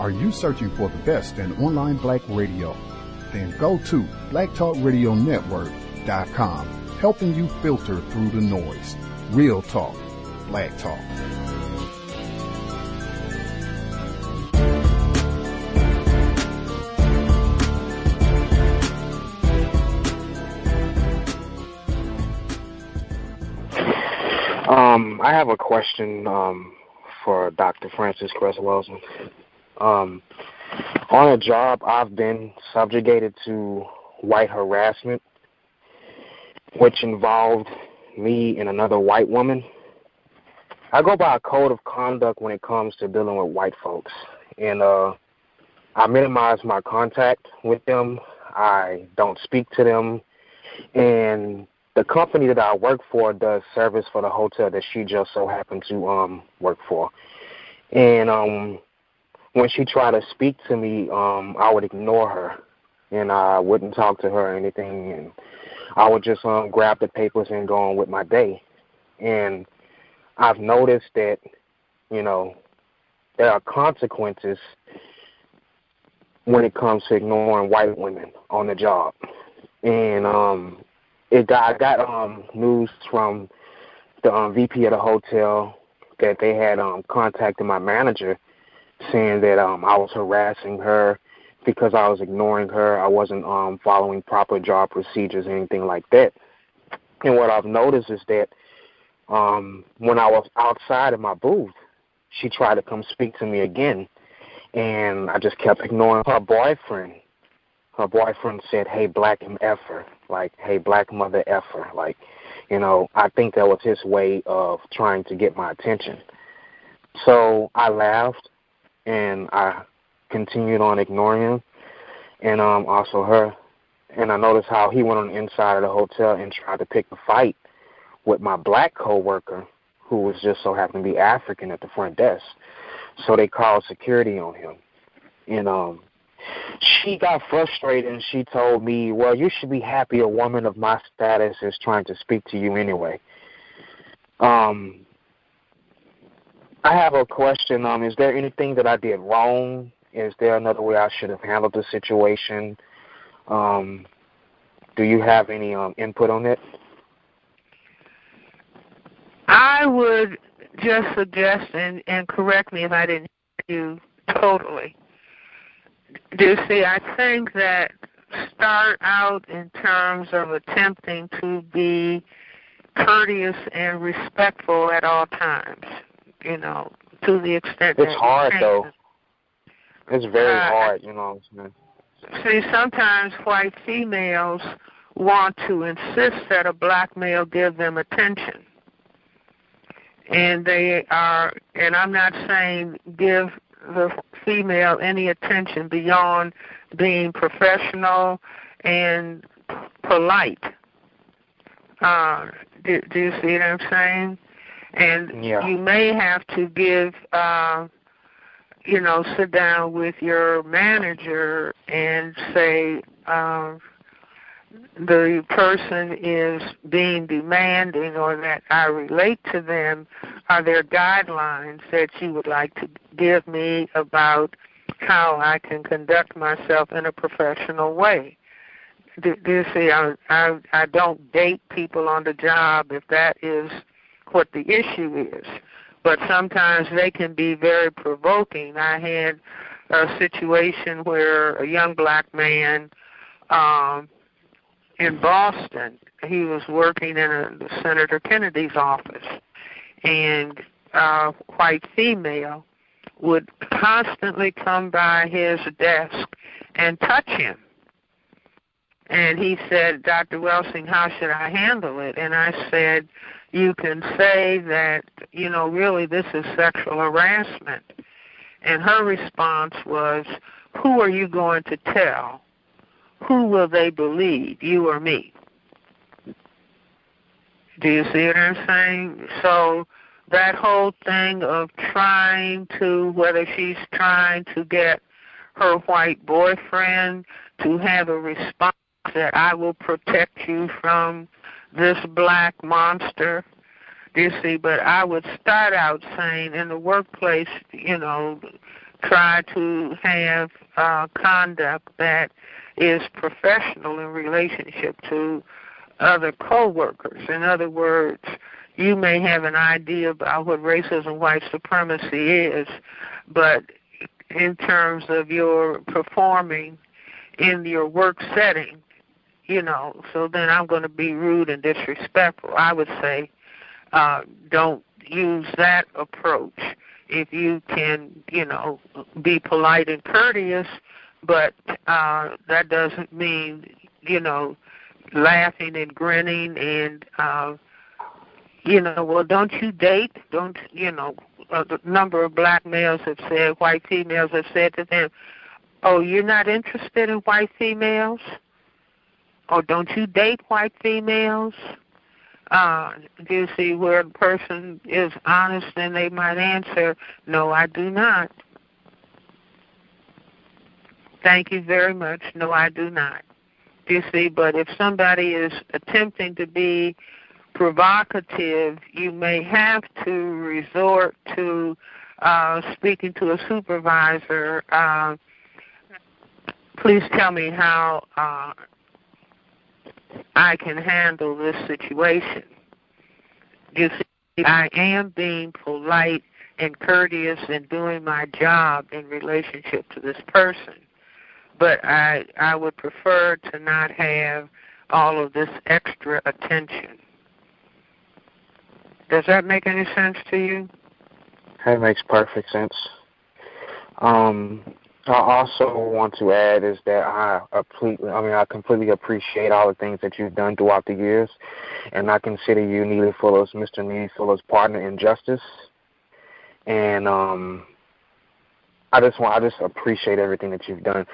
Are you searching for the best in online black radio? Then go to blacktalkradionetwork.com, helping you filter through the noise. Real talk, black talk. Um, I have a question um, for Dr. Frances Cress Welsing. Um, on a job, I've been subjugated to white harassment, which involved me and another white woman. I go by a code of conduct when it comes to dealing with white folks, and uh, I minimize my contact with them. I don't speak to them, and the company that I work for does service for the hotel that she just so happened to um work for. And um when she tried to speak to me, um I would ignore her and I wouldn't talk to her or anything and I would just um grab the papers and go on with my day. And I've noticed that, you know, there are consequences when it comes to ignoring white women on the job. And um it got I got um news from the um, VP of the hotel that they had um contacted my manager saying that um I was harassing her because I was ignoring her. I wasn't um following proper job procedures or anything like that. And what I've noticed is that um when I was outside of my booth, she tried to come speak to me again and I just kept ignoring her boyfriend her boyfriend said, "Hey, black him effer," like, "Hey, black mother effer," like, you know. I think that was his way of trying to get my attention. So I laughed, and I continued on ignoring him, and um also her. And I noticed how he went on the inside of the hotel and tried to pick a fight with my black coworker, who was just so happened to be African at the front desk. So they called security on him, and um she got frustrated and she told me, Well, you should be happy a woman of my status is trying to speak to you anyway. Um I have a question. Um, is there anything that I did wrong? Is there another way I should have handled the situation? Um, do you have any um, input on it? I would just suggest, and, and correct me if I didn't hear you totally. Do you see? I think that start out in terms of attempting to be courteous and respectful at all times. You know, to the extent It's hard though. It's very Uh, hard, you know. what I'm saying? See, sometimes white females want to insist that a black male give them attention. And they are, and I'm not saying give the female any attention beyond being professional and polite. Uh, do, do you see what I'm saying? And Yeah. you may have to give, uh, you know, sit down with your manager and say, uh, the person is being demanding or that I relate to them, are there guidelines that you would like to give me about how I can conduct myself in a professional way? Do, do you see? I, I I don't date people on the job if that is what the issue is, but sometimes they can be very provoking. I had a situation where a young black man um in Boston. He was working in a, Senator Kennedy's office, and a white female would constantly come by his desk and touch him. And he said, Dr. Welsing, how should I handle it? And I said, you can say that, you know, really this is sexual harassment. And her response was, Who are you going to tell? Who will they believe, you or me? Do you see what I'm saying? So that whole thing of trying to, whether she's trying to get her white boyfriend to have a response that I will protect you from this black monster. You see, but I would start out saying in the workplace, you know, try to have uh, conduct that is professional in relationship to other coworkers. In other words, you may have an idea about what racism, white supremacy is, but in terms of your performing in your work setting, you know, so then I'm going to be rude and disrespectful. I would say uh, don't use that approach. If you can, you know, be polite and courteous, but uh, that doesn't mean, you know, laughing and grinning and, uh, you know, well, don't you date? Don't, you know, a number of black males have said, white females have said to them, oh, you're not interested in white females? Or don't you date white females? Uh, do you see where a person is honest and they might answer, no, I do not. Thank you very much. No, I do not. Do you see? But if somebody is attempting to be provocative, you may have to resort to uh, speaking to a supervisor. Uh, please tell me how uh, I can handle this situation. You see, I am being polite and courteous and doing my job in relationship to this person. But I I would prefer to not have all of this extra attention. Does that make any sense to you? That makes perfect sense. Um, I also want to add is that I completely, I mean, I completely appreciate all the things that you've done throughout the years, and I consider you Neely Fuller's, Mr. Neely Fuller's partner in justice. And um, I just want, I just appreciate everything that you've done.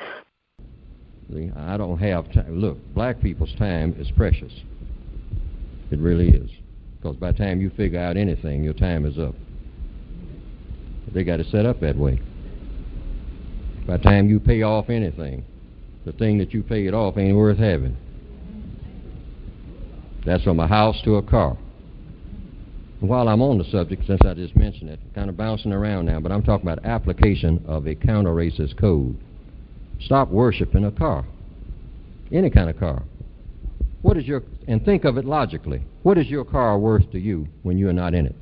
I don't have time. Look, black people's time is precious. It really is. Because by the time you figure out anything, your time is up. They got it set up that way. By the time you pay off anything, the thing that you pay it off ain't worth having. That's from a house to a car. And while I'm on the subject, since I just mentioned it, kind of bouncing around now, but I'm talking about application of a counter-racist code. Stop worshiping a car, any kind of car. What is your and think of it logically. What is your car worth to you when you are not in it?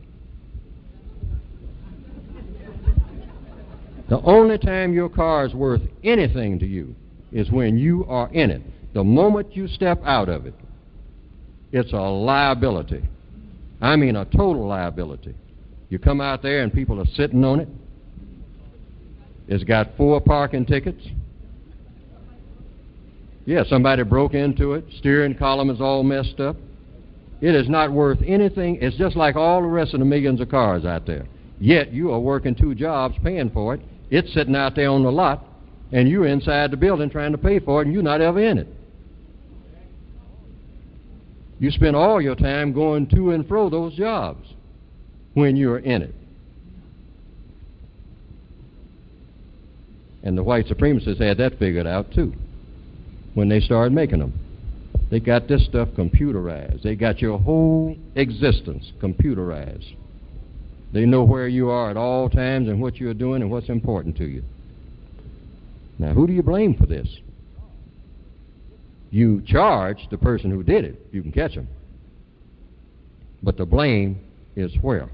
The only time your car is worth anything to you is when you are in it. The moment you step out of it, it's a liability. I mean, a total liability. You come out there and people are sitting on it. It's got four parking tickets. Yeah, somebody broke into it. Steering column is all messed up. It is not worth anything. It's just like all the rest of the millions of cars out there. Yet you are working two jobs paying for it, it's sitting out there on the lot, and you're inside the building trying to pay for it, and you're not ever in it. You spend all your time going to and fro those jobs when you're in it. And the white supremacists had that figured out too when they started making them. They got this stuff computerized. They got your whole existence computerized. They know where you are at all times and what you're doing and what's important to you. Now, who do you blame for this? You charge the person who did it. You can catch them. But the blame is where?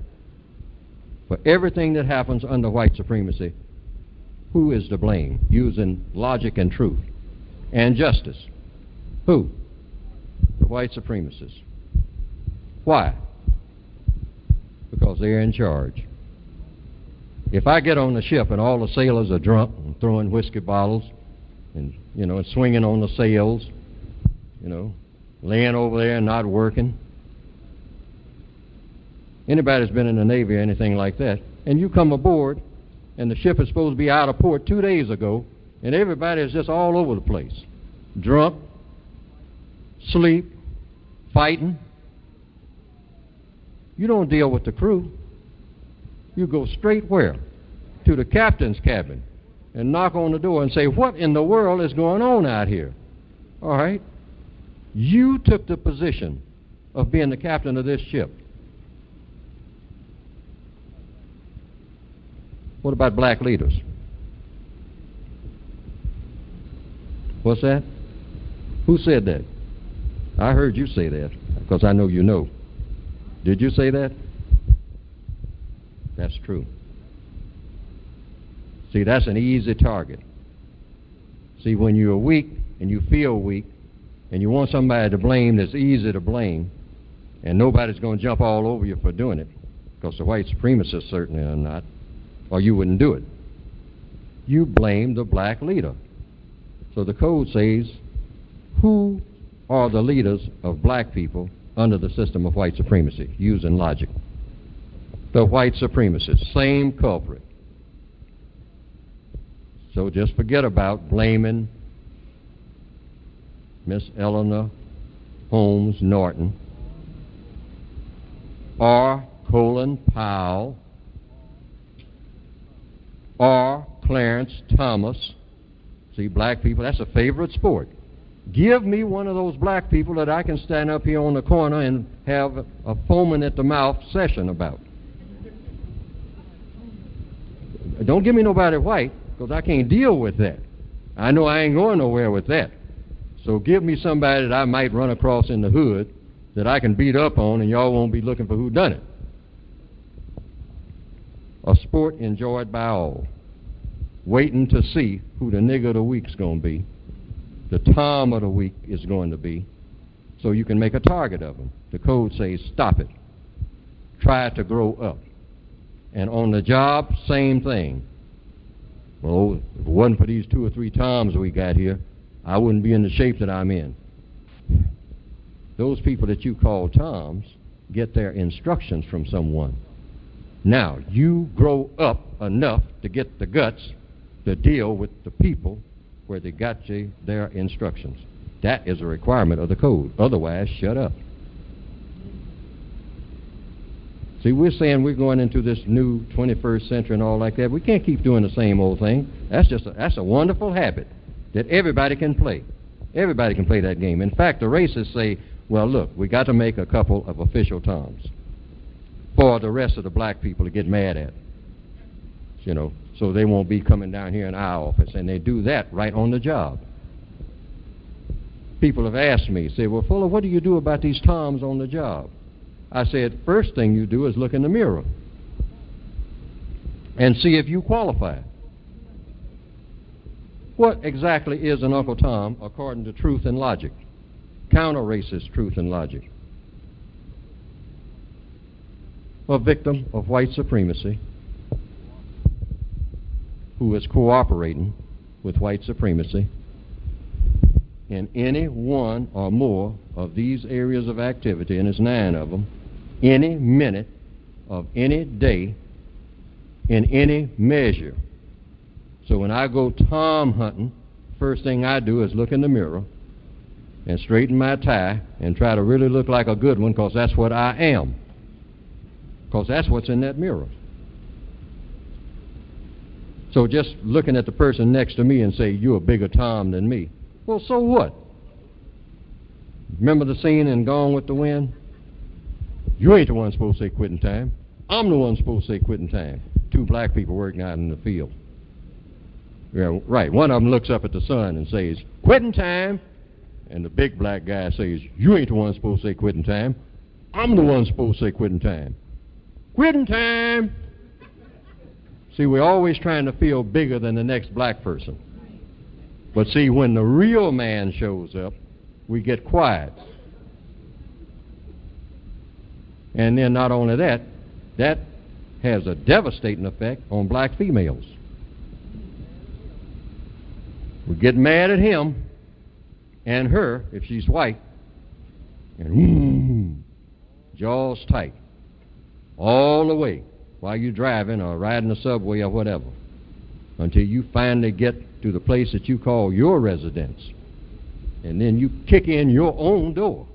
For everything that happens under white supremacy, who is to blame? Using logic and truth and justice. Who? The white supremacists. Why? Because they're in charge. If I get on the ship and all the sailors are drunk and throwing whiskey bottles and, you know, swinging on the sails, you know, laying over there and not working, Anybody that's been in the Navy or anything like that, and you come aboard, and the ship is supposed to be out of port two days ago, and everybody is just all over the place, drunk, sleep, fighting. You don't deal with the crew. You go straight where? To the captain's cabin and knock on the door and say, What in the world is going on out here? All right? You took the position of being the captain of this ship. What about black leaders? What's that? Who said that? I heard you say that because I know you know. Did you say that? That's true. See, that's an easy target. See, when you're weak and you feel weak and you want somebody to blame that's easy to blame, and nobody's going to jump all over you for doing it, because the white supremacists certainly are not, or you wouldn't do it. You blame the black leader. So the code says, who are the leaders of black people under the system of white supremacy, using logic? The white supremacists, same culprit. So just forget about blaming Miss Eleanor Holmes Norton or Colin Powell or Clarence Thomas. See, black people, that's a favorite sport. Give me one of those black people that I can stand up here on the corner and have a foaming at the mouth session about. Don't give me nobody white, because I can't deal with that. I know I ain't going nowhere with that. So give me somebody that I might run across in the hood that I can beat up on, and y'all won't be looking for who done it. A sport enjoyed by all, waiting to see who the nigger of the week's going to be, the Tom of the week is going to be, so you can make a target of them. The code says stop it. Try to grow up. And on the job, same thing. Well, if it wasn't for these two or three Toms we got here, I wouldn't be in the shape that I'm in. Those people that you call Toms get their instructions from someone. Now, you grow up enough to get the guts to deal with the people where they got you their instructions. That is a requirement of the code. Otherwise, shut up. See, we're saying we're going into this new 21st century and all like that. We can't keep doing the same old thing. That's just a, that's a wonderful habit that everybody can play. Everybody can play that game. In fact, the racists say, well, look, we got to make a couple of official toms for the rest of the black people to get mad at. You know, so they won't be coming down here in our office. And they do that right on the job. People have asked me, say, well, Fuller, what do you do about these toms on the job? I said, first thing you do is look in the mirror and see if you qualify. What exactly is an Uncle Tom according to truth and logic? Counter racist truth and logic. A victim of white supremacy who is cooperating with white supremacy in any one or more of these areas of activity, and there's nine of them, any minute of any day in any measure. So when I go tom hunting, first thing I do is look in the mirror and straighten my tie and try to really look like a good one because that's what I am. Because that's what's in that mirror. So just looking at the person next to me and say, You're a bigger Tom than me. Well, so what? Remember the scene in Gone with the Wind? You ain't the one supposed to say quitting time. I'm the one supposed to say quitting time. Two black people working out in the field. Yeah, right. One of them looks up at the sun and says, quitting time. And the big black guy says, you ain't the one supposed to say quitting time. I'm the one supposed to say quitting time. Quitting time. See, we're always trying to feel bigger than the next black person. But see, when the real man shows up, we get quiet. And then not only that, that has a devastating effect on black females. We get mad at him and her if she's white, and mm, jaws tight. all the way while you're driving or riding the subway or whatever until you finally get to the place that you call your residence. And then you kick in your own door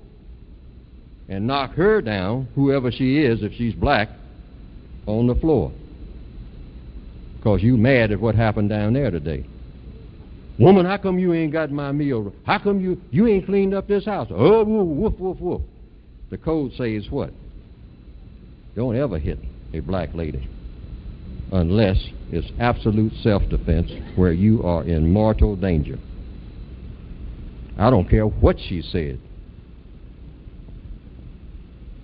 and knock her down, whoever she is, if she's black, on the floor. Because you mad at what happened down there today. Woman, how come you ain't got my meal? How come you you ain't cleaned up this house? Oh, woof, woof, woof. The code says what? Don't ever hit a black lady unless it's absolute self-defense where you are in mortal danger. I don't care what she said.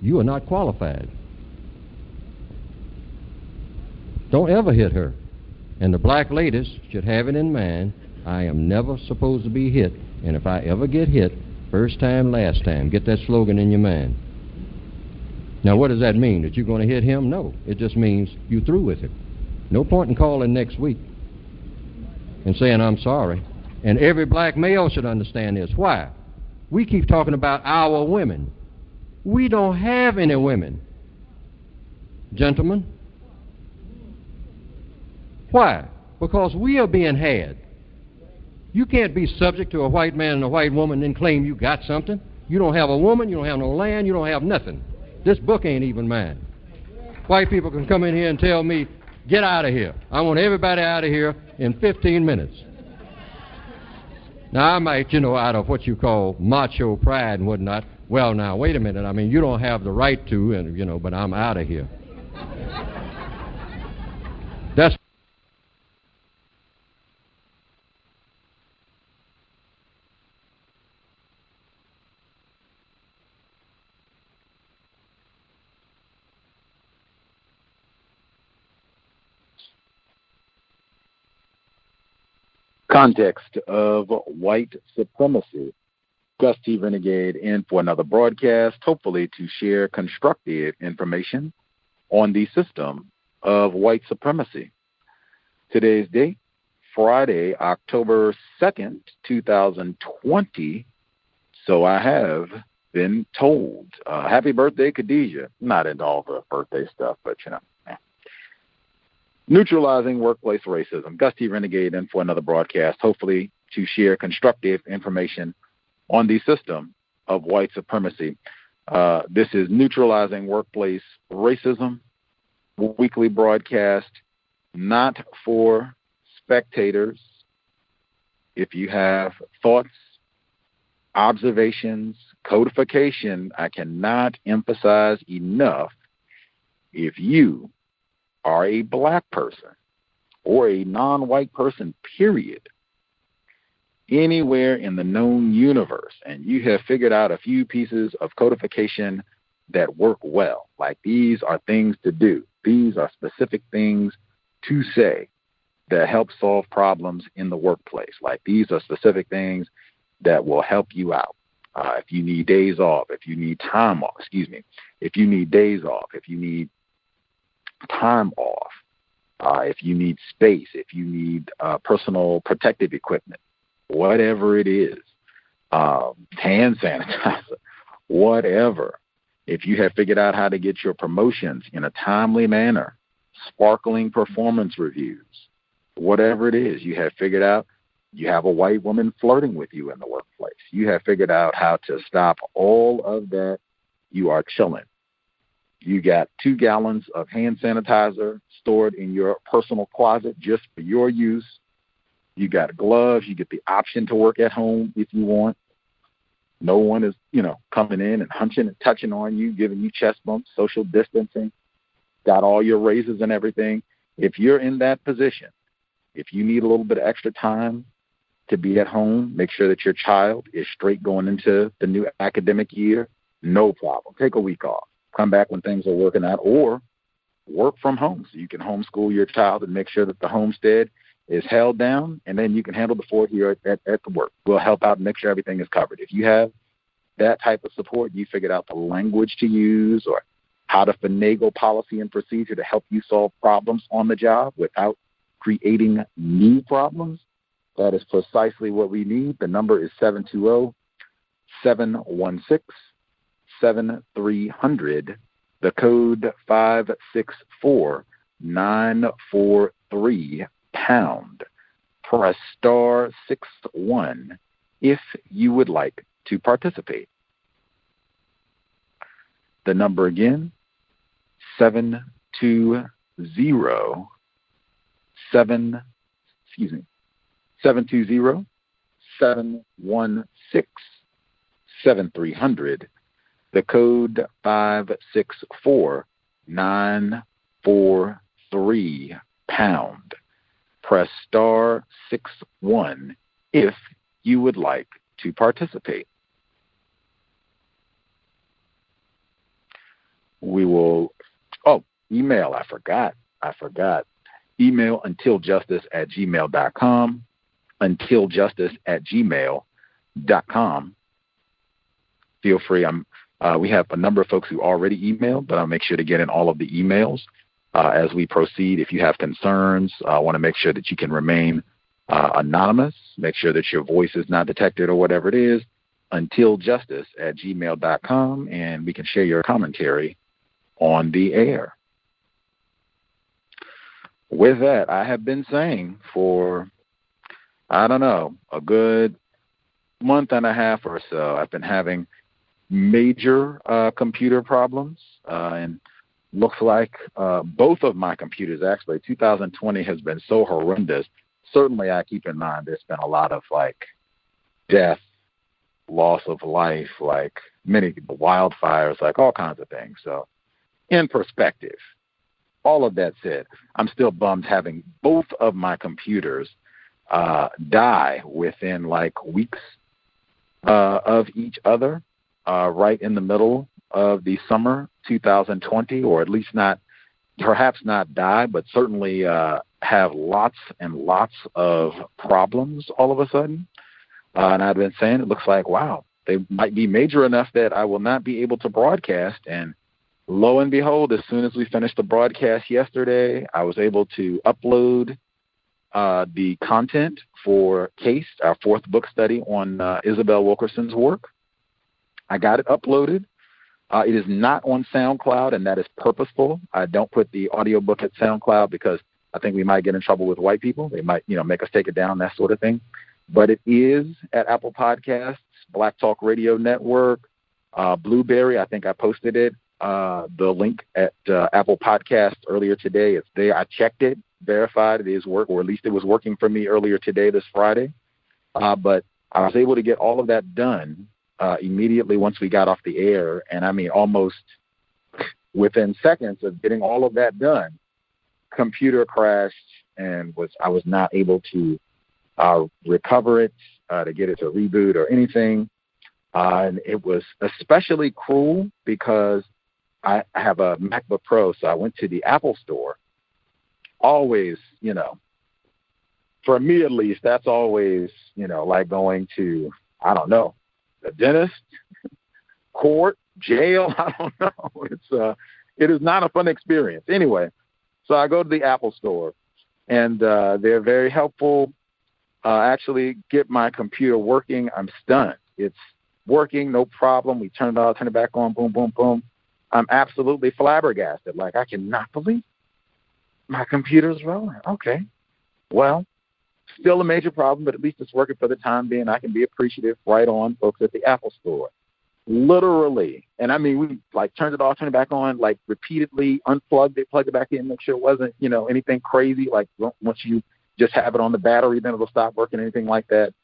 You are not qualified. Don't ever hit her. And the black ladies should have it in mind I am never supposed to be hit, and if I ever get hit, first time, last time. Get that slogan in your mind. Now, what does that mean? That you're going to hit him? No. It just means you through with it. No point in calling next week and saying, I'm sorry. And every black male should understand this. Why? We keep talking about our women. We don't have any women. Gentlemen. Why? Because we are being had. You can't be subject to a white man and a white woman and claim you got something. You don't have a woman, you don't have no land, you don't have nothing. This book ain't even mine. White people can come in here and tell me, get out of here. I want everybody out of here in 15 minutes. Now, I might, you know, out of what you call macho pride and whatnot, well, now, wait a minute. I mean, you don't have the right to, and, you know, but I'm out of here. That's context of white supremacy. Gus T. Renegade in for another broadcast, hopefully to share constructive information on the system of white supremacy. Today's date, Friday, October 2nd, 2020. So I have been told. Uh, happy birthday, Khadijah. Not into all the birthday stuff, but you know. Neutralizing workplace racism. Gus T. Renegade in for another broadcast, hopefully to share constructive information on the system of white supremacy. Uh, this is Neutralizing Workplace Racism, weekly broadcast, not for spectators. If you have thoughts, observations, codification, I cannot emphasize enough. If you are a black person or a non white person, period, anywhere in the known universe, and you have figured out a few pieces of codification that work well, like these are things to do, these are specific things to say that help solve problems in the workplace, like these are specific things that will help you out. Uh, if you need days off, if you need time off, excuse me, if you need days off, if you need time off, uh, if you need space, if you need uh, personal protective equipment, whatever it is, um, hand sanitizer, whatever. If you have figured out how to get your promotions in a timely manner, sparkling performance reviews, whatever it is, you have figured out you have a white woman flirting with you in the workplace. You have figured out how to stop all of that. You are chilling. You got two gallons of hand sanitizer stored in your personal closet just for your use. You got gloves. You get the option to work at home if you want. No one is, you know, coming in and hunching and touching on you, giving you chest bumps, social distancing. Got all your raises and everything. If you're in that position, if you need a little bit of extra time to be at home, make sure that your child is straight going into the new academic year, no problem. Take a week off come back when things are working out, or work from home so you can homeschool your child and make sure that the homestead is held down, and then you can handle the fort here at, at, at the work. We'll help out and make sure everything is covered. If you have that type of support, you figured out the language to use or how to finagle policy and procedure to help you solve problems on the job without creating new problems, that is precisely what we need. The number is 720 716 7300 The code 564943 pound. Press star 6 1 if you would like to participate. The number again, 720 7 excuse me 720 716 7300 the code 564943 pound. Press star 61 if you would like to participate. We will oh email i forgot i forgot. Email untiljustice at gmail.com untiljustice at gmail.com feel free i'm uh, we have a number of folks who already emailed but i'll make sure to get in all of the emails uh, as we proceed. If you have concerns i want to make sure that you can remain uh, anonymous make sure that your voice is not detected or whatever it is untiljustice at gmail.com and we can share your commentary on the air. With that, I have been saying for, I don't know, a good month and a half or so, I've been having major uh, computer problems. Uh, and looks like uh, both of my computers, actually, 2020 has been so horrendous. Certainly, I keep in mind there's been a lot of like death, loss of life, like many wildfires, like all kinds of things. So, in perspective, all of that said, I'm still bummed having both of my computers uh, die within like weeks uh, of each other, uh, right in the middle of the summer 2020, or at least not, perhaps not die, but certainly uh, have lots and lots of problems all of a sudden. Uh, and I've been saying it looks like, wow, they might be major enough that I will not be able to broadcast. And lo and behold, as soon as we finished the broadcast yesterday, I was able to upload uh, the content for Caste, our fourth book study on uh, Isabel Wilkerson's work. I got it uploaded. Uh, it is not on SoundCloud, and that is purposeful. I don't put the audiobook at SoundCloud because I think we might get in trouble with white people. They might, you know, make us take it down, that sort of thing. But it is at Apple Podcasts, Black Talk Radio Network, uh, Blubrry. I think I posted it uh, the link at uh, Apple Podcasts earlier today. It's there. I checked it, verified it is work, or at least it was working for me earlier today, this Friday. Uh, but I was able to get all of that done uh, immediately once we got off the air, and I mean almost within seconds of getting all of that done, computer crashed and was I was not able to uh, recover it, uh, to get it to reboot or anything. Uh, and it was especially cruel because I have a MacBook Pro, so I went to the Apple store. Always, you know, for me at least, that's always, you know, like going to, I don't know, the dentist, court, jail. I don't know. It's uh, it is not a fun experience. Anyway, so I go to the Apple store, and uh, they're very helpful. Uh, actually, get my computer working. I'm stunned. It's working, no problem. We turn it on, turn it back on, boom, boom, boom. I'm absolutely flabbergasted. Like I cannot believe my computer's rolling. Okay, well, still a major problem, but at least it's working for the time being. I can be appreciative. Right on, folks at the Apple Store. Literally, and I mean, we like turned it off, turned it back on, like repeatedly unplugged it, plugged it back in, make sure it wasn't, you know, anything crazy. Like once you just have it on the battery, then it'll stop working, anything like that.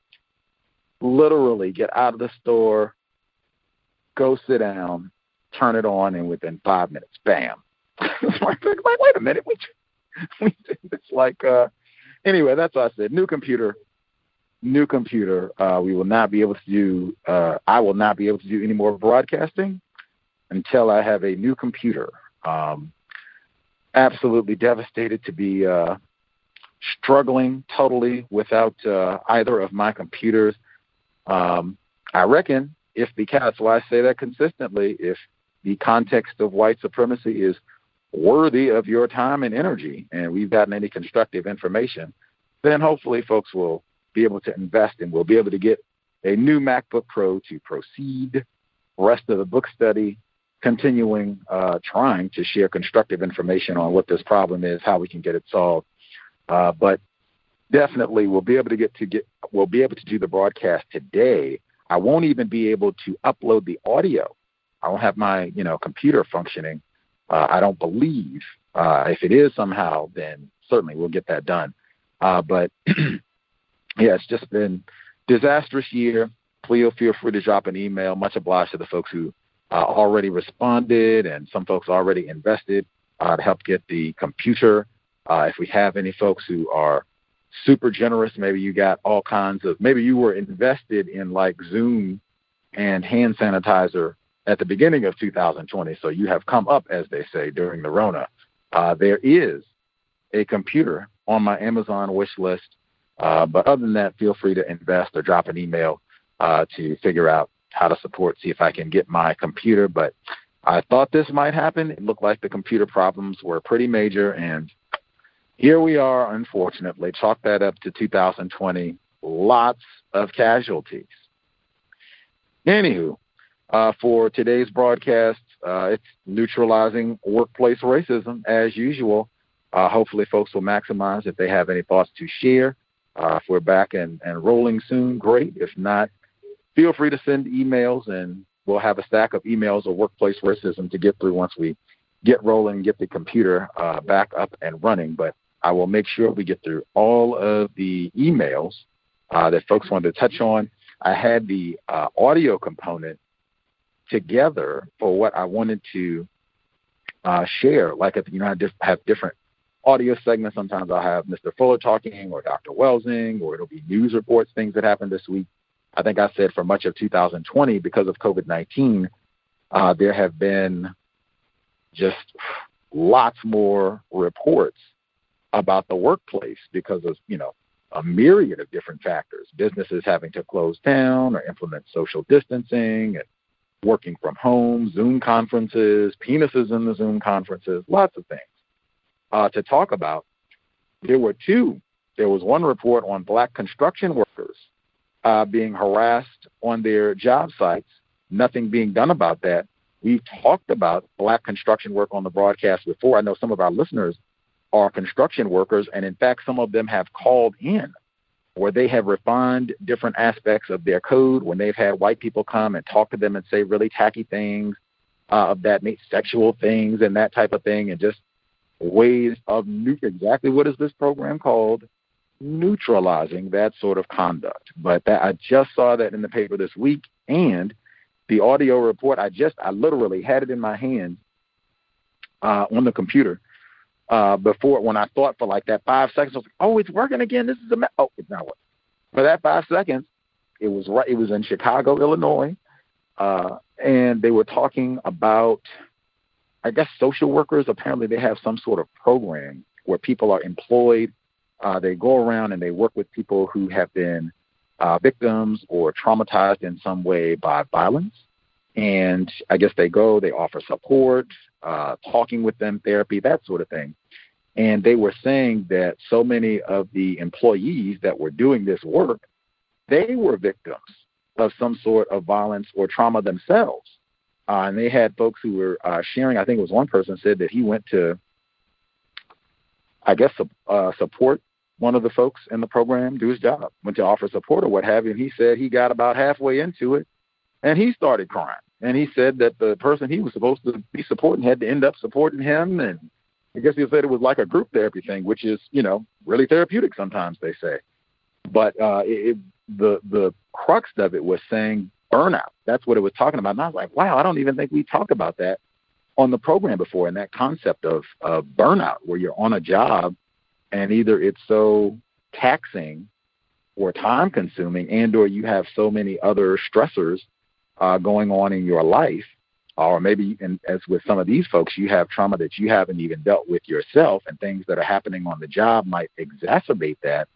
Literally, get out of the store, go sit down, turn it on, and within five minutes, bam. like, wait a minute, we, we it's like, uh, anyway, that's what I said. New computer, new computer. Uh, we will not be able to do. Uh, I will not be able to do any more broadcasting until I have a new computer. Um, absolutely devastated to be uh, struggling totally without uh, either of my computers. Um, I reckon if because why I say that consistently, if the context of white supremacy is worthy of your time and energy, and we've gotten any constructive information, then hopefully folks will be able to invest and we'll be able to get a new MacBook Pro to proceed rest of the book study continuing uh, trying to share constructive information on what this problem is, how we can get it solved. Uh, but definitely, we'll be able to get to get we'll be able to do the broadcast today. I won't even be able to upload the audio. I won't have my you know computer functioning. Uh, I don't believe. Uh, if it is somehow, then certainly we'll get that done. Uh, but yeah, it's just been disastrous year. Please feel free to drop an email. Much obliged to the folks who uh, already responded and some folks already invested uh, to help get the computer. Uh, if we have any folks who are super generous, maybe you got all kinds of, maybe you were invested in like Zoom and hand sanitizer at the beginning of 2020, so you have come up, as they say, during the Rona. Uh, there is a computer on my Amazon wish list. Uh, but other than that, feel free to invest or drop an email uh, to figure out how to support, see if I can get my computer. But I thought this might happen. It looked like the computer problems were pretty major, and here we are, unfortunately. Chalk that up to 2020. Lots of casualties. Anywho, uh, for today's broadcast, uh, it's neutralizing workplace racism as usual. Uh, hopefully, folks will maximize if they have any thoughts to share. Uh, if we're back and, and rolling soon, great. If not, feel free to send emails and we'll have a stack of emails of workplace racism to get through once we get rolling get the computer uh, back up and running. But I will make sure we get through all of the emails uh, that folks wanted to touch on. I had the audio component together for what I wanted to uh, share. Like, you know, I have different audio segments. Sometimes I'll have Mr. Fuller talking or Dr. Welsing, or it'll be news reports, things that happened this week. I think I said for much of 2020, because of COVID 19, uh, there have been just lots more reports about the workplace because of, you know, a myriad of different factors. Businesses having to close down or implement social distancing and working from home, Zoom conferences, penises in the Zoom conferences, lots of things uh, to talk about. There were two. There was one report on black construction workers uh, being harassed on their job sites, nothing being done about that. We've talked about black construction work on the broadcast before. I know some of our listeners are construction workers, and in fact, some of them have called in where they have refined different aspects of their code when they've had white people come and talk to them and say really tacky things uh, of that sexual things and that type of thing, and just ways of new- exactly what is this program called? neutralizing that sort of conduct. But that, I just saw that in the paper this week, and the audio report. I just, I literally had it in my hand uh, on the computer uh, before when I thought for like that five seconds. I was like, oh, it's working again. This is a me-. oh, it's not working. For that five seconds, it was right. It was in Chicago, Illinois, uh, and they were talking about. I guess social workers apparently they have some sort of program where people are employed uh, they go around and they work with people who have been uh, victims or traumatized in some way by violence. And I guess they go, they offer support, uh, talking with them, therapy, that sort of thing. And they were saying that so many of the employees that were doing this work, they were victims of some sort of violence or trauma themselves. Uh, and they had folks who were uh, sharing. I think it was one person said that he went to, I guess, uh, support one of the folks in the program do his job, went to offer support or what have you, and he said he got about halfway into it and he started crying. And he said that the person he was supposed to be supporting had to end up supporting him and I guess he said it was like a group therapy thing, which is, you know, really therapeutic sometimes they say. But uh it, the the crux of it was saying burnout. That's what it was talking about. And I was like, wow, I don't even think we talked about that on the program before and that concept of, of burnout where you're on a job and either it's so taxing or time consuming and or you have so many other stressors uh, going on in your life or maybe in, as with some of these folks you have trauma that you haven't even dealt with yourself and things that are happening on the job might exacerbate that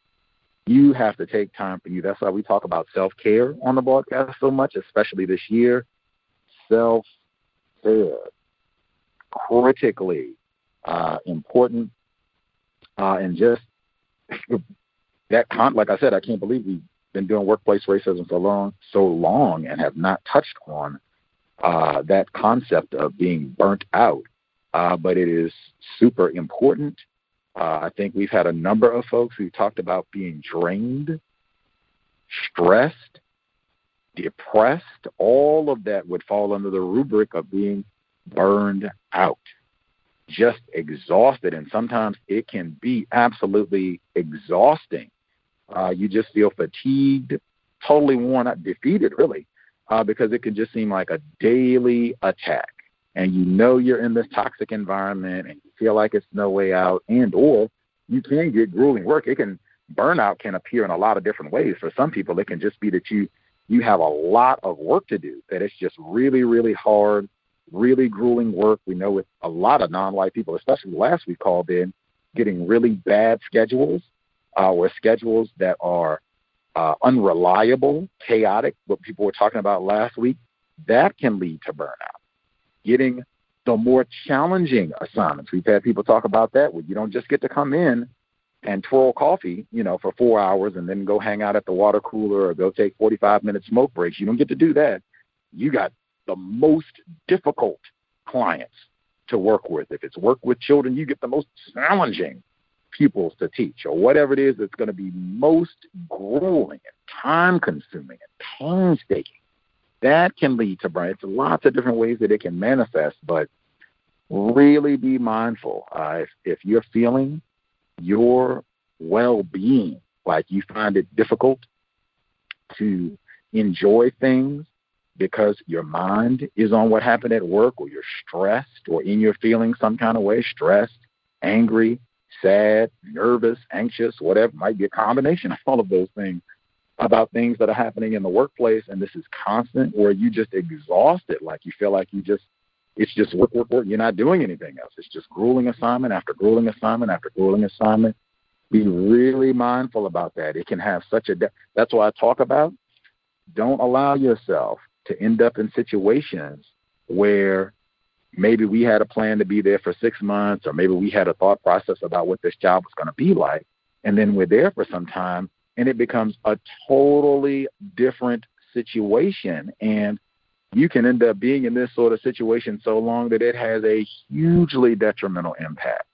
you have to take time for you. That's why we talk about self-care on the broadcast so much especially this year. Self-care critically uh, important. Uh, and just that con like I said, I can't believe we've been doing workplace racism for long so long and have not touched on uh, that concept of being burnt out, uh, but it is super important. Uh, I think we've had a number of folks who talked about being drained, stressed, depressed. All of that would fall under the rubric of being burned out, just exhausted. And sometimes it can be absolutely exhausting. Uh, you just feel fatigued, totally worn out, defeated, really, uh, because it can just seem like a daily attack. And you know you're in this toxic environment, and you feel like it's no way out, and or you can get grueling work. It can burnout can appear in a lot of different ways. For some people, it can just be that you you have a lot of work to do. That it's just really, really hard, really grueling work. We know with a lot of non-white people, especially last week called in, getting really bad schedules, or schedules that are uh, unreliable, chaotic, what people were talking about last week, that can lead to burnout. Getting the more challenging assignments. We've had people talk about that where you don't just get to come in and twirl coffee, you know, for four hours and then go hang out at the water cooler or go take 45 minute smoke breaks. You don't get to do that. You got the most difficult clients to work with. If it's work with children, you get the most challenging pupils to teach or whatever it is that's going to be most grueling and time consuming and painstaking, that can lead to burn. It's lots of different ways that it can manifest, but really be mindful. Uh, if, if you're feeling your well being, like you find it difficult to enjoy things because your mind is on what happened at work or you're stressed or in your feelings some kind of way, stressed, angry, sad, nervous, anxious, whatever, might be a combination of all of those things about things that are happening in the workplace. And this is constant where you just exhausted, like you feel like you just, it's just work, work, work. You're not doing anything else. It's just grueling assignment after grueling assignment after grueling assignment. Be really mindful about that. It can have such a, de- that's why I talk about don't allow yourself to end up in situations where maybe we had a plan to be there for six months, or maybe we had a thought process about what this job was going to be like, and then we're there for some time, and it becomes a totally different situation. And you can end up being in this sort of situation so long that it has a hugely detrimental impact.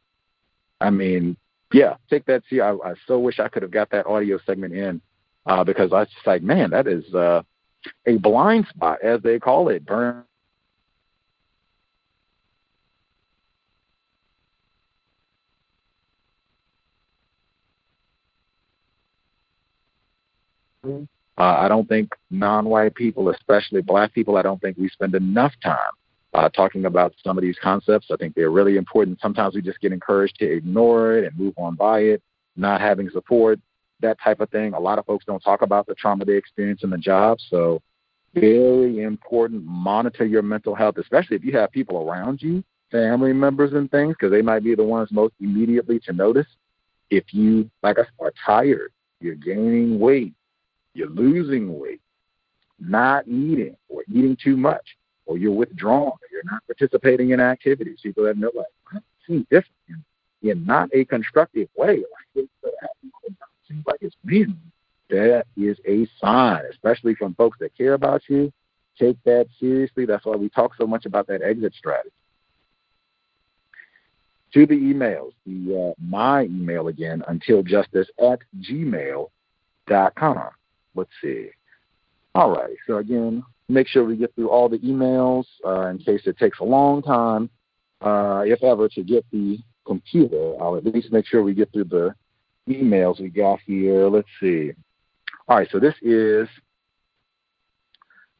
I mean, yeah, take that. See, I, I so wish I could have got that audio segment in uh, because I was just like, man, that is uh, a blind spot, as they call it, burn Uh, I don't think non-white people, especially black people, I don't think we spend enough time uh, talking about some of these concepts. I think they're really important. Sometimes we just get encouraged to ignore it and move on by it, not having support, that type of thing. A lot of folks don't talk about the trauma they experience in the job. So very important. Monitor your mental health, especially if you have people around you, family members and things, because they might be the ones most immediately to notice. If you, like us, are tired, you're gaining weight, you're losing weight, not eating, or eating too much, or you're withdrawn, or you're not participating in activities. People that know, like, I see different in, in not a constructive way. Like, it seems like it's me. That is a sign, especially from folks that care about you. Take that seriously. That's why we talk so much about that exit strategy. To the emails, the uh, my email again, untiljustice at gmail.com let's see. All right. So again, make sure we get through all the emails uh, in case it takes a long time, uh, if ever, to get the computer. I'll at least make sure we get through the emails we got here. Let's see. All right. So this is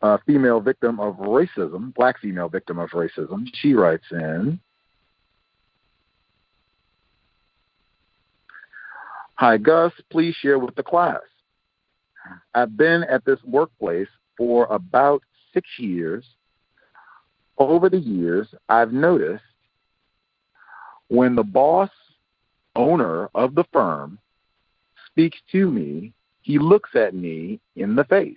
a female victim of racism, black female victim of racism. She writes in. Hi, Gus. Please share with the class. I've been at this workplace for about six years. Over the years, I've noticed when the boss owner of the firm speaks to me, he looks at me in the face.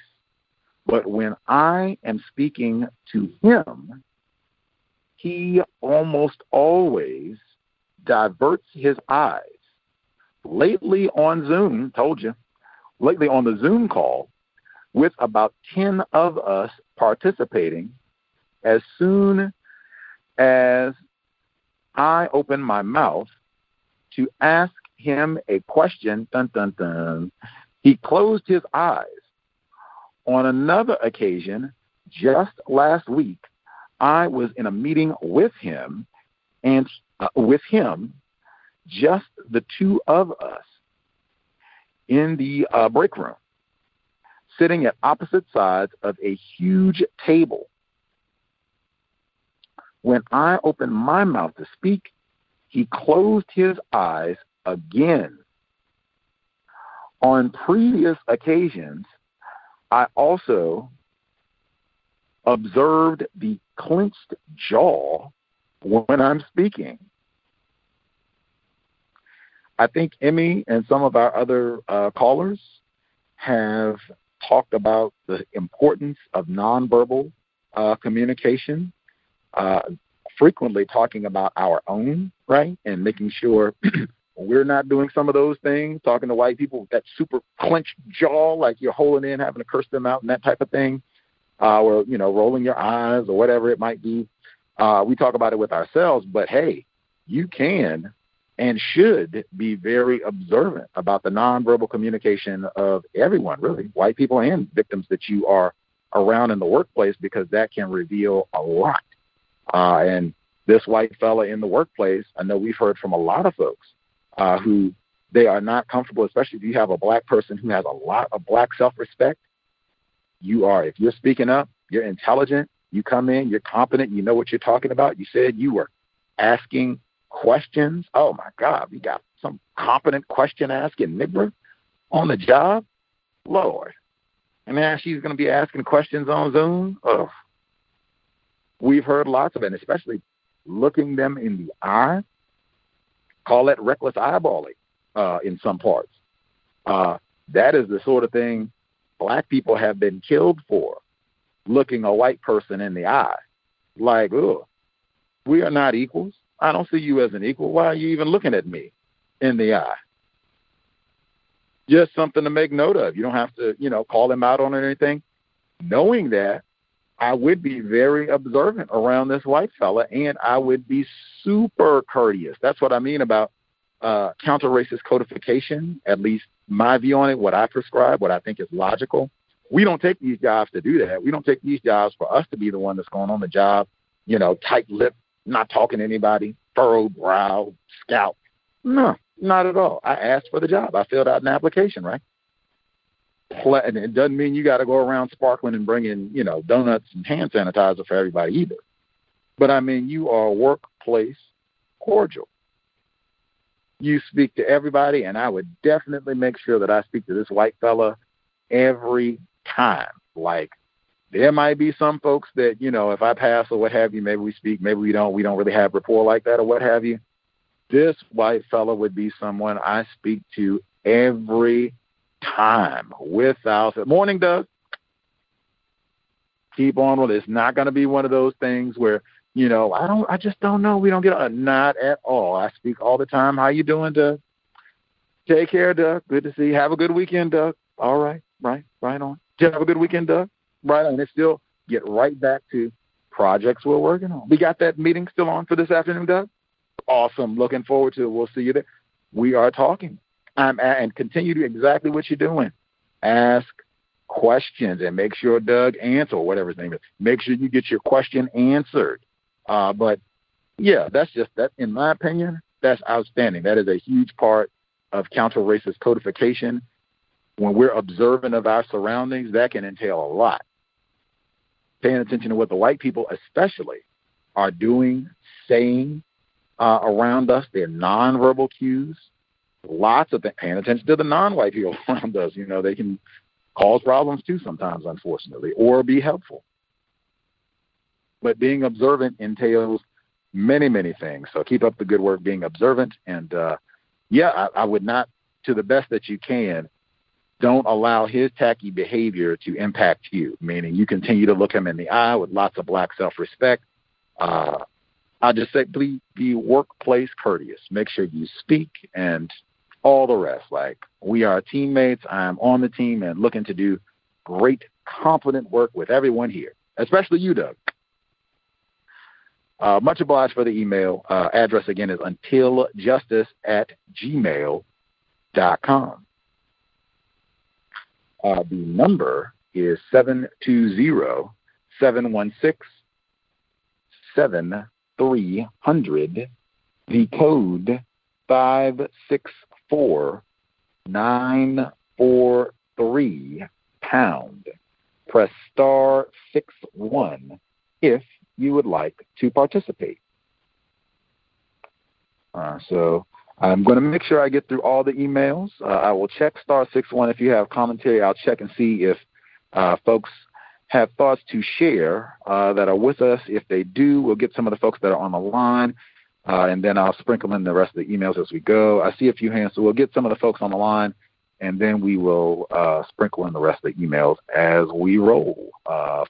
But when I am speaking to him, he almost always diverts his eyes. Lately on Zoom, told you, lately on the Zoom call with about 10 of us participating, as soon as I opened my mouth to ask him a question, dun dun dun, he closed his eyes. On another occasion, just last week, I was in a meeting with him, and uh, with him, just the two of us in the uh, break room, sitting at opposite sides of a huge table. When I opened my mouth to speak, he closed his eyes again. On previous occasions, I also observed the clenched jaw when I'm speaking. I think Emmy and some of our other uh, callers have talked about the importance of nonverbal uh, communication, uh, frequently talking about our own, right? And making sure we're not doing some of those things, talking to white people with that super clenched jaw, like you're holding in, having to curse them out, and that type of thing uh, or you know rolling your eyes or whatever it might be. Uh, we talk about it with ourselves, but hey, you can and should be very observant about the nonverbal communication of everyone, really, white people and victims that you are around in the workplace, because that can reveal a lot. Uh, and this white fella in the workplace, I know we've heard from a lot of folks uh, who they are not comfortable, especially if you have a black person who has a lot of black self-respect you are. If you're speaking up, you're intelligent, you come in, you're competent, you know what you're talking about. You said you were asking questions. Oh my God, we got some competent question asking nigger on the job. Lord. And now she's going to be asking questions on Zoom. Oh, we've heard lots of it, especially looking them in the eye. Call that reckless eyeballing uh, in some parts. Uh, that is the sort of thing black people have been killed for looking a white person in the eye. Like, ugh, we are not equals. I don't see you as an equal. Why are you even looking at me in the eye? Just something to make note of. You don't have to, you know, call him out on anything. Knowing that, I would be very observant around this white fella, and I would be super courteous. That's what I mean about uh, counter racist codification, at least my view on it, what I prescribe, what I think is logical. We don't take these jobs to do that. We don't take these jobs for us to be the one that's going on the job, you know, tight lip, not talking to anybody, furrowed brow, scalp. No, not at all. I asked for the job. I filled out an application, right? And it doesn't mean you got to go around sparkling and bringing, you know, donuts and hand sanitizer for everybody either. But I mean, you are workplace cordial you speak to everybody, and I would definitely make sure that I speak to this white fella every time. Like, there might be some folks that, you know, if I pass or what have you, maybe we speak, maybe we don't, we don't really have rapport like that or what have you. This white fellow would be someone I speak to every time without morning, Doug. Keep on with it. It's not going to be one of those things where you know, I don't, I just don't know. We don't get a not at all. I speak all the time. How you doing, Doug? Take care, Doug. Good to see you. Have a good weekend, Doug. All right, right, right on. Did you have a good weekend, Doug? Right on. And still get right back to projects we're working on. We got that meeting still on for this afternoon, Doug. Awesome. Looking forward to it. We'll see you there. We are talking. Um, and continue to exactly what you're doing. Ask questions and make sure Doug answer whatever his name is. Make sure you get your question answered. Uh, but yeah, that's just that. In my opinion, that's outstanding. That is a huge part of counter-racist codification. When we're observant of our surroundings, that can entail a lot. Paying attention to what the white people, especially, are doing, saying uh, around us, their nonverbal cues. Lots of th- paying attention to the non-white people around us. You know, they can cause problems too sometimes, unfortunately, or be helpful. But being observant entails many, many things. So keep up the good work being observant. And uh, yeah, I, I would not, to the best that you can, don't allow his tacky behavior to impact you, meaning you continue to look him in the eye with lots of black self respect. Uh, I just say, please be workplace courteous. Make sure you speak and all the rest. Like, we are teammates. I'm on the team and looking to do great, competent work with everyone here, especially you, Doug. Uh, much obliged for the email. Uh, address again is untiljustice at gmail.com. Uh, the number is 720 716 7300. The code 564 943 pound. Press star 6 1 if you would like to participate. Uh, so I'm going to make sure I get through all the emails. Uh, I will check star six one if you have commentary. I'll check and see if uh, folks have thoughts to share uh, that are with us. If they do, we'll get some of the folks that are on the line, uh, and then I'll sprinkle in the rest of the emails as we go. I see a few hands, so we'll get some of the folks on the line, and then we will uh, sprinkle in the rest of the emails as we roll.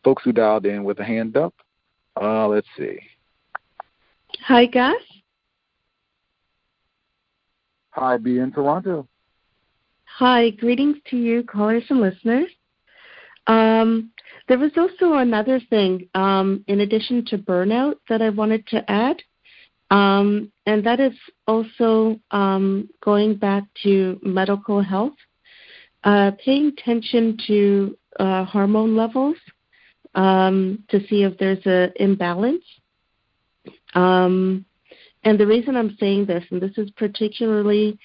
folks who dialed in with a hand up, let's see. Hi, Gus. Hi, B in Toronto. Hi, greetings to you, callers and listeners. Um, there was also another thing, um, in addition to burnout, that I wanted to add, um, and that is also um, going back to medical health, uh, paying attention to uh, hormone levels um, to see if there's an imbalance. Um, and the reason I'm saying this, and this is particularly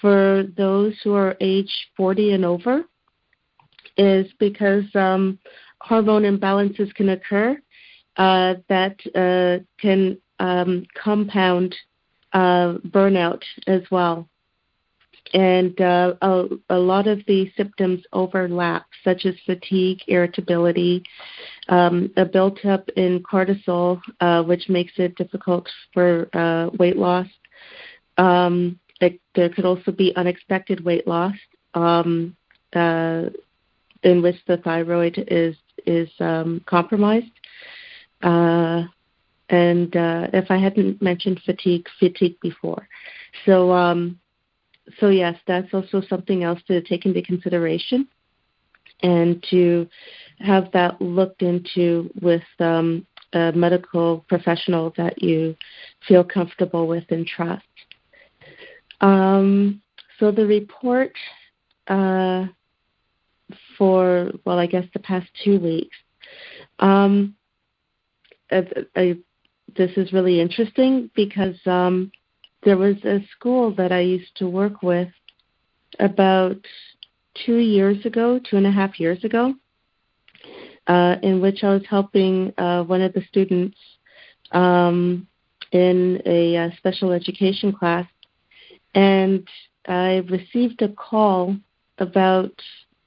for those who are age 40 and over, is because um, hormone imbalances can occur uh, that uh, can um, compound uh, burnout as well and uh, a, a, lot of the symptoms overlap, such as fatigue, irritability, um, a built-up in cortisol, uh, which makes it difficult for uh, weight loss. Um, it, there could also be unexpected weight loss, um, uh, in which the thyroid is is um, compromised. Uh, and uh, if I hadn't mentioned fatigue, fatigue before, so um, so yes, that's also something else to take into consideration and to have that looked into with um, a medical professional that you feel comfortable with and trust. Um, so the report uh, for well, I guess the past two weeks. Um, I, I, this is really interesting because um, there was a school that I used to work with about two years ago, two and a half years ago, uh, in which I was helping uh, one of the students um, in a uh, special education class. And I received a call about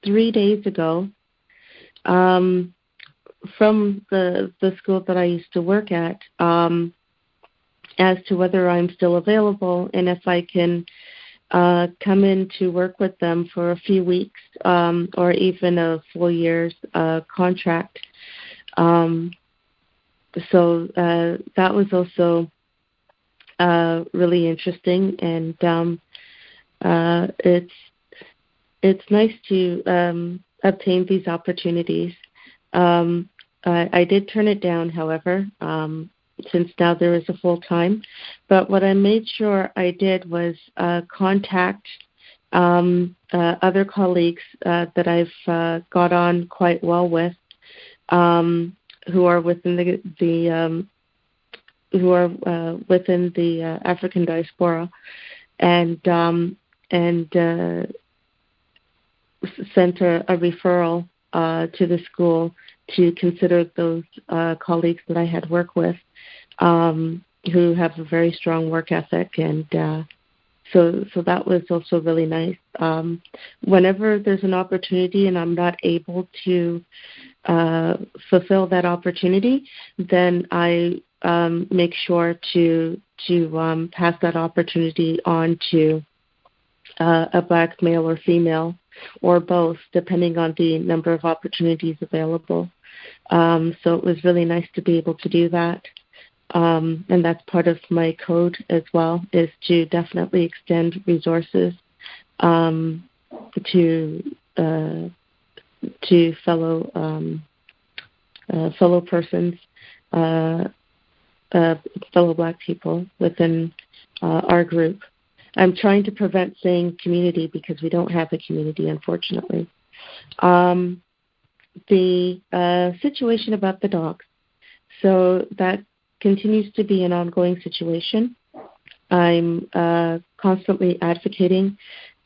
three days ago um, from the the school that I used to work at. Um, as to whether I'm still available and if I can uh, come in to work with them for a few weeks um, or even a full year's uh, contract. Um, so uh, that was also uh, really interesting, and um, uh, it's it's nice to um, obtain these opportunities. Um, I, I did turn it down, however. Um, since now there is a full time. But what I made sure I did was uh, contact um, uh, other colleagues uh, that I've uh, got on quite well with, um, who are within the, the um, who are uh, within the uh, African diaspora, and um, and sent a, a referral to the school to consider those colleagues that I had worked with um, who have a very strong work ethic, and uh, so so that was also really nice. Um, whenever there's an opportunity and I'm not able to uh, fulfill that opportunity, then I um, make sure to to um, pass that opportunity on to uh, a black male or female, or both, depending on the number of opportunities available. Um, so it was really nice to be able to do that um, and that's part of my code as well, is to definitely extend resources um, to uh, to fellow um, uh, fellow persons uh, uh, fellow Black people within uh, our group. I'm trying to prevent saying community because we don't have a community, unfortunately. Um, the uh, situation about the dogs. So that continues to be an ongoing situation. I'm uh, constantly advocating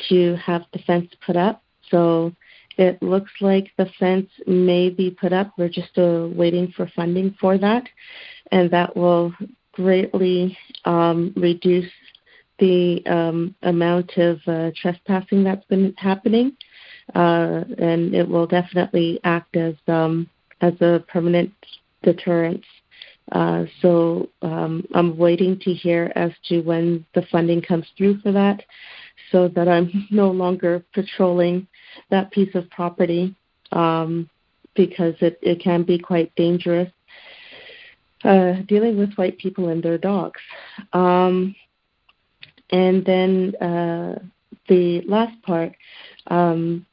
to have the fence put up. So it looks like the fence may be put up. We're just uh, waiting for funding for that, and that will greatly um, reduce the um, amount of uh, trespassing that's been happening, uh, and it will definitely act as um, as a permanent deterrence. Uh, so um, I'm waiting to hear as to when the funding comes through for that, so that I'm no longer patrolling that piece of property um, because it, it can be quite dangerous uh, dealing with white people and their dogs. Um, and then uh, the last part um,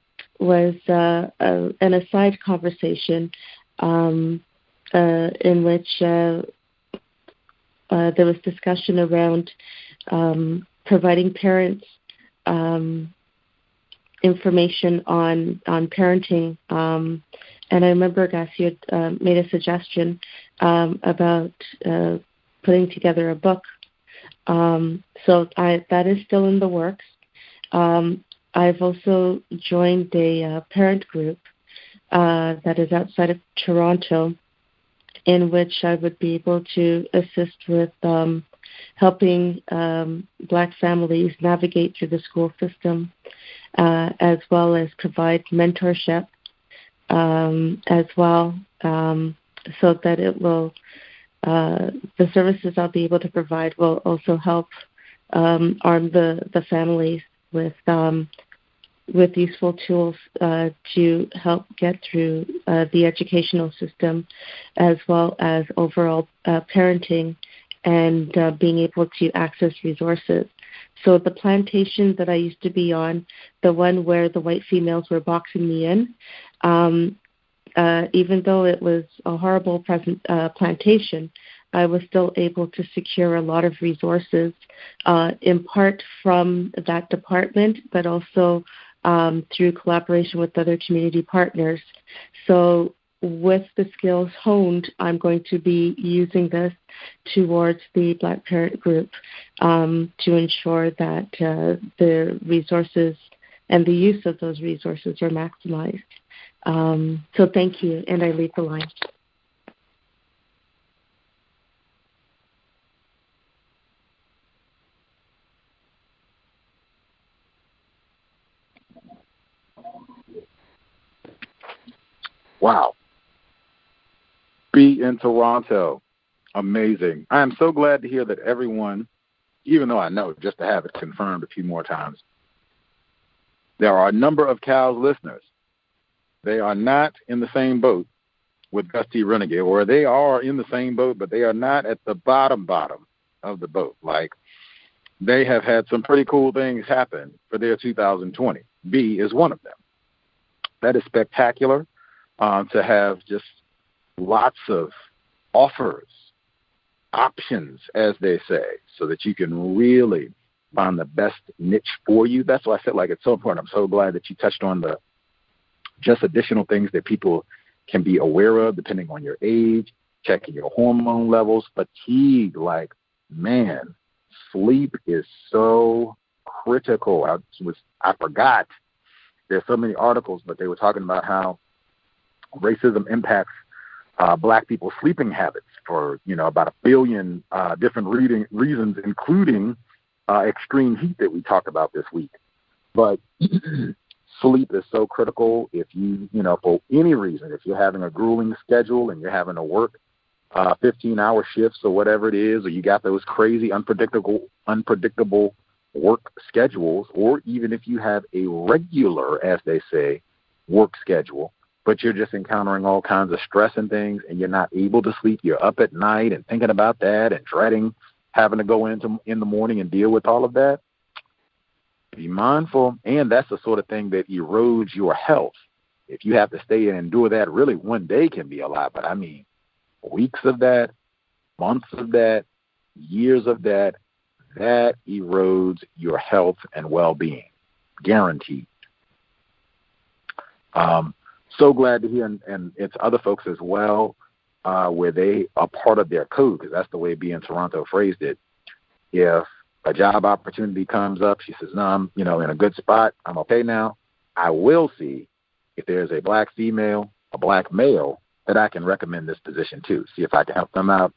was uh, a, an aside conversation um, uh, in which uh, uh, there was discussion around um, providing parents um, information on on parenting. Um, and I remember Gus T had uh, made a suggestion um, about uh, putting together a book. Um, so I, that is still in the works. Um, I've also joined a uh, parent group uh, that is outside of Toronto, in which I would be able to assist with um, helping um, Black families navigate through the school system uh, as well as provide mentorship um, as well, um, so that it will uh, the services I'll be able to provide will also help um, arm the the families with um, with useful tools uh, to help get through uh, the educational system, as well as overall uh, parenting and uh, being able to access resources. So the plantation that I used to be on, the one where the white females were boxing me in, um, uh, even though it was a horrible present, uh, plantation, I was still able to secure a lot of resources, uh, in part from that department, but also um, through collaboration with other community partners. So with the skills honed, I'm going to be using this towards the Black Parent Group um, to ensure that uh, the resources and the use of those resources are maximized. Um, so thank you, and I leave the line. Wow B in Toronto. Amazing. I am so glad to hear that everyone, even though I know just to have it confirmed a few more times, there are a number of COWS listeners. They are not in the same boat with Gus T. Renegade, or they are in the same boat, but they are not at the bottom bottom of the boat. Like they have had some pretty cool things happen for their 2020. B is one of them. That is spectacular um, to have just lots of offers, options, as they say, so that you can really find the best niche for you. That's why I said like it's so important. I'm so glad that you touched on the just additional things that people can be aware of depending on your age, checking your hormone levels, fatigue, like man, sleep is so critical. I was I forgot there's so many articles, but they were talking about how racism impacts uh, black people's sleeping habits for you know about a billion uh, different reading, reasons, including uh, extreme heat that we talked about this week. But sleep is so critical. If you you know for any reason, if you're having a grueling schedule and you're having to work uh, 15 hour shifts or whatever it is, or you got those crazy unpredictable unpredictable work schedules, or even if you have a regular, as they say, work schedule but you're just encountering all kinds of stress and things and you're not able to sleep you're up at night and thinking about that and dreading having to go into in the morning and deal with all of that be mindful and that's the sort of thing that erodes your health if you have to stay and endure that really one day can be a lot but i mean weeks of that months of that, years of that, that erodes your health and well being. Guaranteed. Um, so glad to hear, and, and it's other folks as well, uh, where they are part of their code, because that's the way B in Toronto phrased it. If a job opportunity comes up, she says, "No, I'm you know in a good spot. I'm okay now." I will see if there's a black female, a black male that I can recommend this position to. See if I can help them out.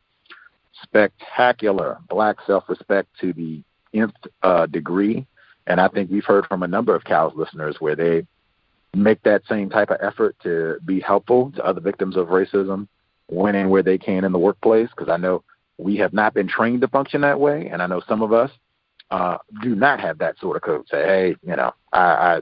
Spectacular black self-respect to the nth uh, degree, and I think we've heard from a number of COWS listeners where they make that same type of effort to be helpful to other victims of racism when and where they can in the workplace. Because I know we have not been trained to function that way, and I know some of us uh, do not have that sort of code. Say, hey, you know, I, I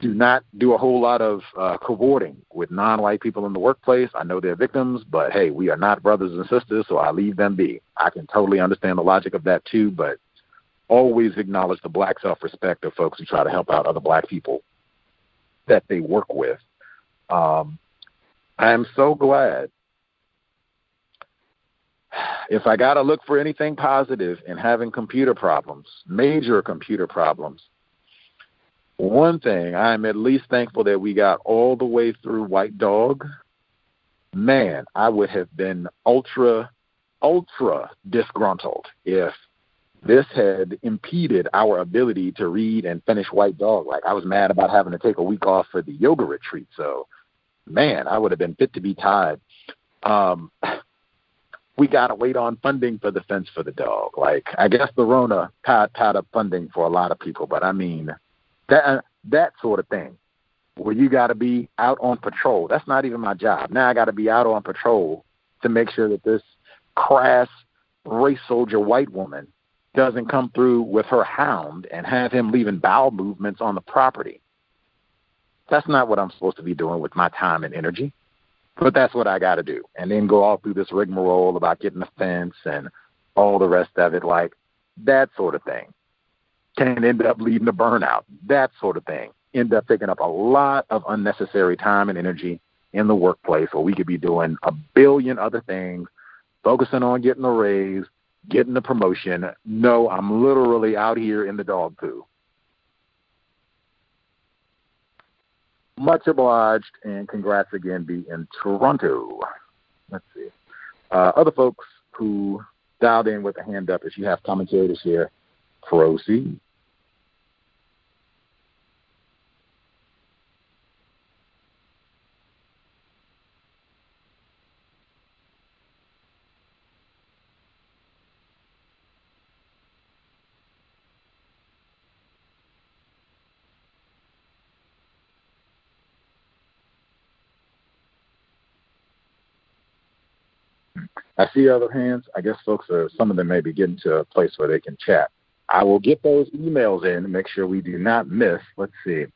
do not do a whole lot of uh, cavorting with non-white people in the workplace. I know they're victims, but hey, we are not brothers and sisters, so I leave them be. I can totally understand the logic of that too, but always acknowledge the black self-respect of folks who try to help out other black people that they work with. Um, I am so glad. If I got to look for anything positive in having computer problems, major computer problems, one thing I'm at least thankful that we got all the way through White Dog. Man, I would have been ultra, ultra disgruntled if this had impeded our ability to read and finish White Dog. Like I was mad about having to take a week off for the yoga retreat. So, man, I would have been fit to be tied. Um, we gotta wait on funding for the fence for the dog. Like I guess the Rona tied tied up funding for a lot of people, but I mean that uh, that sort of thing where you got to be out on patrol. That's not even my job. Now I got to be out on patrol to make sure that this crass race soldier white woman doesn't come through with her hound and have him leaving bowel movements on the property. That's not what I'm supposed to be doing with my time and energy. But that's what I got to do. And then go all through this rigmarole about getting a fence and all the rest of it, like that sort of thing, can end up leading to burnout. That sort of thing end up taking up a lot of unnecessary time and energy in the workplace where we could be doing a billion other things, focusing on getting a raise, getting the promotion. No, I'm literally out here in the dog poo. Much obliged, and congrats again, B in Toronto. Let's see. Uh, other folks who dialed in with a hand up, if you have commentary to share, proceed. I see other hands. I guess folks are some of them may be getting to a place where they can chat. I will get those emails in and make sure we do not miss. Let's see.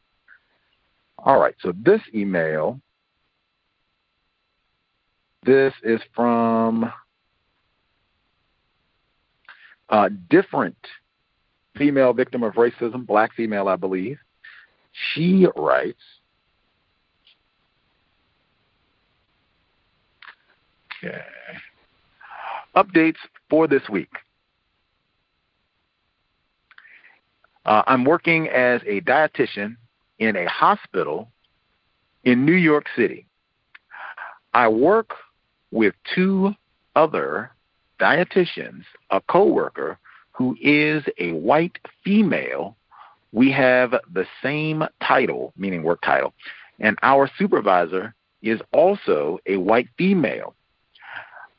All right, so this email, this is from a different female victim of racism, black female, I believe. She writes, okay. Updates for this week. Uh, I'm working as a dietitian in a hospital in New York City. I work with two other dietitians, a coworker who is a white female. We have the same title, meaning work title, and our supervisor is also a white female.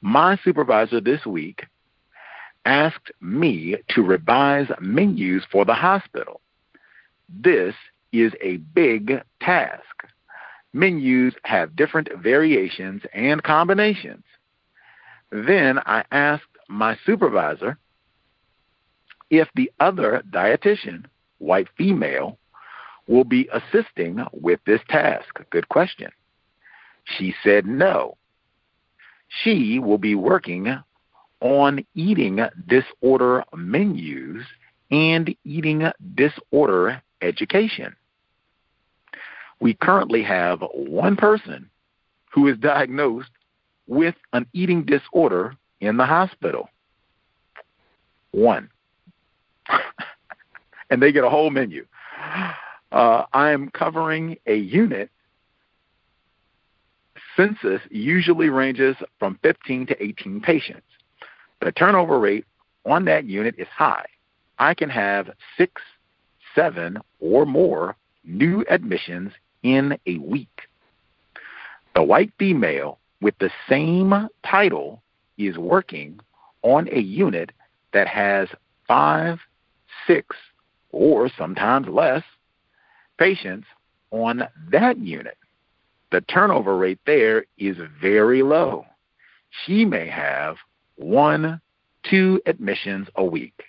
My supervisor this week asked me to revise menus for the hospital. This is a big task. Menus have different variations and combinations. Then I asked my supervisor if the other dietitian, white female, will be assisting with this task. Good question. She said no she will be working on eating disorder menus and eating disorder education. We currently have one person who is diagnosed with an eating disorder in the hospital? One. and they get a whole menu. Uh, I am covering a unit. Census usually ranges from 15 to 18 patients. The turnover rate on that unit is high. I can have six, seven, or more new admissions in a week. The white female with the same title is working on a unit that has five, six, or sometimes less patients on that unit. The turnover rate there is very low. She may have one, two admissions a week.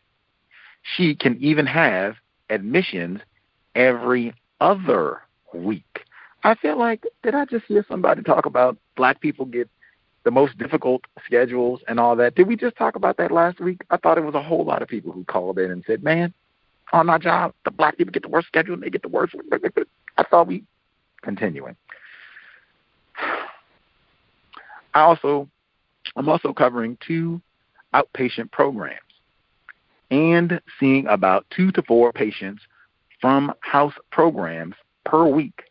She can even have admissions every other week. I feel like did I just hear somebody talk about black people get the most difficult schedules and all that? Did we just talk about that last week? I thought it was a whole lot of people who called in and said, "Man, on my job, the black people get the worst schedule and they get the worst." I thought we continuing. I also I'm also covering two outpatient programs and seeing about two to four patients from house programs per week.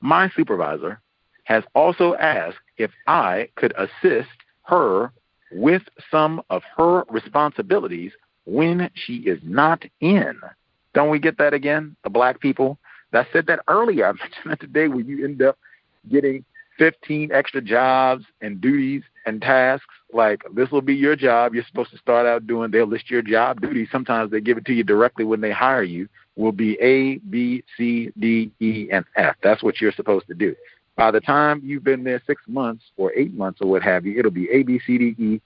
My supervisor has also asked if I could assist her with some of her responsibilities when she is not in. Don't we get that again, the black people? I said that earlier. I mentioned that today when you end up getting 15 extra jobs and duties and tasks. Like this will be your job. You're supposed to start out doing. They'll list your job duties. Sometimes they give it to you directly when they hire you. Will be A, B, C, D, E, and F. That's what you're supposed to do. By the time you've been there six months or eight months or what have you, it'll be A, B, C, D, E,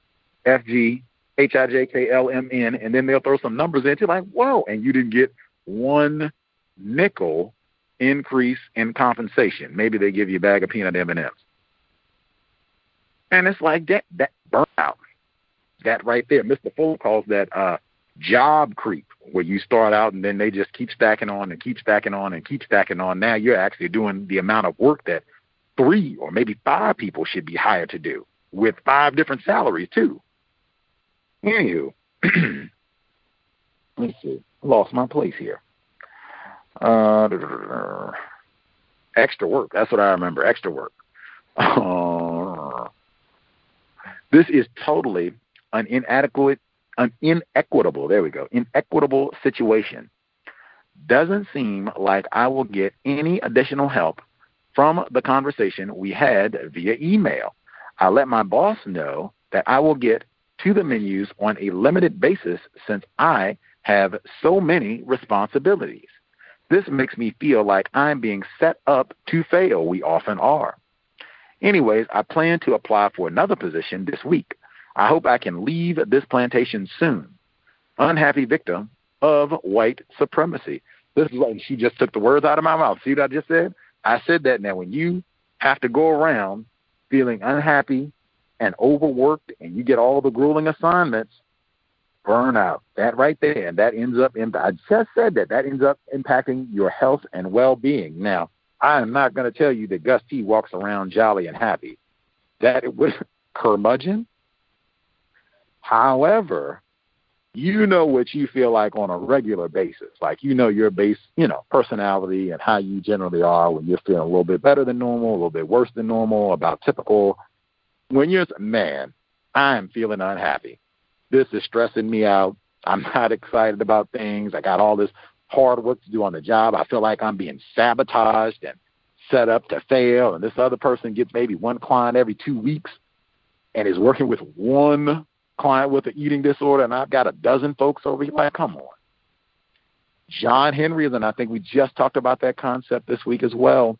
F, G, H, I, J, K, L, M, N, and then they'll throw some numbers in. You're like, whoa, and you didn't get one nickel increase in compensation. Maybe they give you a bag of peanut M&Ms. And it's like that that burnout. That right there. Mr. Full calls that uh job creep, where you start out and then they just keep stacking on and keep stacking on and keep stacking on. Now you're actually doing the amount of work that three or maybe five people should be hired to do with five different salaries too. Anywho, let's see. I lost my place here. Uh, extra work. That's what I remember. Extra work. Uh, this is totally an inadequate, an inequitable. There we go. Inequitable situation. Doesn't seem like I will get any additional help from the conversation we had via email. I let my boss know that I will get to the menus on a limited basis since I have so many responsibilities. This makes me feel like I'm being set up to fail. We often are. Anyways, I plan to apply for another position this week. I hope I can leave this plantation soon. Unhappy victim of white supremacy. This is like she just took the words out of my mouth. See what I just said? I said that now when you have to go around feeling unhappy and overworked and you get all the grueling assignments, burnout. That right there, and that ends up. In, I just said that that ends up impacting your health and well-being. Now, I am not going to tell you that Gus T walks around jolly and happy. That it was curmudgeon. However, you know what you feel like on a regular basis. Like you know your base, you know, personality and how you generally are when you're feeling a little bit better than normal, a little bit worse than normal, about typical. When you're man, I'm feeling unhappy this is stressing me out. I'm not excited about things. I got all this hard work to do on the job. I feel like I'm being sabotaged and set up to fail. And this other person gets maybe one client every two weeks and is working with one client with an eating disorder, and I've got a dozen folks over here. Like, come on. John Henry, and I think we just talked about that concept this week as well.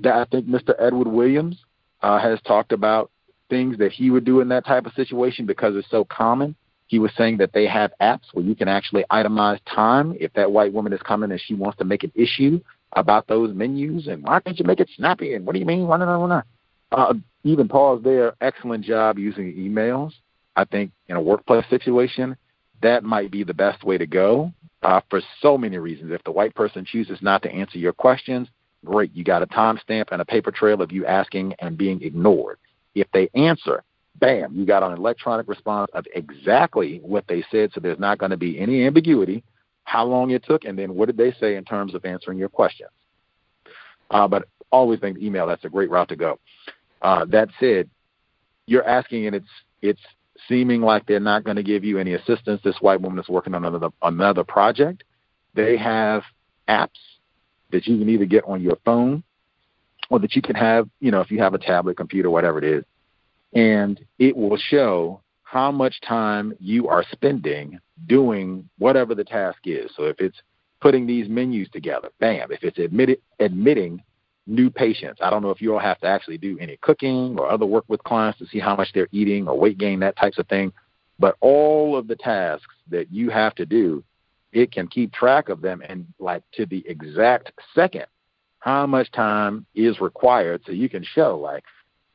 That I think Mr. Edward Williams uh, has talked about things that he would do in that type of situation because it's so common. He was saying that they have apps where you can actually itemize time if that white woman is coming and she wants to make an issue about those menus and why can't you make it snappy and what do you mean? Why not? Why not? Uh, even pause there. Excellent job using emails. I think in a workplace situation, that might be the best way to go uh, for so many reasons. If the white person chooses not to answer your questions, great. You got a timestamp and a paper trail of you asking and being ignored. If they answer, bam, you got an electronic response of exactly what they said, so there's not going to be any ambiguity, how long it took, and then what did they say in terms of answering your questions. Uh, but always think email, that's a great route to go. Uh, that said, you're asking and it's it's seeming like they're not going to give you any assistance. This white woman is working on another another project. They have apps that you can either get on your phone or that you can have, you know, if you have a tablet, computer, whatever it is, and it will show how much time you are spending doing whatever the task is. So if it's putting these menus together, bam. If it's admitted, admitting new patients, I don't know if you all have to actually do any cooking or other work with clients to see how much they're eating or weight gain, that types of thing. But all of the tasks that you have to do, it can keep track of them and like to the exact second how much time is required so you can show like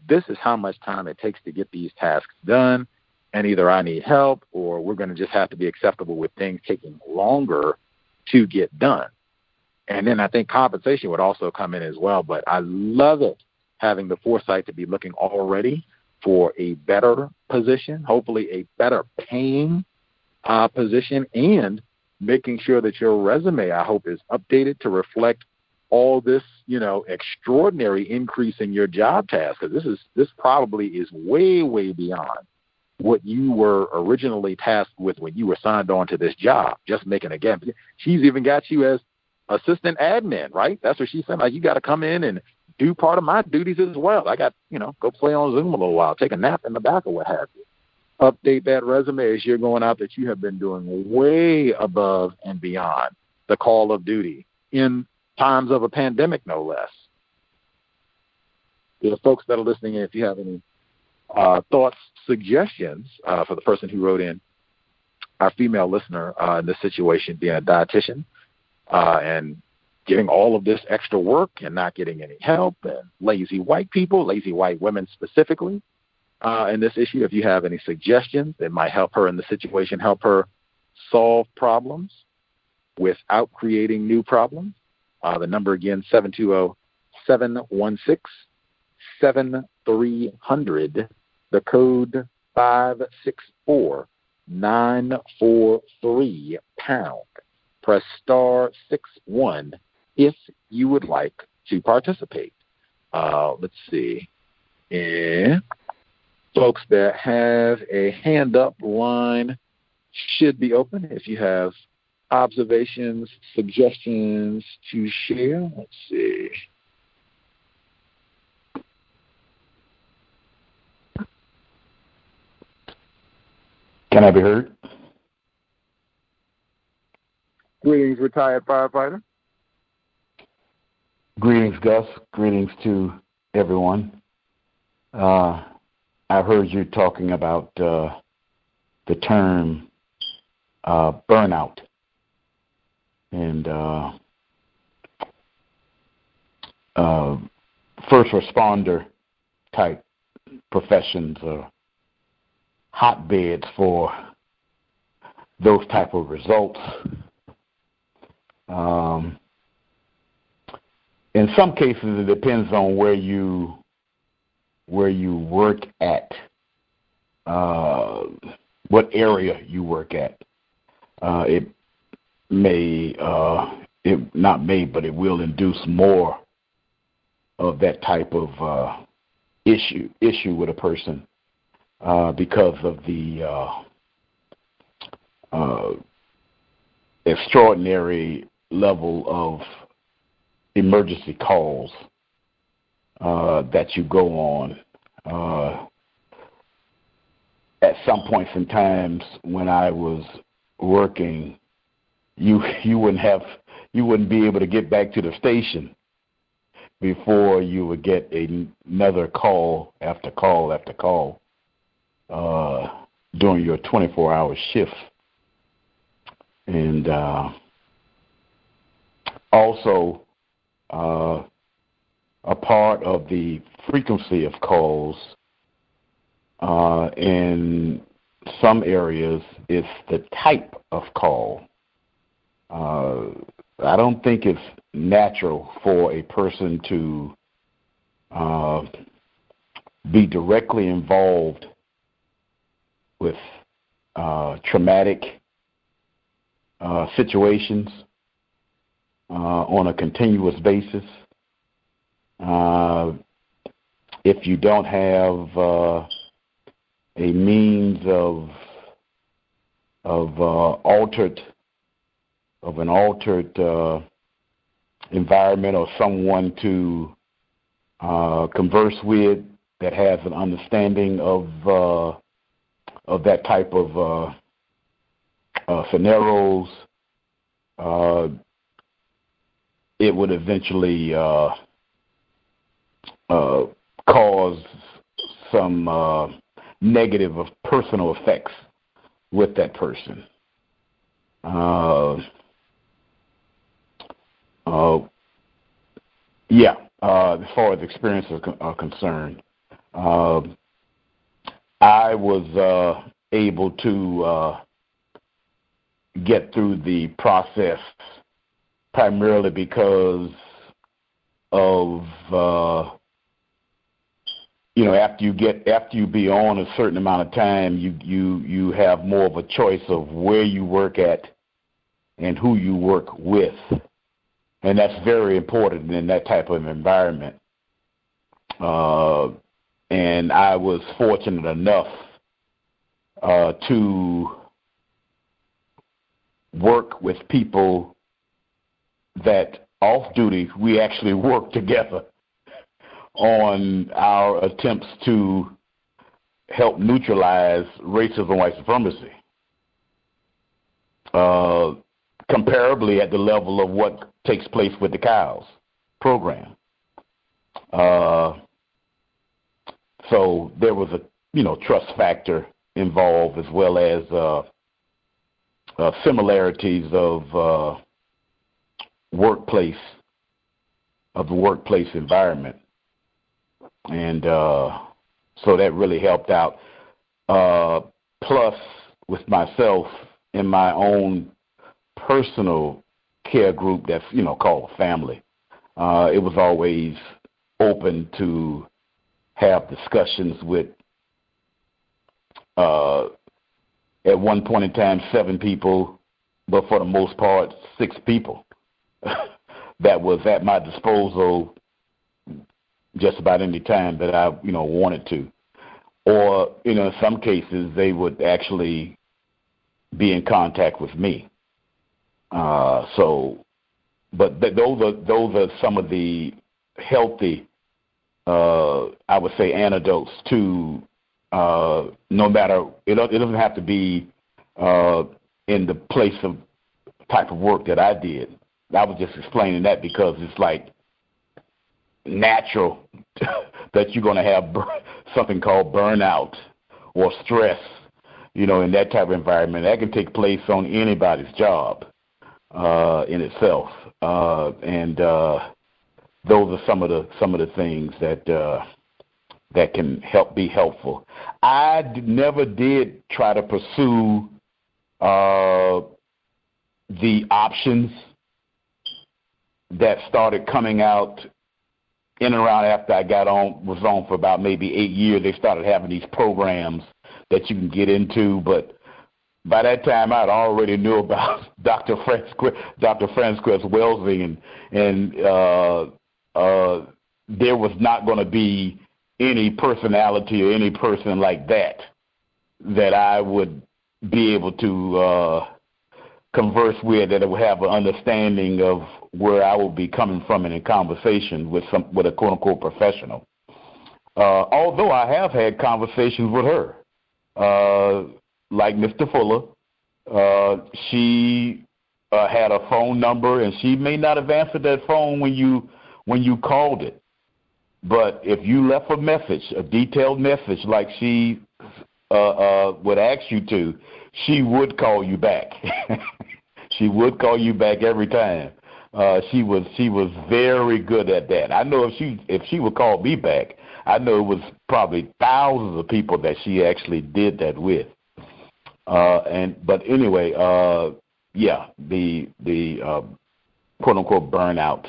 this is how much time it takes to get these tasks done and either I need help or we're going to just have to be acceptable with things taking longer to get done. And then I think compensation would also come in as well. But I love it having the foresight to be looking already for a better position, hopefully a better paying uh, position, and making sure that your resume, I hope, is updated to reflect all this, you know, extraordinary increase in your job task. Because this is this probably is way, way beyond what you were originally tasked with when you were signed on to this job. Just making a gap. She's even got you as assistant admin, right? That's what she's saying. Like you got to come in and do part of my duties as well. I got, you know, go play on Zoom a little while, take a nap in the back or what have you. Update that resume as you're going out that you have been doing way above and beyond the call of duty in times of a pandemic, no less. The folks that are listening, if you have any uh, thoughts, suggestions uh, for the person who wrote in, our female listener uh, in this situation being a dietitian uh, and getting all of this extra work and not getting any help, and lazy white people, lazy white women specifically, uh, in this issue. If you have any suggestions that might help her in the situation, help her solve problems without creating new problems, uh, the number again, 720 716 7300 the code 564943 pound. Press star six one if you would like to participate. Uh, let's see. Folks that have a hand up line should be open if you have observations, suggestions to share. Let's see. Can I be heard? Greetings, retired firefighter. Greetings, Gus. Greetings to everyone. Uh, I heard you talking about uh, the term uh, burnout. And uh, uh, first responder type professions are hotbeds for those type of results. Um, in some cases, it depends on where you where you work at, uh, what area you work at. Uh, it may uh, it not may, but it will induce more of that type of uh, issue issue with a person uh, because of the uh, uh, extraordinary level of emergency calls uh, that you go on. At some points in times when I was working, you you wouldn't have you wouldn't be able to get back to the station before you would get a, another call after call after call uh, during your 24 hour shift. And uh, also, uh, a part of the frequency of calls uh, in some areas is the type of call. Uh, I don't think it's natural for a person to uh, be directly involved with uh, traumatic uh, situations uh, on a continuous basis. Uh, if you don't have a means of of altered of an altered uh, environment or someone to uh, converse with that has an understanding of uh, of that type of uh, uh, scenarios, uh, it would eventually cause some negative of personal effects with that person. Uh, yeah, uh, as far as experiences are concerned, uh, I was uh, able to uh, get through the process primarily because of uh, you know after you get after you be on a certain amount of time you you you have more of a choice of where you work at and who you work with and that's very important in that type of environment uh, and I was fortunate enough uh, to work with people that off duty we actually worked together on our attempts to help neutralize racism and white supremacy. Uh, comparably at the level of what takes place with the COWS program. Uh, so there was a you know trust factor involved as well as uh, uh, similarities of uh, workplace of the workplace environment, and uh, so that really helped out. Uh, plus, with myself in my own personal care group that's you know called a family, uh, it was always open to have discussions with uh, at one point in time seven people, but for the most part six people that was at my disposal just about any time that I you know wanted to, or you know in some cases they would actually be in contact with me. Uh, so, but th- those are those are some of the healthy uh, I would say antidotes to uh, no matter it, it doesn't have to be uh, in the place of type of work that I did. I was just explaining that because it's like natural that you're going to have something called burnout or stress, you know, in that type of environment. That can take place on anybody's job uh, in itself, uh, and uh, those are some of the some of the things that uh, that can help be helpful. I d- never did try to pursue uh, the options that started coming out in and around after I got on was on for about maybe eight years. They started having these programs that you can get into, but by that time I'd already knew about Dr. Frances Dr. Frances Welsing and and uh, uh, there was not going to be any personality or any person like that that I would be able to uh, converse with that would have an understanding of where I would be coming from in a conversation with some with a quote unquote professional. Uh, although I have had conversations with her, uh, like Mr. Fuller, uh, she uh, had a phone number, and she may not have answered that phone when you when you called it. But if you left a message, a detailed message like she uh, uh, would ask you to, she would call you back. she would call you back every time. Uh, she was she was very good at that. I know if she if she would call me back, I know it was probably thousands of people that she actually did that with. Uh, and but anyway, uh, yeah, the the uh, quote unquote burnout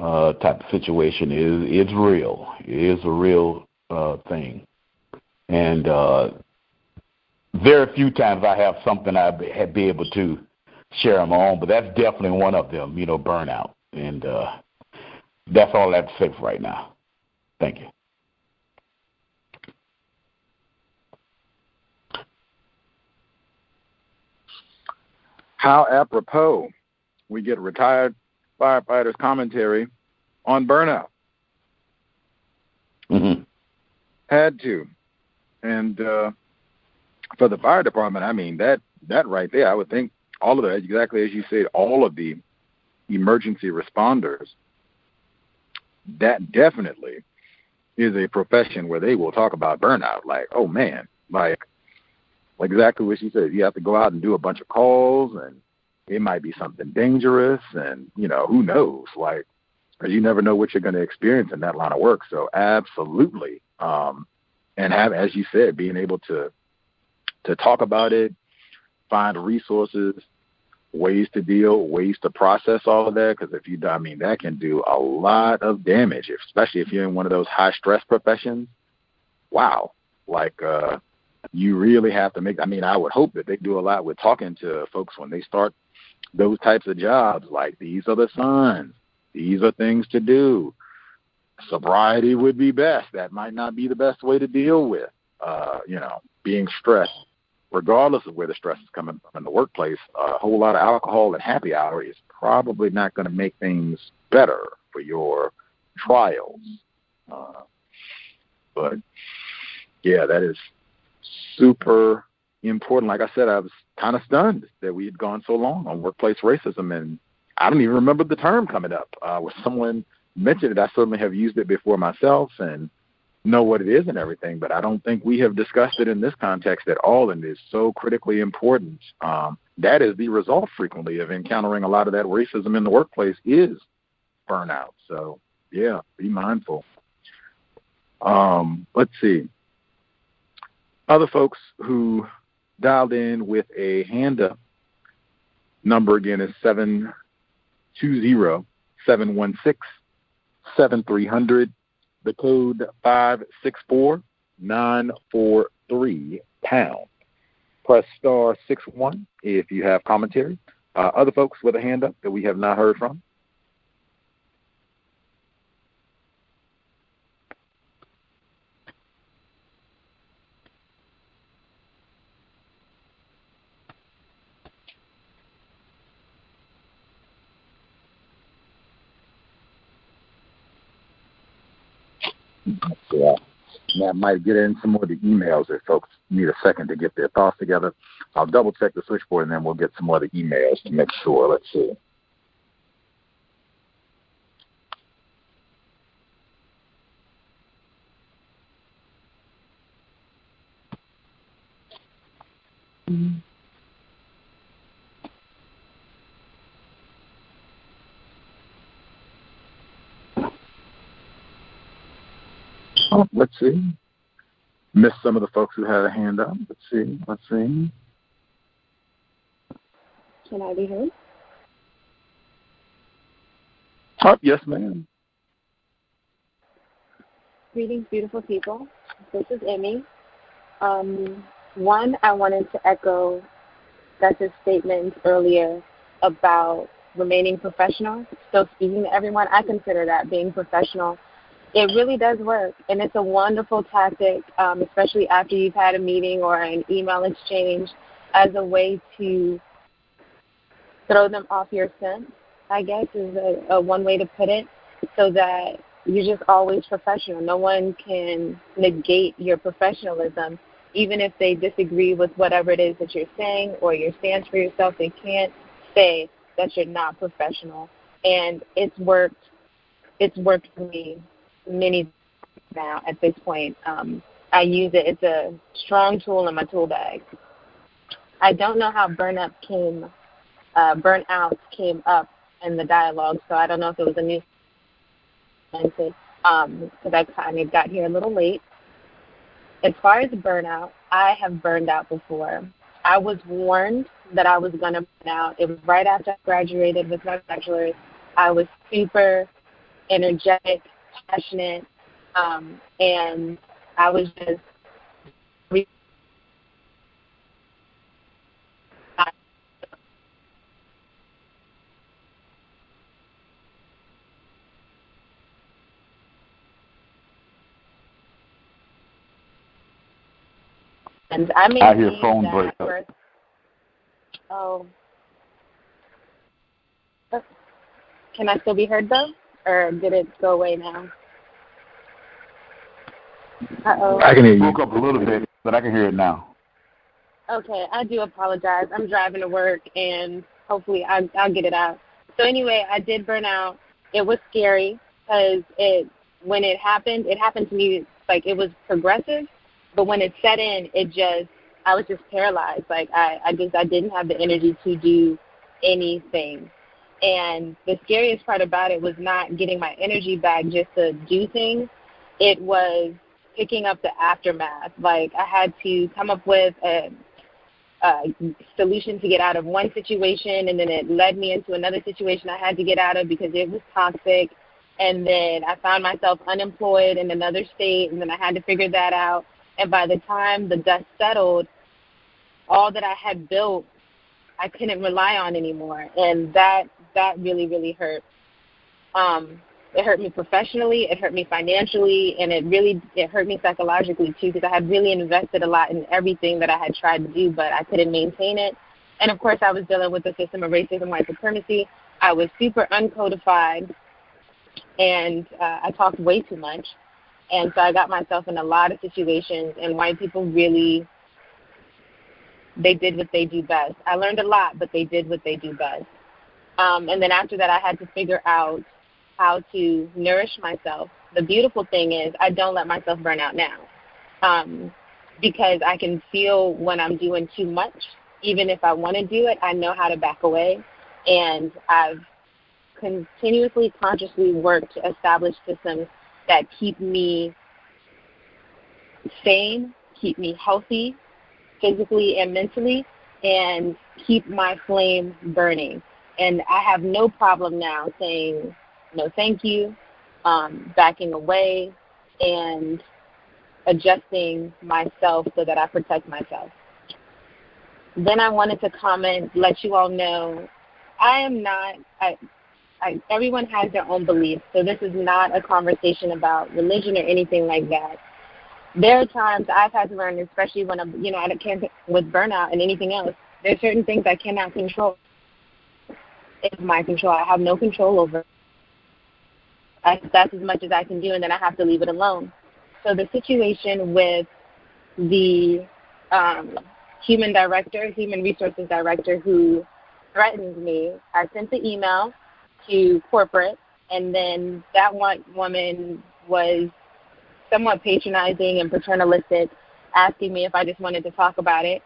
uh, type of situation is it's real. It is a real uh, thing, and uh, very few times I have something I'd be able to share on my own, but that's definitely one of them. You know, burnout, and uh, that's all I have to say for right now. Thank you. How apropos we get retired firefighters commentary on burnout. Mm-hmm. Had to, and uh, for the fire department, I mean that that right there, I would think all of that exactly as you said, all of the emergency responders. That definitely is a profession where they will talk about burnout. Like, oh man, like, like exactly what she said. You have to go out and do a bunch of calls, and it might be something dangerous, and you know who knows. Like, you never know what you're going to experience in that line of work. So absolutely, um, and have, as you said, being able to to talk about it, find resources, ways to deal, ways to process all of that. Because if you, I mean, that can do a lot of damage, especially if you're in one of those high stress professions. Wow, like uh, you really have to make. I mean, I would hope that they do a lot with talking to folks when they start those types of jobs. Like these are the signs these are things to do. Sobriety would be best. That might not be the best way to deal with, uh, you know, being stressed. Regardless of where the stress is coming from in the workplace, a whole lot of alcohol and happy hour is probably not going to make things better for your trials. Uh, but yeah, that is super important. Like I said, I was kind of stunned that we had gone so long on workplace racism, and I don't even remember the term coming up. Uh, when someone mentioned it, I certainly have used it before myself and know what it is and everything, but I don't think we have discussed it in this context at all, and it's so critically important. Um, that is the result frequently of encountering a lot of that racism in the workplace is burnout. So yeah, be mindful. Um, let's see. Other folks who dialed in with a hand up number again is seven two zero seven one six seven three hundred. The code five six four nine four three pound. Press star six one if you have commentary. Uh, other folks with a hand up that we have not heard from. That might get in some more of the emails if folks need a second to get their thoughts together. I'll double check the switchboard and then we'll get some more of the emails to make sure. Let's see. Let's see. Missed some of the folks who had a hand up. Let's see. Let's see. Can I be heard? Oh, yes, ma'am. Greetings, beautiful people. This is Emmy. Um, one, I wanted to echo Gus's statement earlier about remaining professional. So, speaking to everyone, I consider that being professional it really does work, and it's a wonderful tactic, um, especially after you've had a meeting or an email exchange, as a way to throw them off your scent. I guess is a, a one way to put it, so that you're just always professional. No one can negate your professionalism, even if they disagree with whatever it is that you're saying or your stance for yourself. They can't say that you're not professional, and it's worked. It's worked for me many now at this point. Um, I use it. It's a strong tool in my tool bag. I don't know how burnout came, uh, burnout came up in the dialogue, so I don't know if it was a new because um, I kind of got here a little late. As far as burnout, I have burned out before. I was warned that I was going to burn out. It was right after I graduated with my bachelor's. I was super energetic, passionate, um, and I was just And I mean, I hear phone break up. Oh. Can I still be heard though? Or did it go away now? Uh oh. I can hear you. Broke up a little bit, but I can hear it now. Okay, I do apologize. I'm driving to work, and hopefully I, I'll get it out. So anyway, I did burn out. It was scary because it when it happened, it happened to me like it was progressive, but when it set in, it just I was just paralyzed. Like I, I just I didn't have the energy to do anything. And the scariest part about it was not getting my energy back just to do things. It was picking up the aftermath. Like I had to come up with a, a solution to get out of one situation, and then it led me into another situation I had to get out of because it was toxic. And then I found myself unemployed in another state, and then I had to figure that out. And by the time the dust settled, all that I had built, I couldn't rely on anymore, and that that really really hurt. Um, it hurt me professionally, it hurt me financially, and it really it hurt me psychologically too because I had really invested a lot in everything that I had tried to do, but I couldn't maintain it. And of course, I was dealing with the system of racism, white supremacy. I was super uncodified, and uh, I talked way too much, and so I got myself in a lot of situations. And white people really they did what they do best. I learned a lot, but they did what they do best. Um, and then after that, I had to figure out how to nourish myself. The beautiful thing is, I don't let myself burn out now um, because I can feel when I'm doing too much. Even if I want to do it, I know how to back away. And I've continuously, consciously worked to establish systems that keep me sane, keep me healthy, physically and mentally, and keep my flame burning. And I have no problem now saying no thank you, um, backing away, and adjusting myself so that I protect myself. Then I wanted to comment, let you all know, I am not. I, I, everyone has their own beliefs, so this is not a conversation about religion or anything like that. There are times I've had to learn, especially when I'm, you know, I can't with burnout and anything else. There are certain things I cannot control. It's my control. I have no control over. I, that's as much as I can do, and then I have to leave it alone. So the situation with the um, human director, human resources director, who threatened me, I sent the email to corporate, and then that one woman was somewhat patronizing and paternalistic, asking me if I just wanted to talk about it.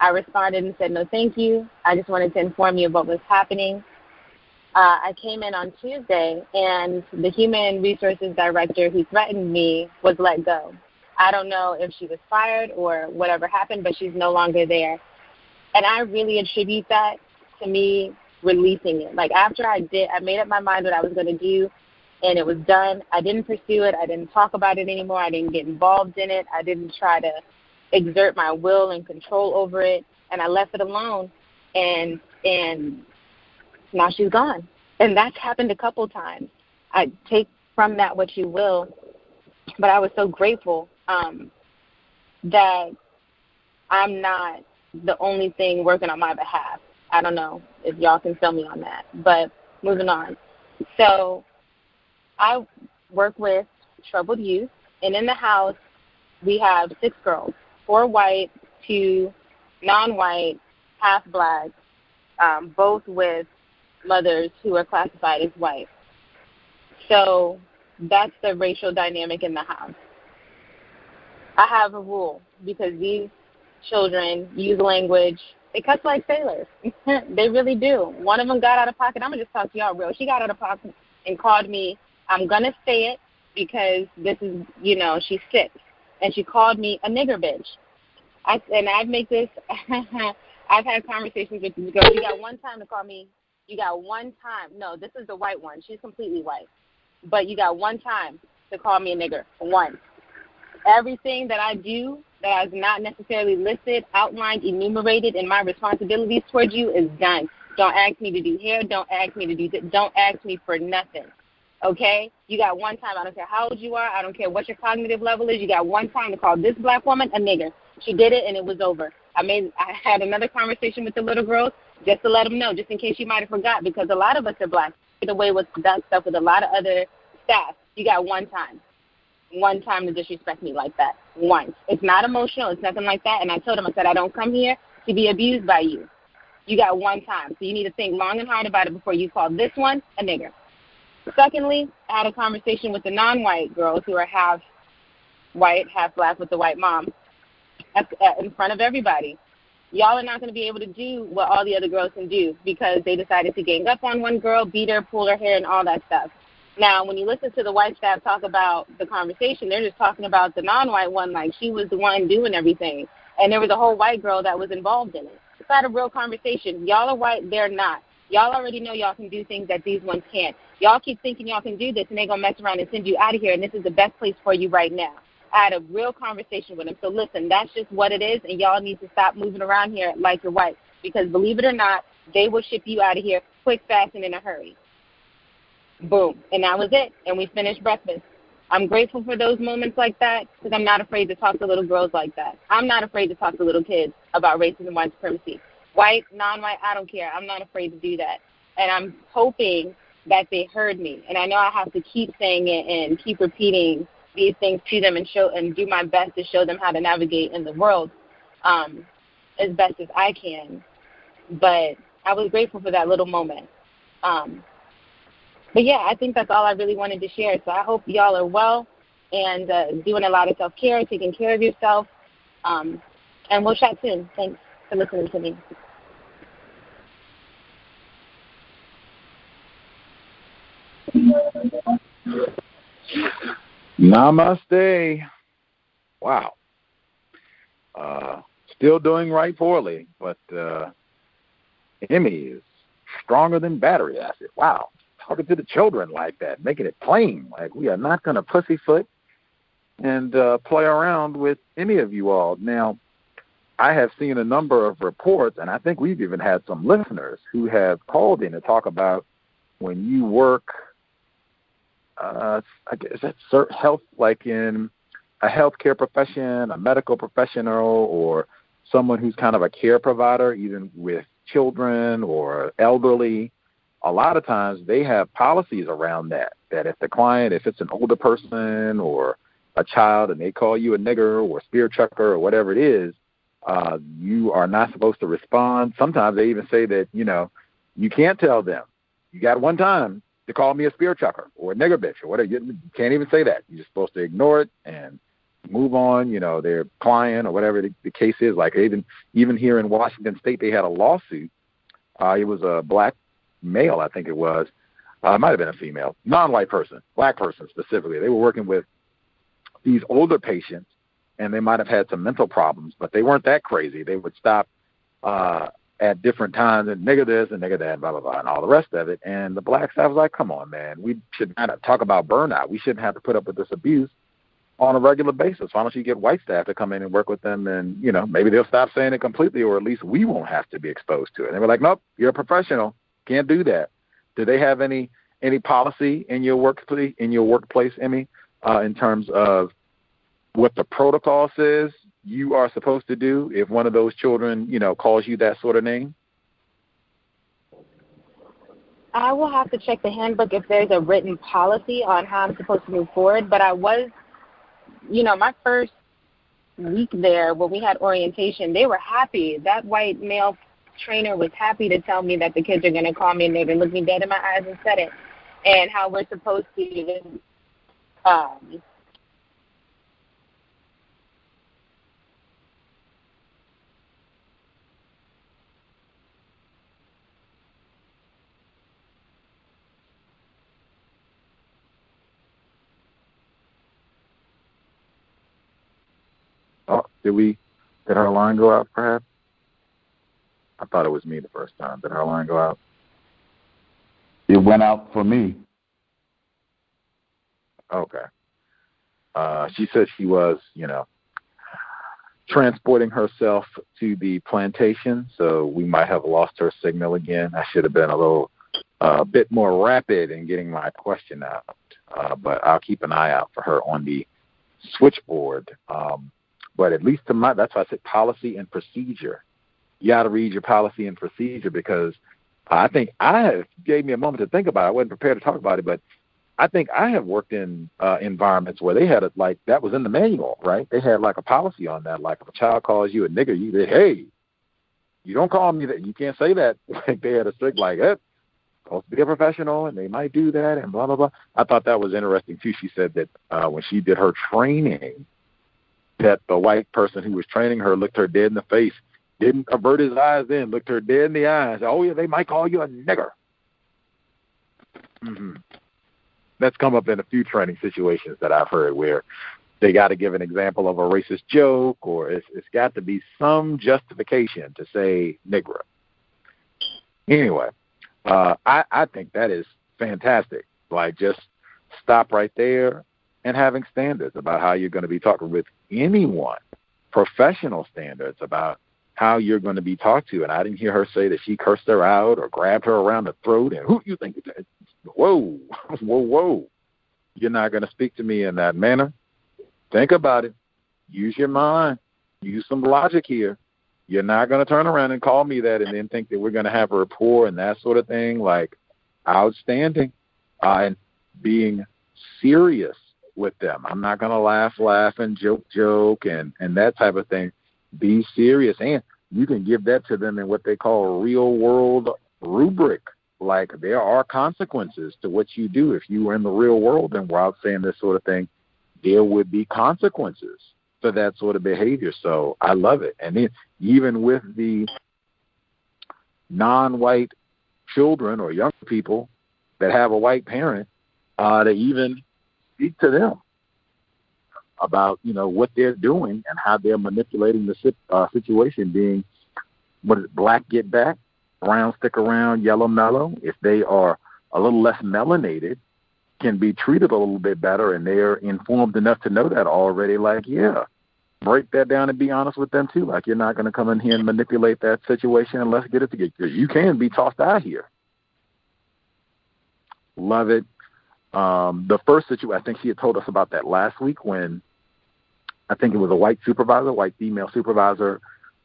I responded and said, no, thank you. I just wanted to inform you of what was happening. Uh, I came in on Tuesday, and the human resources director who threatened me was let go. I don't know if she was fired or whatever happened, but she's no longer there. And I really attribute that to me releasing it. Like after I did, I made up my mind what I was going to do, and it was done. I didn't pursue it. I didn't talk about it anymore. I didn't get involved in it. I didn't try to exert my will and control over it, and I left it alone. And and now she's gone. And that's happened a couple times. I take from that what you will, but I was so grateful um, that I'm not the only thing working on my behalf. I don't know if y'all can fill me on that, but moving on. So I work with troubled youth, and in the house we have six girls, four white, two non-white, half black, um, both with mothers who are classified as white. So that's the racial dynamic in the house. I have a rule because these children use language. They cuss like sailors. they really do. One of them got out of pocket. I'm gonna just talk to y'all real. She got out of pocket and called me. I'm gonna say it because this is, you know, she's sick. and she called me a nigger bitch. I and I make this. I've had conversations with these girls. You got one time to call me. You got one time. No, this is the white one. She's completely white, but you got one time to call me a nigger. One. Everything that I do that is not necessarily listed, outlined, enumerated in my responsibilities towards you is done. Don't ask me to do hair. Don't ask me to do. Th- don't ask me for nothing. Okay? You got one time. I don't care how old you are. I don't care what your cognitive level is. You got one time to call this black woman a nigger. She did it, and it was over. I made I had another conversation with the little girls just to let them know, just in case you might have forgot, because a lot of us are black. The way with that stuff with a lot of other staff, you got one time, one time to disrespect me like that. Once. It's not emotional. It's nothing like that. And I told him, I said, I don't come here to be abused by you. You got one time, so you need to think long and hard about it before you call this one a nigger. Secondly, I had a conversation with the non-white girls who are half white, half black with the white mom in front of everybody. Y'all are not going to be able to do what all the other girls can do because they decided to gang up on one girl, beat her, pull her hair, and all that stuff. Now, when you listen to the white staff talk about the conversation, they're just talking about the non-white one like she was the one doing everything, and there was a whole white girl that was involved in it. It's not a real conversation. Y'all are white, they're not. Y'all already know y'all can do things that these ones can't. Y'all keep thinking y'all can do this, and they're gonna mess around and send you out of here, and this is the best place for you right now. I had a real conversation with him. So listen, that's just what it is, and y'all need to stop moving around here like your wife, because believe it or not, they will ship you out of here quick, fast, and in a hurry. Boom, and that was it, and we finished breakfast. I'm grateful for those moments like that because I'm not afraid to talk to little girls like that. I'm not afraid to talk to little kids about racism, white supremacy. White, non-white, I don't care. I'm not afraid to do that. And I'm hoping that they heard me. And I know I have to keep saying it and keep repeating these things to them and show and do my best to show them how to navigate in the world um, as best as I can. But I was grateful for that little moment. Um, but yeah, I think that's all I really wanted to share. So I hope y'all are well and uh, doing a lot of self care, taking care of yourself. Um, and we'll chat soon. Thanks for listening to me. Namaste. Wow. Uh, still doing right poorly, but uh, Emmy is stronger than battery acid. Wow. Talking to the children like that, making it plain. Like we are not going to pussyfoot and uh, play around with any of you all. Now, I have seen a number of reports, and I think we've even had some listeners who have called in to talk about when you work uh, is that health like in a healthcare profession, a medical professional, or someone who's kind of a care provider, even with children or elderly. A lot of times they have policies around that. That if the client, if it's an older person or a child, and they call you a nigger or spear chucker or whatever it is, uh, you are not supposed to respond. Sometimes they even say that you know you can't tell them. You got one time to call me a spear chucker or a nigger bitch or whatever. You can't even say that. You're supposed to ignore it and move on. You know, their client or whatever the, the case is. Like even even here in Washington State, they had a lawsuit. Uh, it was a black male, I think it was. Uh, it might have been a female, non-white person, black person specifically. They were working with these older patients, and they might have had some mental problems, but they weren't that crazy. They would stop uh, at different times and nigga this and nigga that, blah blah blah, and all the rest of it. And the black staff was like, "Come on, man, we should not talk about burnout. We shouldn't have to put up with this abuse on a regular basis. Why don't you get white staff to come in and work with them, and you know maybe they'll stop saying it completely, or at least we won't have to be exposed to it." And they were like, "Nope, you're a professional, can't do that." Do they have any any policy in your workplace in your workplace, Emmy, uh, in terms of what the protocol says you are supposed to do if one of those children, you know, calls you that sort of name? I will have to check the handbook if there's a written policy on how I'm supposed to move forward. But I was, you know, my first week there when we had orientation, they were happy. That white male trainer was happy to tell me that the kids are going to call me and they're going to look me dead in my eyes and said it, and how we're supposed to um, Did we? Did our line go out? Perhaps. I thought it was me the first time. Did our line go out? It went out for me. Okay. Uh, she said she was, you know, transporting herself to the plantation, so we might have lost her signal again. I should have been a little, a uh, bit more rapid in getting my question out, uh, but I'll keep an eye out for her on the switchboard. Um, but at least to my that's why I said policy and procedure. You got to read your policy and procedure because I think I have gave me a moment to think about it. I wasn't prepared to talk about it, but I think I have worked in uh, environments where they had it like that was in the manual, right? They had like a policy on that. Like if a child calls you a nigger, you say, "Hey, you don't call me that. You can't say that." Like they had a strict like, "Eh, supposed to be a professional, and they might do that, and blah blah blah." I thought that was interesting too. She said that uh, when she did her training, that the white person who was training her looked her dead in the face, didn't avert his eyes, then looked her dead in the eyes. Oh yeah, they might call you a nigger. Mm-hmm that's come up in a few training situations that I've heard where they got to give an example of a racist joke or it's, it's got to be some justification to say nigger. Anyway, uh, I, I think that is fantastic. Like just stop right there and having standards about how you're going to be talking with anyone, professional standards about how you're going to be talked to. And I didn't hear her say that she cursed her out or grabbed her around the throat and who you think that? whoa, whoa, whoa. You're not going to speak to me in that manner. Think about it. Use your mind. Use some logic here. You're not going to turn around and call me that and then think that we're going to have a rapport and that sort of thing. Like, outstanding. Uh, and being serious with them. I'm not going to laugh, laugh, and joke, joke, and, and that type of thing. Be serious. And you can give that to them in what they call real world rubric like there are consequences to what you do. If you were in the real world and were out saying this sort of thing, there would be consequences for that sort of behavior. So I love it. And then even with the non-white children or young people that have a white parent, uh, to even speak to them about you know what they're doing and how they're manipulating the uh, situation. Being what is it, black get back brown stick around, yellow mellow, if they are a little less melanated, can be treated a little bit better and they're informed enough to know that already, like, yeah, break that down and be honest with them too. Like you're not gonna come in here and manipulate that situation and let's get it together. You can be tossed out here. Love it. Um, the first situation I think she had told us about that last week when I think it was a white supervisor, white female supervisor,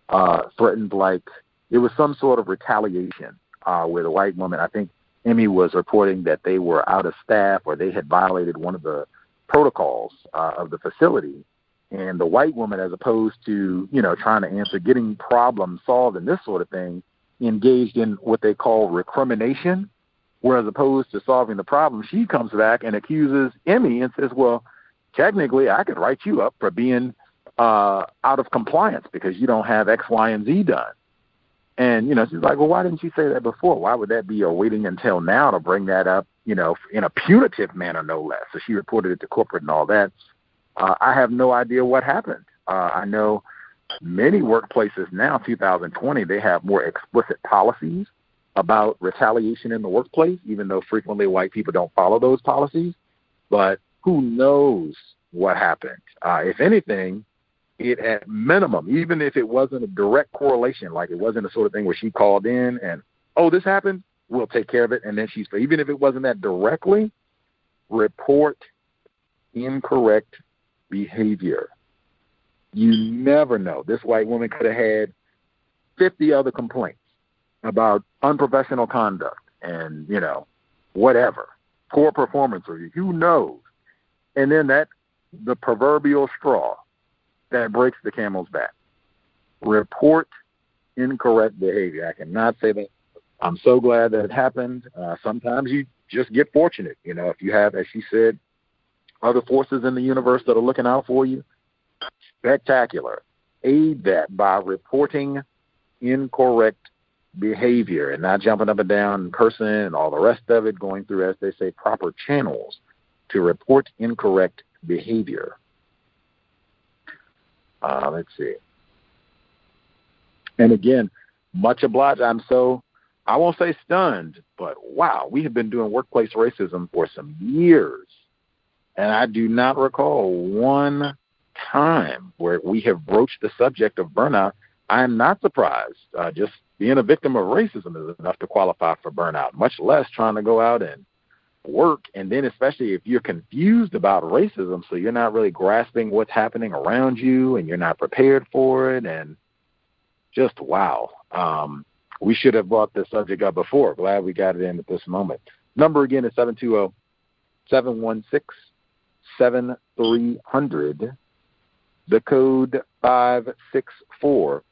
uh, threatened like it was some sort of retaliation uh, where the white woman, I think Emmy was reporting that they were out of staff or they had violated one of the protocols uh, of the facility. And the white woman, as opposed to, you know, trying to answer, getting problems solved and this sort of thing, engaged in what they call recrimination, where as opposed to solving the problem, she comes back and accuses Emmy and says, well, technically I could write you up for being uh, out of compliance because you don't have X, Y, and Z done. And, you know, she's like, well, why didn't you say that before? Why would that be a waiting until now to bring that up, you know, in a punitive manner, no less? So she reported it to corporate and all that. Uh, I have no idea what happened. Uh, I know many workplaces now, 2020, they have more explicit policies about retaliation in the workplace, even though frequently white people don't follow those policies. But who knows what happened? Uh, if anything, it at minimum, even if it wasn't a direct correlation, like it wasn't the sort of thing where she called in and, oh, this happened, we'll take care of it. And then she's, even if it wasn't that directly, report incorrect behavior. You never know. This white woman could have had 50 other complaints about unprofessional conduct and, you know, whatever, poor performance review. Who knows? And then that, the proverbial straw that breaks the camel's back. Report incorrect behavior. I cannot say that. I'm so glad that it happened. Uh, sometimes you just get fortunate. You know, if you have, as she said, other forces in the universe that are looking out for you, spectacular. Aid that by reporting incorrect behavior and not jumping up and down and cursing and all the rest of it, going through, as they say, proper channels to report incorrect behavior. Uh, let's see. And again, much obliged. I'm so, I won't say stunned, but wow, we have been doing workplace racism for some years. And I do not recall one time where we have broached the subject of burnout. I am not surprised. Uh, just being a victim of racism is enough to qualify for burnout, much less trying to go out and work, and then especially if you're confused about racism, so you're not really grasping what's happening around you, and you're not prepared for it, and just wow. Um, we should have brought this subject up before. Glad we got it in at this moment. Number again is 720 716 7300. The code 564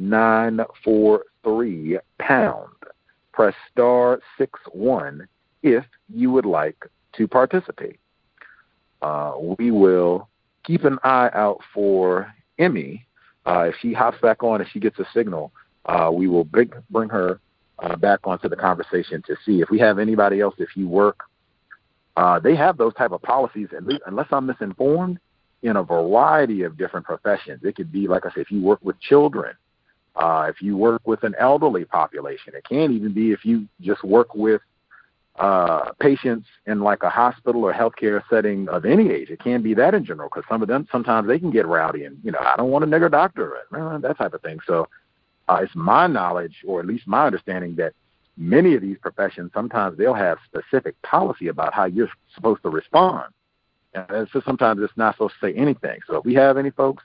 943 pound. Press star 6 1 if you would like to participate. Uh, we will keep an eye out for Emmy. Uh, if she hops back on, if she gets a signal, uh, we will bring, bring her uh, back onto the conversation to see if we have anybody else. If you work, uh, they have those type of policies. Unless I'm misinformed, in a variety of different professions. It could be, like I said, if you work with children, uh, if you work with an elderly population. It can even be if you just work with uh, patients in like a hospital or healthcare setting of any age. It can be that in general because some of them sometimes they can get rowdy and you know I don't want a nigger doctor, uh, that type of thing. So uh, it's my knowledge, or at least my understanding, that many of these professions sometimes they'll have specific policy about how you're supposed to respond. And just sometimes it's not supposed to say anything. So if we have any folks,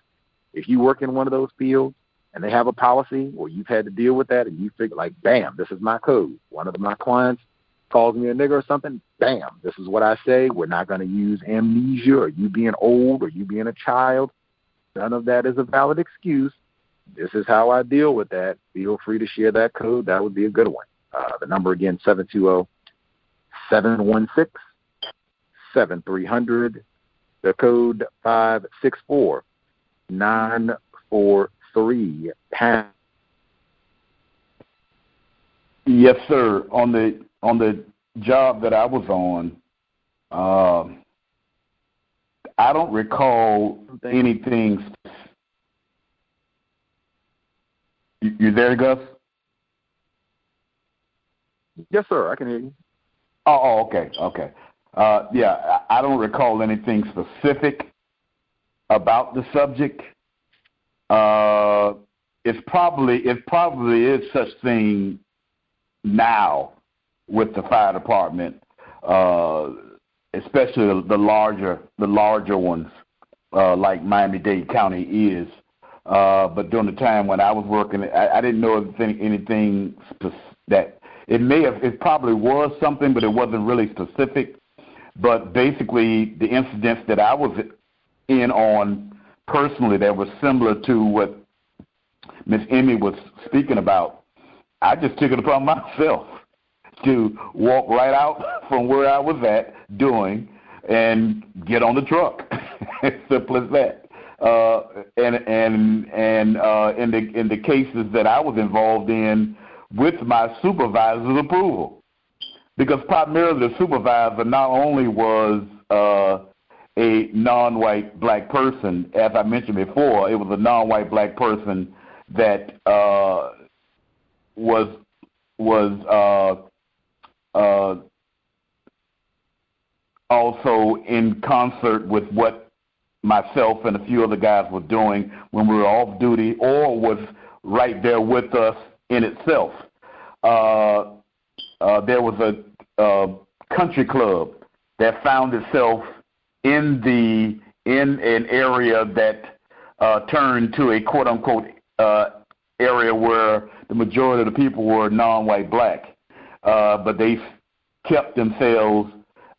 if you work in one of those fields and they have a policy or you've had to deal with that and you figure like, bam, this is my code. One of my clients calls me a nigger or something, bam, this is what I say. We're not going to use amnesia or you being old or you being a child. None of that is a valid excuse. This is how I deal with that. Feel free to share that code. That would be a good one. Uh, the number again, 720 716 7300. The code 564 943 pound. Yes, sir. On the on the job that I was on, um, I don't recall anything. You, you there, Gus? Yes, sir. I can hear you. Oh, oh okay, okay. Uh, yeah, I don't recall anything specific about the subject. Uh, it's probably it probably is such thing now with the fire department, uh, especially the, the larger the larger ones uh, like Miami Dade County is. Uh, but during the time when I was working, I, I didn't know anything, anything that it may have. It probably was something, but it wasn't really specific. But basically, the incidents that I was in on personally that was similar to what Miss Emmy was speaking about, I just took it upon myself to walk right out from where I was at doing and get on the truck. Simple as that. Uh, and and and uh, in the in the cases that I was involved in with my supervisor's approval, because primarily the supervisor not only was uh, a non-white black person, as I mentioned before, it was a non-white black person that uh, was was uh, uh, also in concert with what myself and a few other guys were doing when we were off duty, or was right there with us in itself. Uh, uh, there was a, a country club that found itself in the in an area that uh, turned to a quote unquote uh, area where the majority of the people were non-white black, uh, but they kept themselves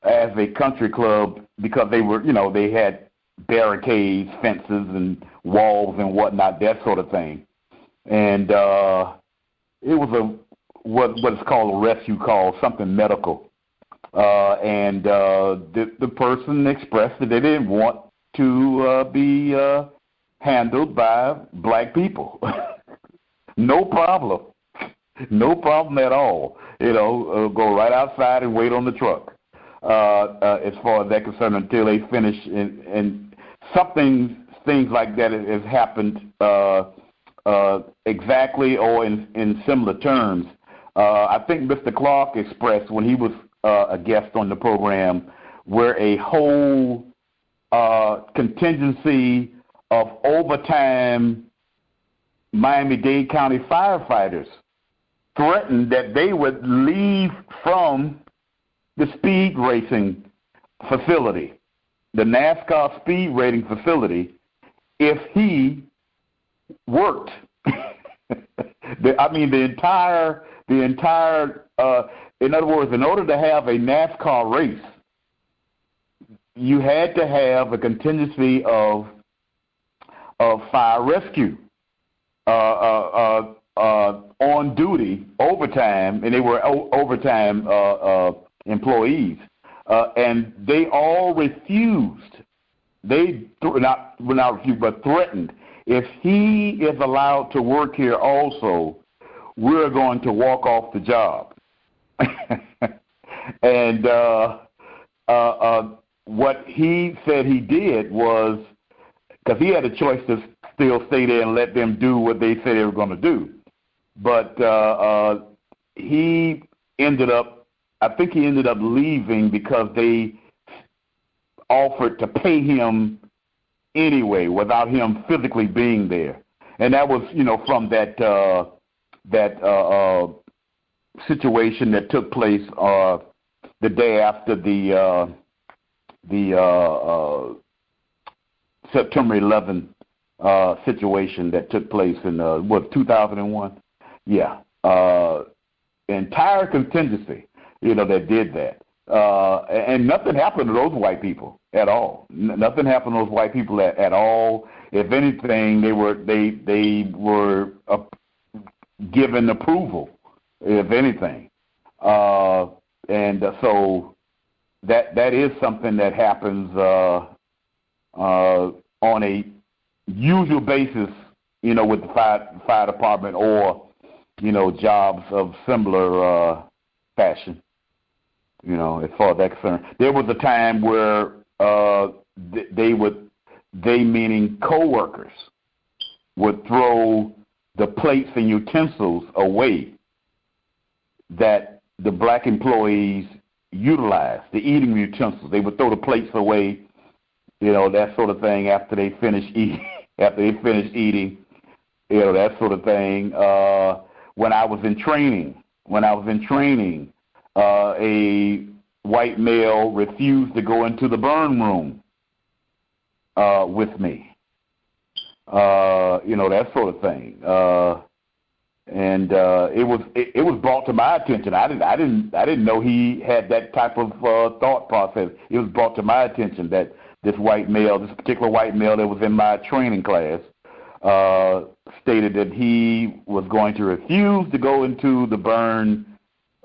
as a country club because they were you know they had barricades, fences, and walls and whatnot, that sort of thing, and uh, it was a what what is called a rescue call, something medical. Uh, and uh, the the person expressed that they didn't want to uh, be uh, handled by black people. no problem, no problem at all. You know, uh, go right outside and wait on the truck. Uh, uh, as far as that concerned, until they finish, and, and something things like that has happened uh, uh, exactly or in, in similar terms uh, I think Mr. Clark expressed when he was uh, a guest on the program where a whole uh, contingency of overtime Miami Dade County firefighters threatened that they would leave from the speed racing facility, the NASCAR speed rating facility, if he worked. the, I mean, the entire, the entire. Uh, in other words, in order to have a NASCAR race, you had to have a contingency of of fire rescue uh, uh, uh, uh, on duty overtime, and they were o- overtime uh, uh, employees, and they all refused. They th- not not refused, but threatened. If he is allowed to work here, also, we're going to walk off the job. and uh, uh, uh, what he said he did was because he had a choice to still stay there and let them do what they said they were going to do. But uh, uh, he ended up, I think he ended up leaving because they offered to pay him anyway without him physically being there. And that was, you know, from that uh, that uh, uh, situation that took place uh, the day after the uh, the uh, uh, September 11 uh, situation that took place in uh, what 2001. Yeah, entire contingency, you know, that did that, and nothing happened to those white people at all. N- nothing happened to those white people at, at all. If anything, they were they they were given approval, if anything, uh, and uh, so that that is something that happens uh, uh, on a usual basis, you know, with the fire fire department or you know jobs of similar uh, fashion. You know, as far as that concerned, there was a time where uh, th- they would, they meaning coworkers, would throw the plates and utensils away that the black employees utilized, the eating utensils. They would throw the plates away, you know, that sort of thing after they finish eating. after they finish eating, you know, that sort of thing. Uh, when I was in training, when I was in training, uh, a white male refused to go into the burn room uh, with me. Uh, you know that sort of thing. Uh, and uh, it was it, it was brought to my attention. I didn't I didn't I didn't know he had that type of uh, thought process. It was brought to my attention that this white male, this particular white male that was in my training class, uh, stated that he was going to refuse to go into the burn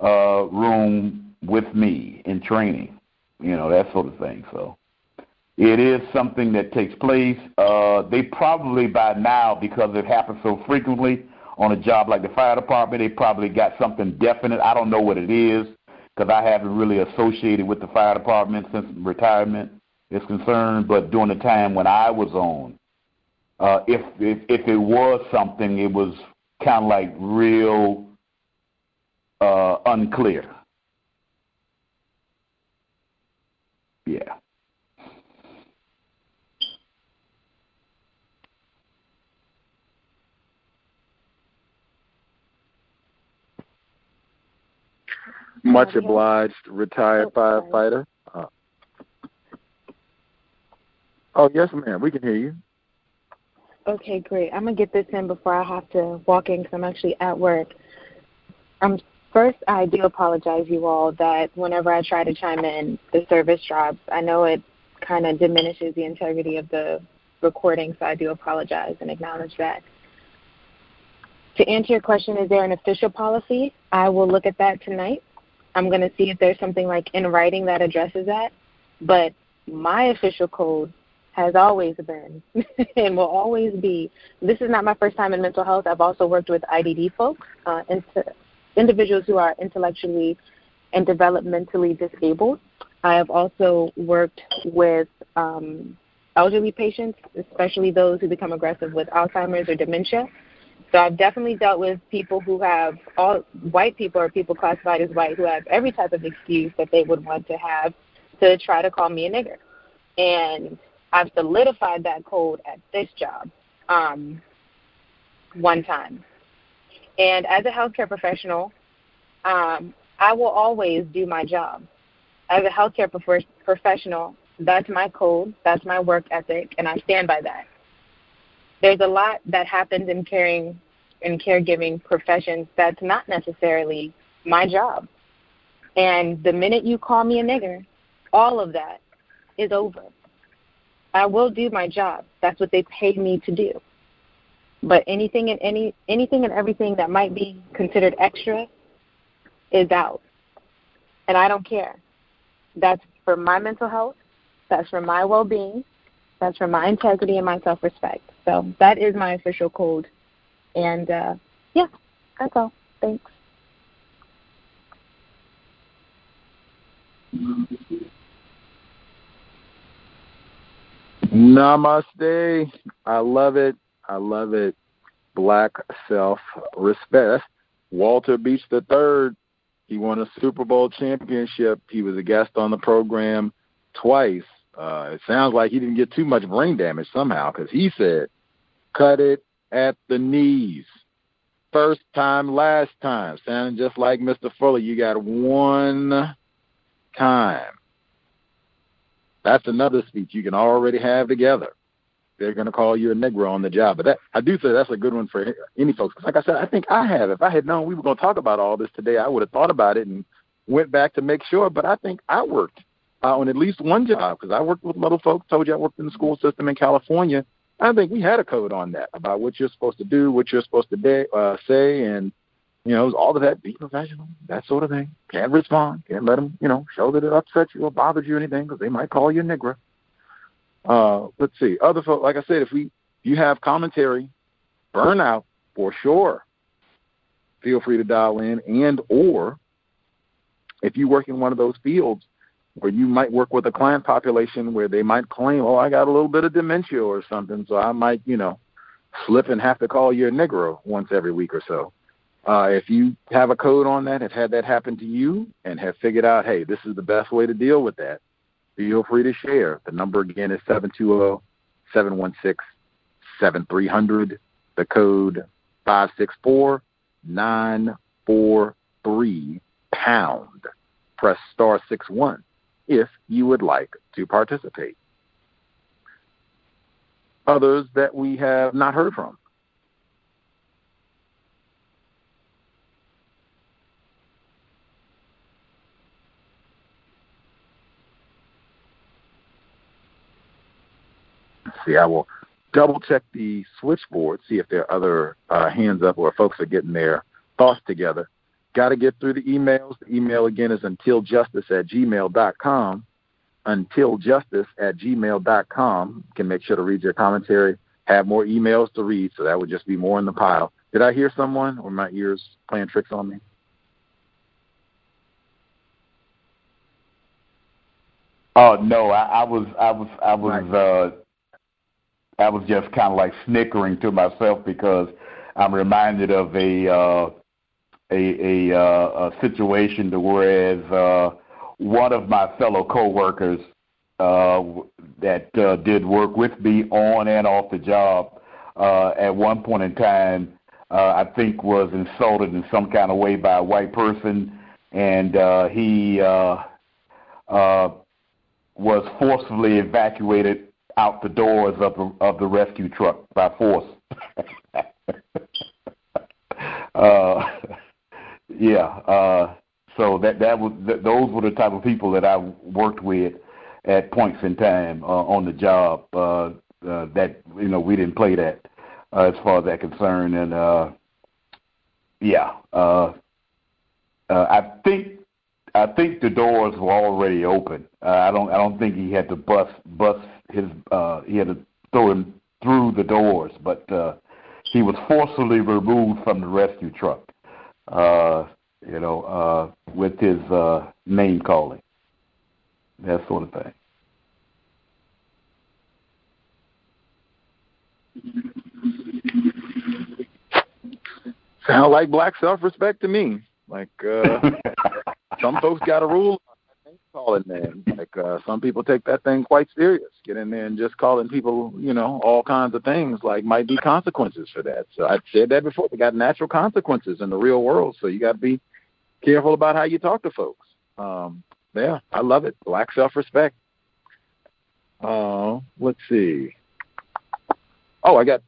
uh, room with me in training. You know that sort of thing. So it is something that takes place. Uh, they probably by now, because it happens so frequently on a job like the fire department, they probably got something definite. I don't know what it is because I haven't really associated with the fire department since retirement is concerned. But during the time when I was on, uh, if, if if it was something, it was kind of like real uh, unclear. Yeah. Much obliged, retired firefighter. Uh, oh, yes, ma'am. We can hear you. Okay, great. I'm gonna get this in before I have to walk in because I'm actually at work. Um, first, I do apologize, you all, that whenever I try to chime in, the service drops. I know it kind of diminishes the integrity of the recording, so I do apologize and acknowledge that. To answer your question, is there an official policy? I will look at that tonight. I'm going to see if there's something like in writing that addresses that. But my official code has always been and will always be. This is not my first time in mental health. I've also worked with IDD folks, uh, individuals who are intellectually and developmentally disabled. I have also worked with um, elderly patients, especially those who become aggressive with Alzheimer's or dementia. So I've definitely dealt with people who have all white people or people classified as white who have every type of excuse that they would want to have to try to call me a nigger. And I've solidified that code at this job um, one time. And as a healthcare professional, um, I will always do my job. as a healthcare prof- professional, that's my code, that's my work ethic, and I stand by that. There's a lot that happens in caring in caregiving professions that's not necessarily my job. And the minute you call me a nigger, all of that is over. I will do my job. That's what they pay me to do. But anything and any anything and everything that might be considered extra is out. And I don't care. That's for my mental health, that's for my well being, that's for my integrity and my self respect. So that is my official code. And uh yeah, that's all. Thanks. Namaste. I love it. I love it. Black self respect. Walter Beach the third. He won a Super Bowl championship. He was a guest on the program twice. Uh, it sounds like he didn't get too much brain damage somehow because he said, "Cut it at the knees." First time, last time. Sounding just like Mr. Fuller. You got one time. That's another speech you can already have together. They're going to call you a Negro on the job. But that I do say that's a good one for any folks. Cause like I said, I think I have. If I had known we were going to talk about all this today, I would have thought about it and went back to make sure. But I think I worked uh, on at least one job because I worked with little folks. Told you I worked in the school system in California. I think we had a code on that about what you're supposed to do, what you're supposed to uh, say, and you know, all of that, be professional, that sort of thing. Can't respond. Can't let them, you know, show that it upsets you or bothers you or anything because they might call you a nigger. Uh, let's see. Other folks, like I said, if we, you have commentary, burnout for sure. Feel free to dial in, and or if you work in one of those fields where you might work with a client population where they might claim, oh, I got a little bit of dementia or something, so I might, you know, slip and have to call you a Negro once every week or so. Uh, if you have a code on that, have had that happen to you, and have figured out, hey, this is the best way to deal with that, feel free to share. The number again is 720-716-7300. The code 564943 pound. Press star six one if you would like to participate. Others that we have not heard from. see. I will double check the switchboard, see if there are other uh, hands up or folks are getting their thoughts together. Got to get through the emails. The email again is untiljustice at gmail.com. Untiljustice at gmail.com. You can make sure to read your commentary. Have more emails to read, so that would just be more in the pile. Did I hear someone, or my ears playing tricks on me? Oh no, I, I was I was I was uh I was just kind of like snickering to myself because I'm reminded of a uh, a, a, uh, a situation to whereas uh, one of my fellow coworkers uh, that uh, did work with me on and off the job uh, at one point in time, uh, I think was insulted in some kind of way by a white person, and uh, he uh, uh, was forcibly evacuated out the doors of the of the rescue truck by force. uh, yeah. Uh, so that that was th- those were the type of people that I worked with at points in time uh, on the job. Uh, uh, that you know we didn't play that uh, as far as that concern, and uh, yeah, uh, uh, I think I think the doors were already open. Uh, I don't I don't think he had to bust bust his uh, he had to throw him through the doors, but uh, he was forcibly removed from the rescue truck. Uh, you know, uh, with his uh, name calling, that sort of thing. Sound like black self-respect to me. Like uh, some folks got a rule calling man. Like uh, some people take that thing quite serious. Get in there and just calling people, you know, all kinds of things. Like might be consequences for that. So I've said that before. They got natural consequences in the real world. So you got to be careful about how you talk to folks. Um, yeah, I love it. Black self-respect. Uh, let's see. Oh, I got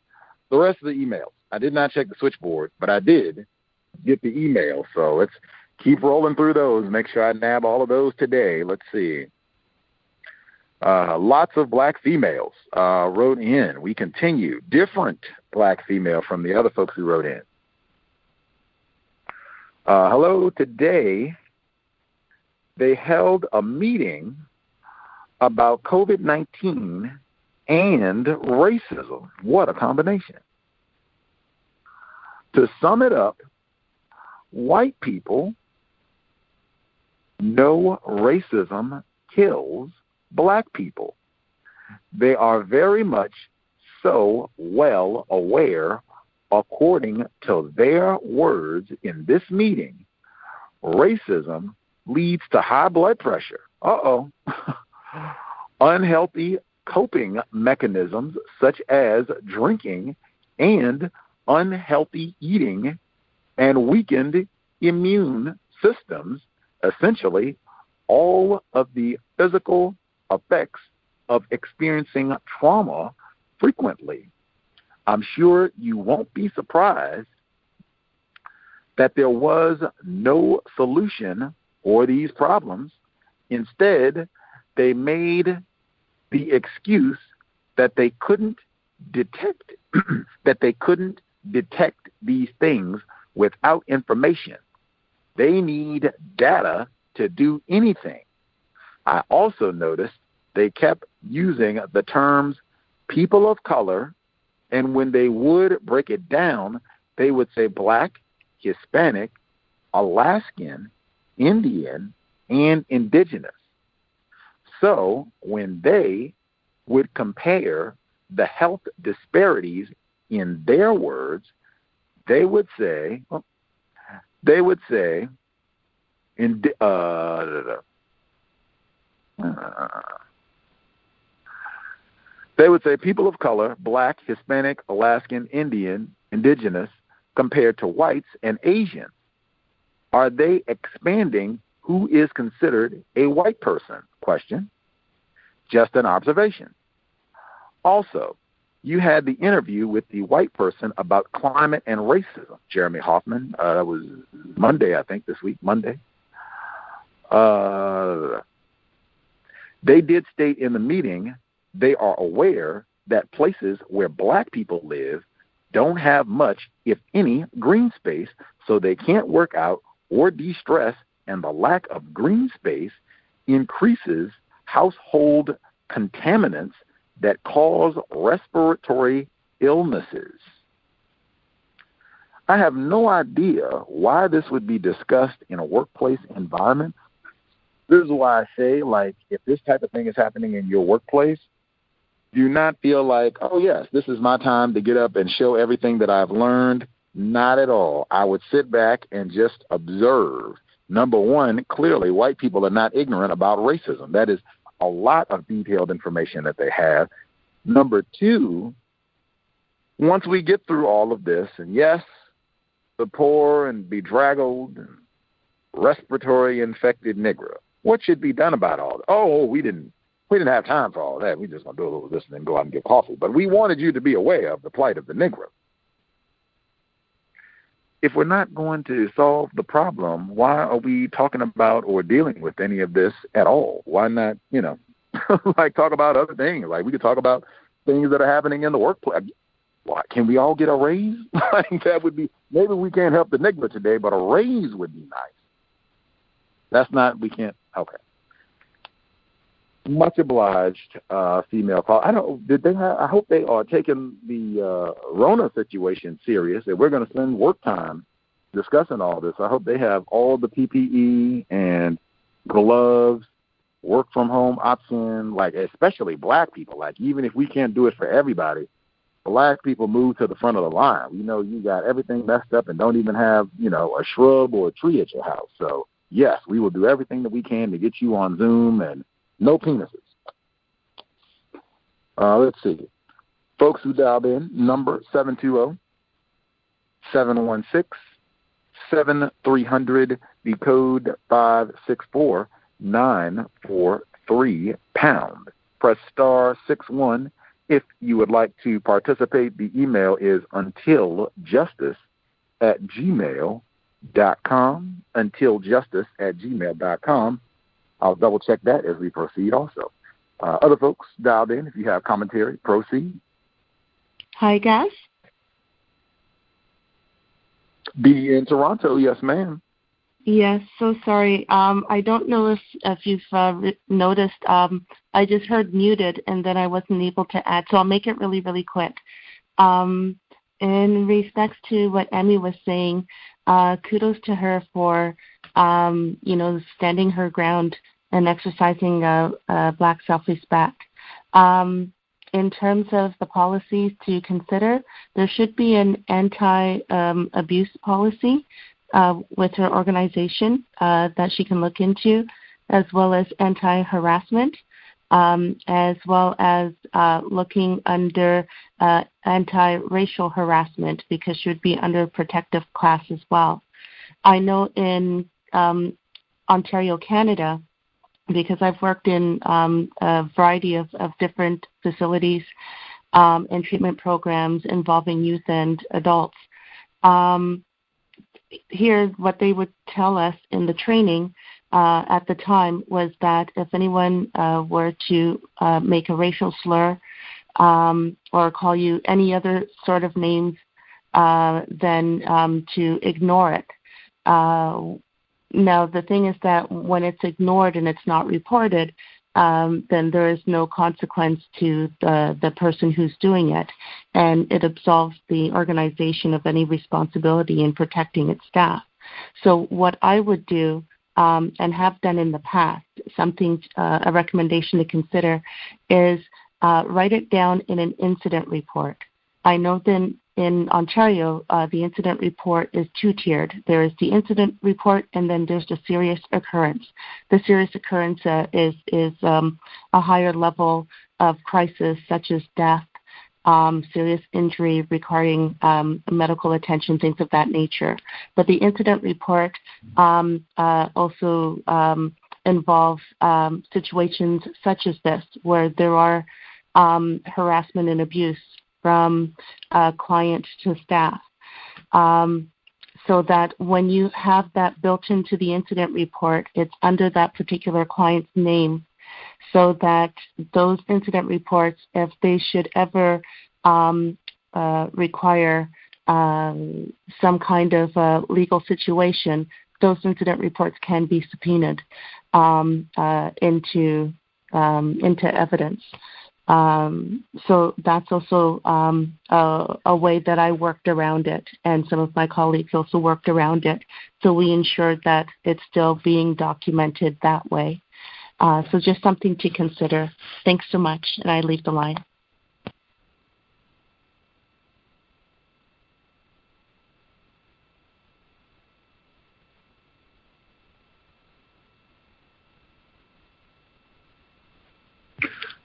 the rest of the emails. I did not check the switchboard, but I did get the email. So let's keep rolling through those. Make sure I nab all of those today. Let's see. Uh, lots of black females uh, wrote in. We continue. Different black female from the other folks who wrote in. Uh, hello, today they held a meeting about COVID 19 and racism. What a combination. To sum it up, white people know racism kills black people. They are very much so well aware, according to their words in this meeting, racism leads to high blood pressure. Uh oh. Unhealthy coping mechanisms such as drinking and unhealthy eating and weakened immune systems, essentially all of the physical effects of experiencing trauma frequently. I'm sure you won't be surprised that there was no solution for these problems. Instead, they made the excuse that they couldn't detect that they couldn't detect these things without information. They need data to do anything. I also noticed they kept using the terms people of color, and when they would break it down, they would say black, Hispanic, Alaskan, Indian, and indigenous. So when they would compare the health disparities in their words, they would say, they would say, in uh, uh, they would say people of color, black, Hispanic, Alaskan, Indian, indigenous, compared to whites and Asians. Are they expanding who is considered a white person? Question. Just an observation. Also, you had the interview with the white person about climate and racism, Jeremy Hoffman. Uh, that was Monday, I think, this week, Monday. Uh, they did state in the meeting they are aware that places where black people live don't have much, if any, green space, so they can't work out or de stress, and the lack of green space increases household contaminants that cause respiratory illnesses. I have no idea why this would be discussed in a workplace environment. This is why I say, like, if this type of thing is happening in your workplace, do not feel like, oh, yes, this is my time to get up and show everything that I've learned. Not at all. I would sit back and just observe. Number one, clearly, white people are not ignorant about racism. That is a lot of detailed information that they have. Number two, once we get through all of this, and yes, the poor and bedraggled and respiratory infected Negro, what should be done about all that? Oh, we didn't we didn't have time for all that. We just gonna do a little of this and then go out and get coffee. But we wanted you to be aware of the plight of the Negro. If we're not going to solve the problem, why are we talking about or dealing with any of this at all? Why not, you know, like talk about other things? Like we could talk about things that are happening in the workplace. Why can we all get a raise? like that would be maybe we can't help the Negro today, but a raise would be nice. That's not we can't okay. Much obliged, uh, female call. I don't. Did they have? I hope they are taking the uh, Rona situation serious. That we're going to spend work time discussing all this. I hope they have all the PPE and gloves, work from home option. Like especially black people. Like even if we can't do it for everybody, black people move to the front of the line. We know you got everything messed up and don't even have you know a shrub or a tree at your house. So yes, we will do everything that we can to get you on Zoom and no penises. Uh, let's see. Folks who dialed in, number 720 716 7300, the code 564. 943 pound. Press star 6 1 if you would like to participate. The email is untiljustice at gmail.com. Untiljustice at gmail.com. I'll double check that as we proceed also. Uh, other folks dialed in, if you have commentary, proceed. Hi, guys. B in Toronto, yes, ma'am. Yes, so sorry. Um, I don't know if if you've uh, re- noticed. Um, I just heard muted, and then I wasn't able to add. So I'll make it really, really quick. Um, in respects to what Emmy was saying, uh, kudos to her for um, you know standing her ground and exercising black self-respect. Um, in terms of the policies to consider, there should be an anti-abuse um, policy uh, with her organization uh, that she can look into, as well as anti-harassment, um, as well as uh, looking under uh, anti-racial harassment because she would be under protective class as well. I know in um, Ontario, Canada, because I've worked in um, a variety of, of different facilities um, and treatment programs involving youth and adults. Um, here, what they would tell us in the training uh, at the time was that if anyone uh, were to uh, make a racial slur um, or call you any other sort of names, uh, then um, to ignore it. Now, the thing is that when it's ignored and it's not reported, um, then there is no consequence to the, the person who's doing it, and it absolves the organization of any responsibility in protecting its staff. So, what I would do um, and have done in the past, something uh, a recommendation to consider, is uh, write it down in an incident report. I know then in Ontario, uh, the incident report is two tiered. There is the incident report, and then there's the serious occurrence. The serious occurrence uh, is is um, a higher level of crisis, such as death, um, serious injury requiring um, medical attention, things of that nature. But the incident report um, uh, also um, involves um, situations such as this, where there are harassment and abuse from client to staff. Um, so that when you have that built into the incident report, it's under that particular client's name, so that those incident reports, if they should ever um, uh, require um, some kind of uh, legal situation, those incident reports can be subpoenaed um, uh, into um, into evidence. Um, so that's also um, a, a, way that I worked around it, and some of my colleagues also worked around it. So we ensured that it's still being documented that way. Uh, so just something to consider. Thanks so much, and I leave the line.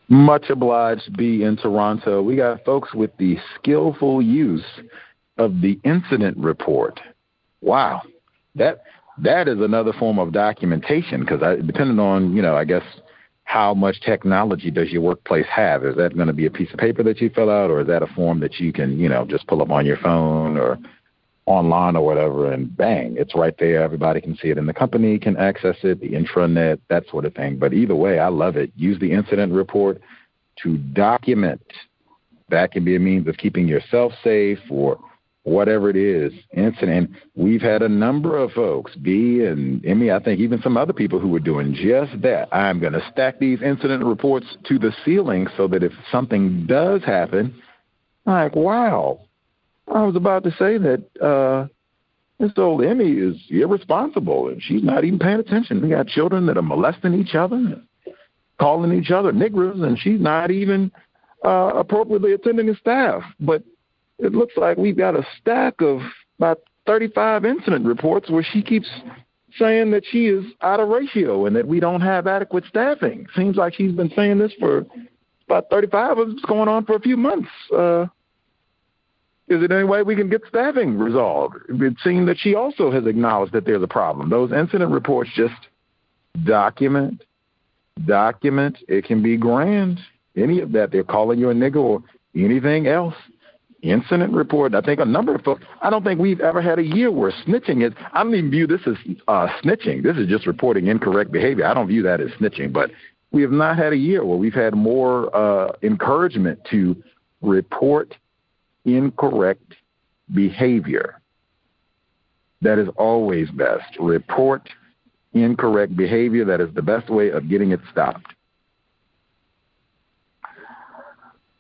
Much obliged, B in Toronto. We got folks with the skillful use of the incident report. Wow, that that is another form of documentation because depending on you know I guess how much technology does your workplace have? Is that going to be a piece of paper that you fill out, or is that a form that you can you know just pull up on your phone or online or whatever, and bang, it's right there. Everybody can see it, and the company can access it, the intranet, that sort of thing. But either way, I love it. Use the incident report to document. That can be a means of keeping yourself safe or whatever it is. Incident. We've had a number of folks, B and Emmy, I think even some other people who were doing just that. I'm going to stack these incident reports to the ceiling so that if something does happen, I'm like, wow, I was about to say that uh this old Emmy is irresponsible and she's not even paying attention. We got children that are molesting each other, calling each other niggers, and she's not even uh, appropriately attending the staff. But it looks like we've got a stack of about 35 incident reports where she keeps saying that she is out of ratio and that we don't have adequate staffing. Seems like she's been saying this for about 35 of it's going on for a few months. Uh, is it any way we can get staffing resolved? It seems that she also has acknowledged that there's a problem. Those incident reports just document, document. It can be grand, any of that. They're calling you a nigger or anything else. Incident report. I think a number of folks. I don't think we've ever had a year where snitching is. I don't even view this as uh, snitching. This is just reporting incorrect behavior. I don't view that as snitching. But we have not had a year where we've had more uh, encouragement to report incorrect behavior. That is always best. Report incorrect behavior. That is the best way of getting it stopped.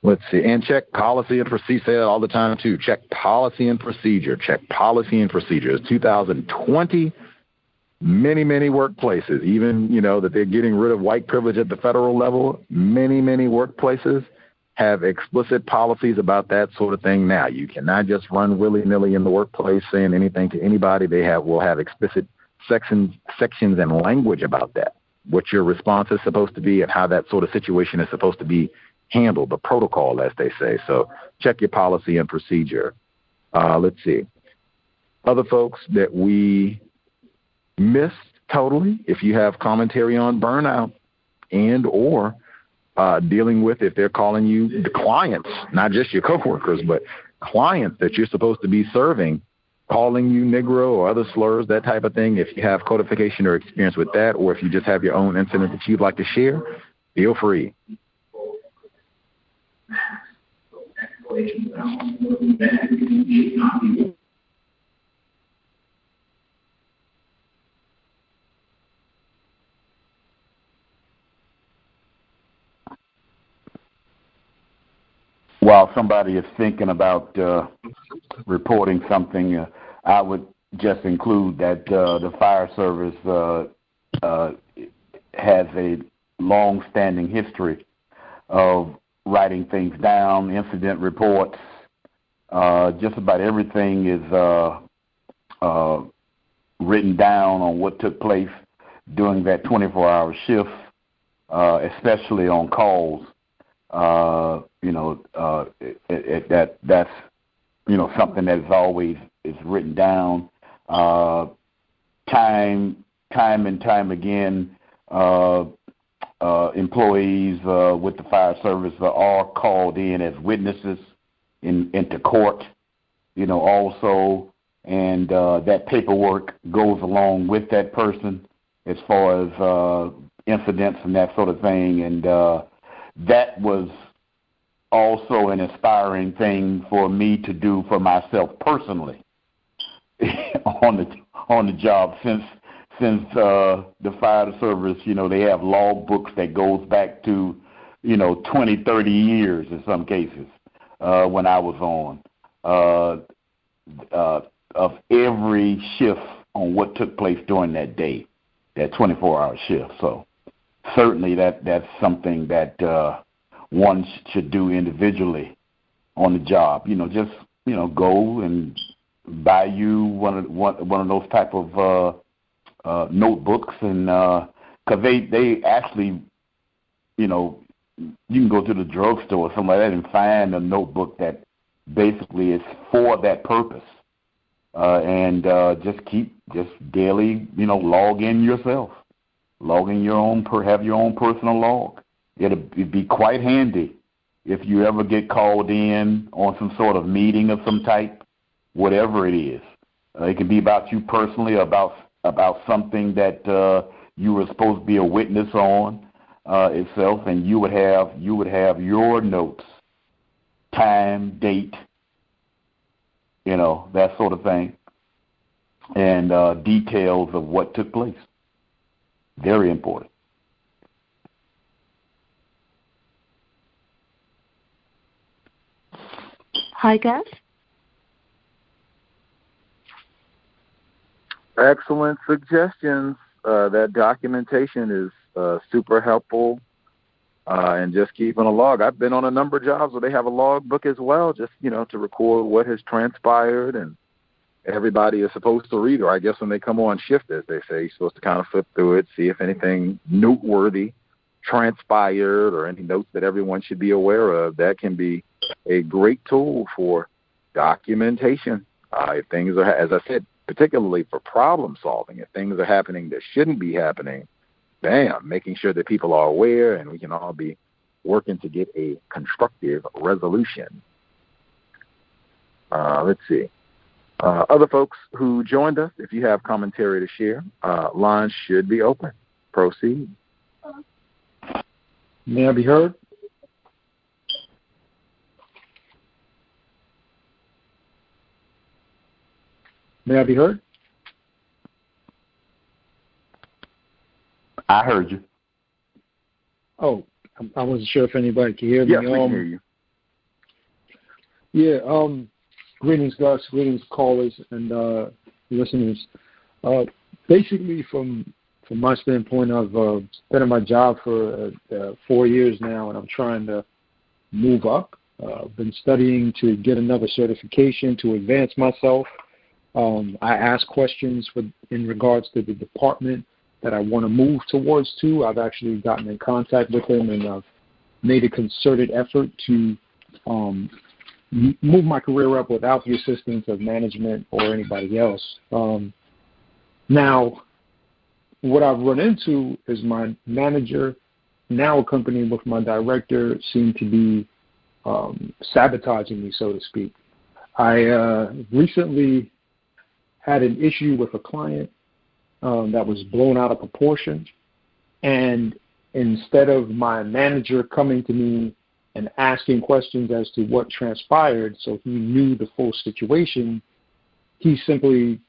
Let's see. And check policy and procedure. Say that all the time, too. Check policy and procedure. Check policy and procedure. It's 2020. Many, many workplaces, even, you know, that they're getting rid of white privilege at the federal level, many, many workplaces have explicit policies about that sort of thing now. You cannot just run willy nilly in the workplace saying anything to anybody. They have will have explicit sections sections and language about that. What your response is supposed to be and how that sort of situation is supposed to be handled, the protocol, as they say. So check your policy and procedure. Uh, let's see. Other folks that we missed totally, if you have commentary on burnout and or uh, dealing with if they're calling you the clients, not just your coworkers, but clients that you're supposed to be serving, calling you Negro or other slurs, that type of thing. If you have codification or experience with that, or if you just have your own incident that you'd like to share, feel free. While somebody is thinking about uh, reporting something, uh, I would just include that uh, the fire service uh, uh, has a long-standing history of writing things down, incident reports. Uh, just about everything is uh, uh, written down on what took place during that 24-hour shift, uh, especially on calls. Uh, you know, uh, it, it, that that's you know something that is always is written down. Uh, time, time and time again, uh, uh, employees uh, with the fire service are called in as witnesses in, into court, you know, also, and uh, that paperwork goes along with that person as far as uh, incidents and that sort of thing, and uh, that was also an inspiring thing for me to do for myself personally on the on the job since since uh, the fire service, you know, they have log books that goes back to, you know, 20, 30 years in some cases uh, when I was on uh, uh, of every shift on what took place during that day, that 24-hour shift. So certainly that that's something that uh, one should do individually on the job. You know, just you know, go and buy you one of one one of those type of uh, uh, notebooks and because uh, they they actually, you know, you can go to the drugstore or something like that and find a notebook that basically is for that purpose. Uh, and uh, just keep just daily, you know, log in yourself, log in your own, per, have your own personal log. It'd be quite handy if you ever get called in on some sort of meeting of some type, whatever it is. Uh, it can be about you personally, about about something that uh, you were supposed to be a witness on uh, itself, and you would have you would have your notes, time, date, you know that sort of thing, and uh, details of what took place. Very important. Hi, Gus. Excellent suggestions. Uh, that documentation is uh, super helpful. Uh, and just keeping a log. I've been on a number of jobs where they have a log book as well, just you know, to record what has transpired, and everybody is supposed to read. Or I guess when they come on shift, as they say, you're supposed to kind of flip through it, see if anything noteworthy transpired, or any notes that everyone should be aware of. That can be a great tool for documentation. Uh, if things are, as I said, particularly for problem solving. If things are happening that shouldn't be happening, bam, making sure that people are aware and we can all be working to get a constructive resolution. Uh, let's see. Uh, other folks who joined us, if you have commentary to share, uh, lines should be open. Proceed. May I be heard? May I be heard? I heard you. Oh, I wasn't sure if anybody could hear me. Yes, um, hear you. Yeah. Um, greetings, Gus. Greetings, callers and uh, listeners. Uh, basically, from from my standpoint, I've uh, been in my job for uh, uh, four years now, and I'm trying to move up. Uh, I've been studying to get another certification to advance myself. Um, I ask questions in regards to the department that I want to move towards to. I've actually gotten in contact with them and I've made a concerted effort to um, move my career up without the assistance of management or anybody else. Um, now, what I've run into is my manager, now accompanied with my director, seem to be um, sabotaging me, so to speak. I uh, recently had an issue with a client um, that was blown out of proportion. And instead of my manager coming to me and asking questions as to what transpired so he knew the full situation, he simply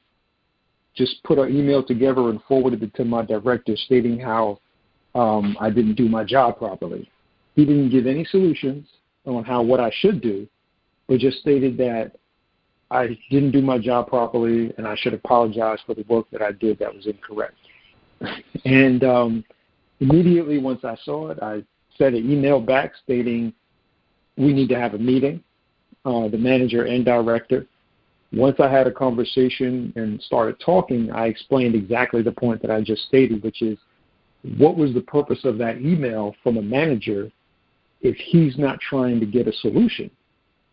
just put an email together and forwarded it to my director stating how um, I didn't do my job properly. He didn't give any solutions on how what I should do, but just stated that I didn't do my job properly, and I should apologize for the work that I did that was incorrect. and um, immediately once I saw it, I sent an email back stating we need to have a meeting, uh, the manager and director. Once I had a conversation and started talking, I explained exactly the point that I just stated, which is what was the purpose of that email from a manager if he's not trying to get a solution?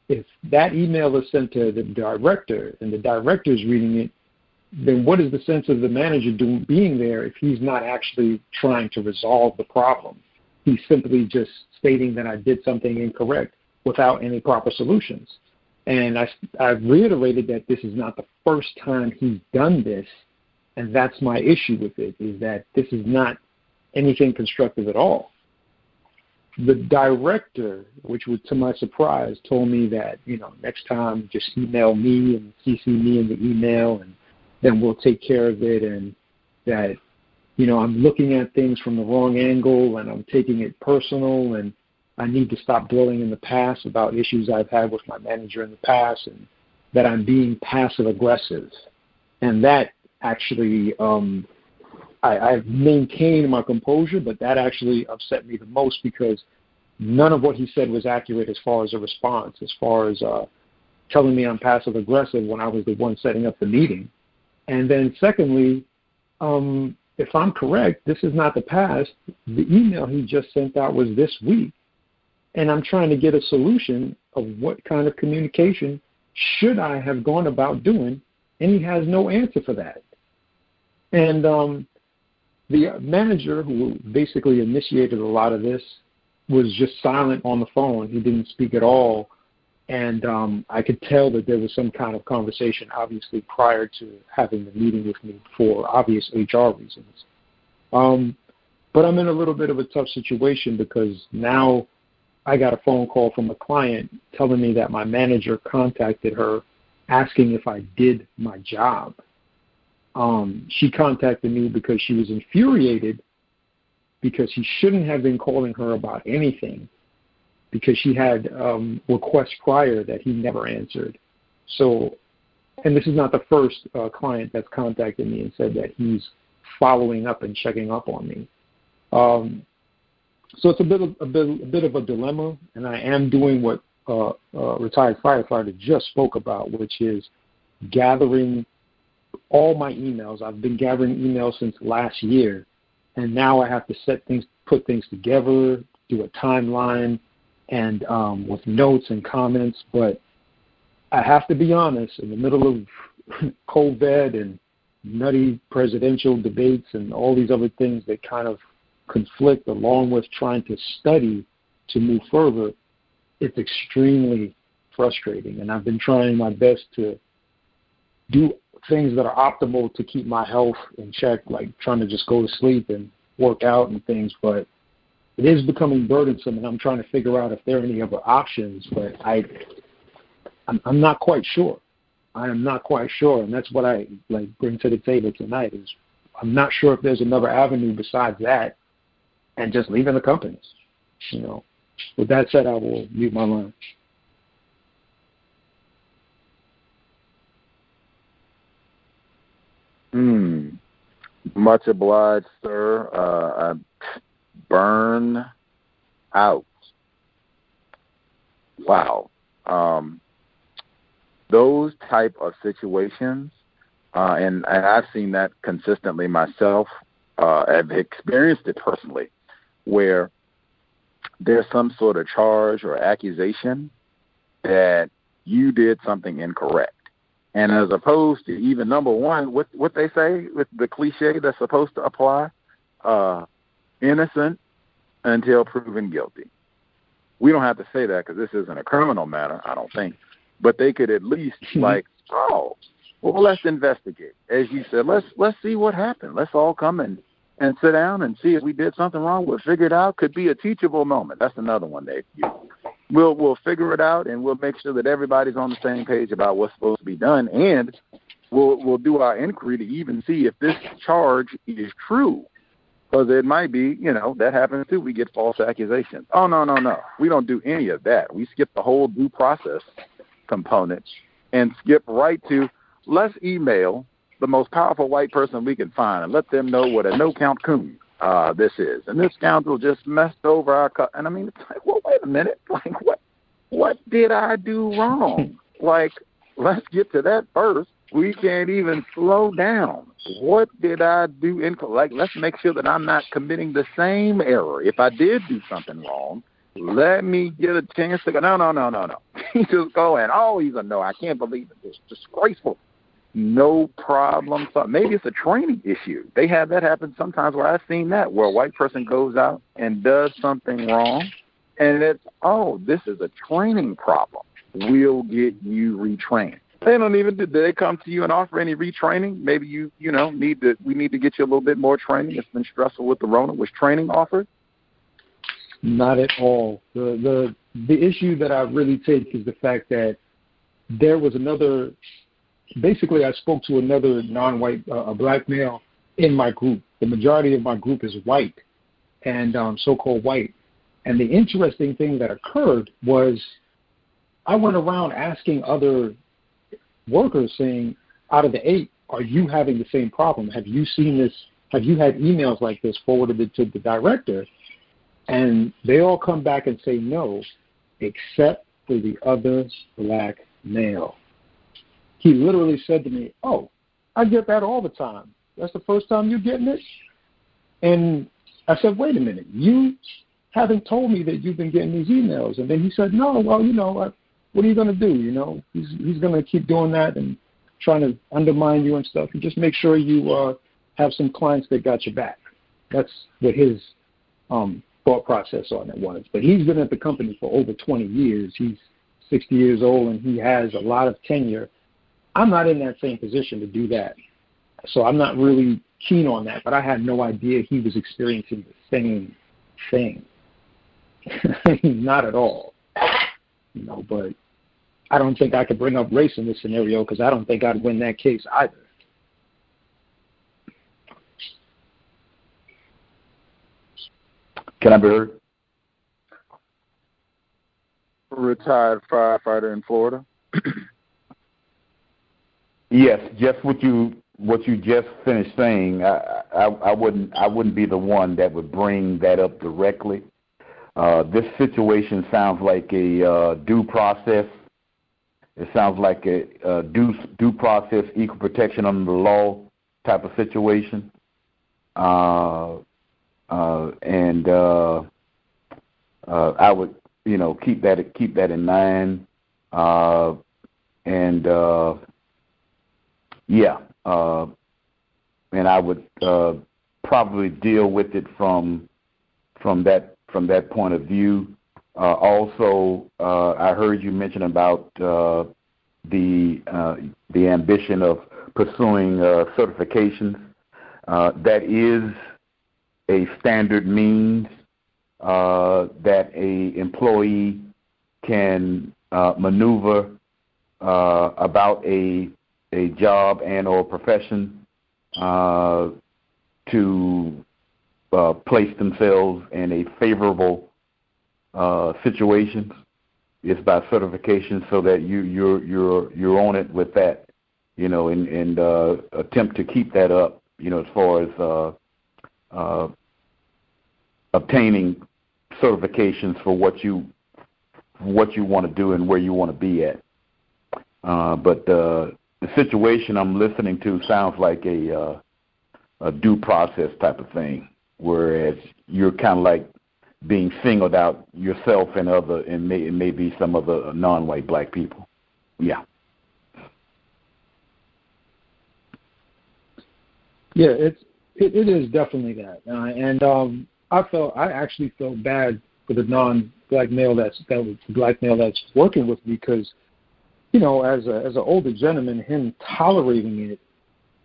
If that email is sent to the director and the director is reading it, then what is the sense of the manager doing, being there if he's not actually trying to resolve the problem? He's simply just stating that I did something incorrect without any proper solutions. And I, I've reiterated that this is not the first time he's done this, and that's my issue with it, is that this is not anything constructive at all the director, which was to my surprise, told me that you know next time just email me and CC me in the email, and then we'll take care of it. And that you know I'm looking at things from the wrong angle, and I'm taking it personal, and I need to stop dwelling in the past about issues I've had with my manager in the past, and that I'm being passive aggressive, and that actually um, I, I've maintained my composure, but that actually upset me the most because none of what he said was accurate as far as a response, as far as uh, telling me I'm passive aggressive when I was the one setting up the meeting. And then, secondly, um, if I'm correct, this is not the past. The email he just sent out was this week. And I'm trying to get a solution of what kind of communication should I have gone about doing, and he has no answer for that. And um, the manager who basically initiated a lot of this was just silent on the phone. He didn't speak at all. And um, I could tell that there was some kind of conversation, obviously, prior to having the meeting with me for obvious HR reasons. Um, but I'm in a little bit of a tough situation because now I got a phone call from a client telling me that my manager contacted her asking if I did my job um, she contacted me because she was infuriated because he shouldn't have been calling her about anything because she had um, requests prior that he never answered. So, and this is not the first uh, client that's contacted me and said that he's following up and checking up on me. Um, so it's a bit of a bit, a bit of a dilemma, and I am doing what uh, uh, retired firefighter just spoke about, which is gathering all my emails. I've been gathering emails since last year, and now I have to set things, put things together, do a timeline, and um, with notes and comments. But I have to be honest. In the middle of COVID and nutty presidential debates and all these other things that kind of conflict along with trying to study to move further, it's extremely frustrating. And I've been trying my best to do things that are optimal to keep my health in check, like trying to just go to sleep and work out and things, but it is becoming burdensome and I'm trying to figure out if there are any other options, but I I'm, I'm not quite sure. I am not quite sure, and that's what I like bring to the table tonight. Is I'm not sure if there's another avenue besides that, and just leaving the companies. You know. With that said, I will mute my line. Hmm. Much obliged, sir. Uh, I burn out. Wow. Um, those type of situations, uh, and, and I've seen that consistently myself. Uh, I've experienced it personally, where there's some sort of charge or accusation that you did something incorrect. And as opposed to even number one, what what they say with the cliche that's supposed to apply, uh, innocent until proven guilty. We don't have to say that because this isn't a criminal matter, I don't think but they could at least like, oh, well, let's investigate. As you said, let's let's see what happened. Let's all come and and sit down and see if we did something wrong. We'll figure it out. Could be a teachable moment. That's another one they use. We'll we'll figure it out and we'll make sure that everybody's on the same page about what's supposed to be done, and we'll we'll do our inquiry to even see if this charge is true. Because it might be, you know, that happens too. We get false accusations. Oh no, no, no. We don't do any of that. We skip the whole due process component and skip right to let's email the most powerful white person we can find and let them know what a no count coon uh, this is. And this scoundrel just messed over our cut. And I mean, it's like, well, wait a minute. Like, what? What did I do wrong? like, let's get to that first. We can't even slow down. What did I do? In, like, let's make sure that I'm not committing the same error. If I did do something wrong, let me get a chance to go. No, no, no, no, no. He just go and oh, he's a no. I can't believe it. It's disgraceful. No problem. So maybe it's a training issue. They have that happen sometimes where I've seen that where a white person goes out and does something wrong, and it's oh, this is a training problem. We'll get you retrained. They don't even did they come to you and offer any retraining? Maybe you you know need to we need to get you a little bit more training. It's been stressful with the Rona. Was training offered? Not at all. The the the issue that I really take is the fact that there was another. Basically, I spoke to another non-white, uh, a black male in my group. The majority of my group is white, and um, so-called white. And the interesting thing that occurred was, I went around asking other workers, saying, out of the eight, are you having the same problem? Have you seen this? Have you had emails like this forwarded to the director? And they all come back and say no, except for the other black male. He literally said to me, Oh, I get that all the time. That's the first time you're getting it? And I said, Wait a minute, you haven't told me that you've been getting these emails. And then he said, No, well, you know, what, are you going to do? You know, he's, he's going to keep doing that and trying to undermine you and stuff. And just make sure you uh, have some clients that got your back. That's what his um, thought process on it was. But he's been at the company for over 20 years. He's 60 years old and he has a lot of tenure. I'm not in that same position to do that. So I'm not really keen on that, but I had no idea he was experiencing the same thing. not at all. You know, but I don't think I could bring up race in this scenario because I don't think I'd win that case either. Can I be heard? Retired firefighter in Florida. yes, just what you what you just finished saying. I, I I wouldn't I wouldn't be the one that would bring that up directly. Uh, this situation sounds like a uh, due process. It sounds like a, a due due process, equal protection under the law type of situation. Uh, uh, and uh, uh, I would you know keep that keep that in mind. Uh, and uh, yeah, uh, and I would uh, probably deal with it from from that from that point of view. Uh, also, uh, I heard you mention about uh, the uh, the ambition of pursuing uh, certifications. Uh, that is a standard means uh, that a employee can uh, maneuver uh, about a a job and or profession uh, to uh, place themselves in a favorable uh, situation. It's by certification, so that you you're you're you're on it with that, you know, and and uh, attempt to keep that up, you know, as far as uh, uh, obtaining certifications for what you what you want to do and where you want to be at. Uh, but uh, the situation I'm listening to sounds like a uh, a due process type of thing, whereas you're kind of like being singled out yourself and other and, may, maybe some other non-white black people. Yeah. Yeah, it's it, it is definitely that, uh, and um, I felt I actually felt bad for the non-black male that's that was black male that's working with me because, you know, as a as an older gentleman, him tolerating it,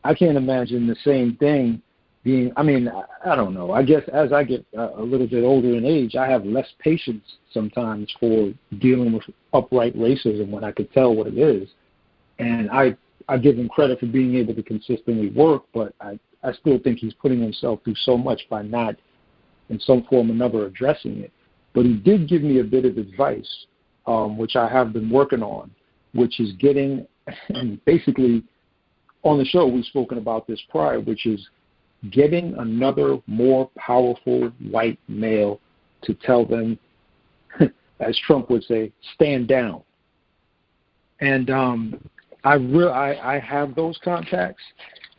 I can't imagine the same thing being. I mean, I, I don't know. I guess as I get a, a little bit older in age, I have less patience sometimes for dealing with upright racism when I could tell what it is, and I I give him credit for being able to consistently work, but I I still think he's putting himself through so much by not, in some form or another, addressing it. But he did give me a bit of advice, um, which I have been working on, which is getting, and basically on the show we've spoken about this prior, which is getting another more powerful white male to tell them, as Trump would say, stand down. And um, I, re- I I have those contacts,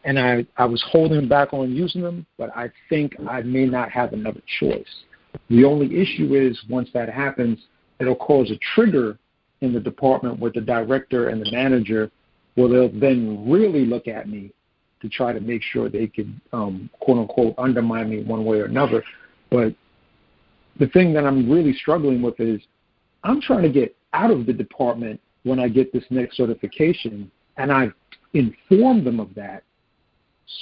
and I I was holding back on using them, but I think I may not have another choice. The only issue is once that happens, it'll cause a trigger in the department with the director and the manager, where they'll then really look at me to try to make sure they can um, quote unquote undermine me one way or another. But the thing that I'm really struggling with is I'm trying to get out of the department when I get this next certification, and I've informed them of that.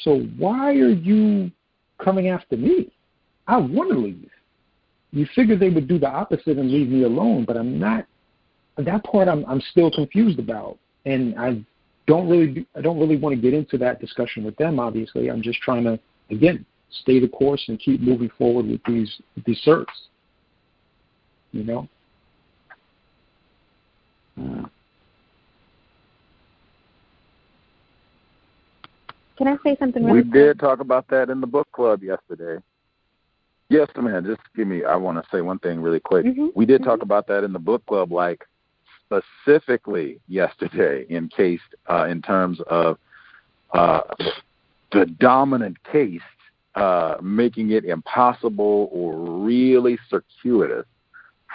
So why are you coming after me? I want to leave. You figured they would do the opposite and leave me alone, but I'm not. That part I'm I'm still confused about, and I don't really I don't really want to get into that discussion with them. Obviously, I'm just trying to again stay the course and keep moving forward with these with these certs. You know. Can I say something we really did talk about that in the book club yesterday. Yes, man. Just give me. I want to say one thing really quick. Mhm, We did talk about that in the book club, like specifically yesterday, in case uh, in terms of uh, the dominant caste uh, making it impossible or really circuitous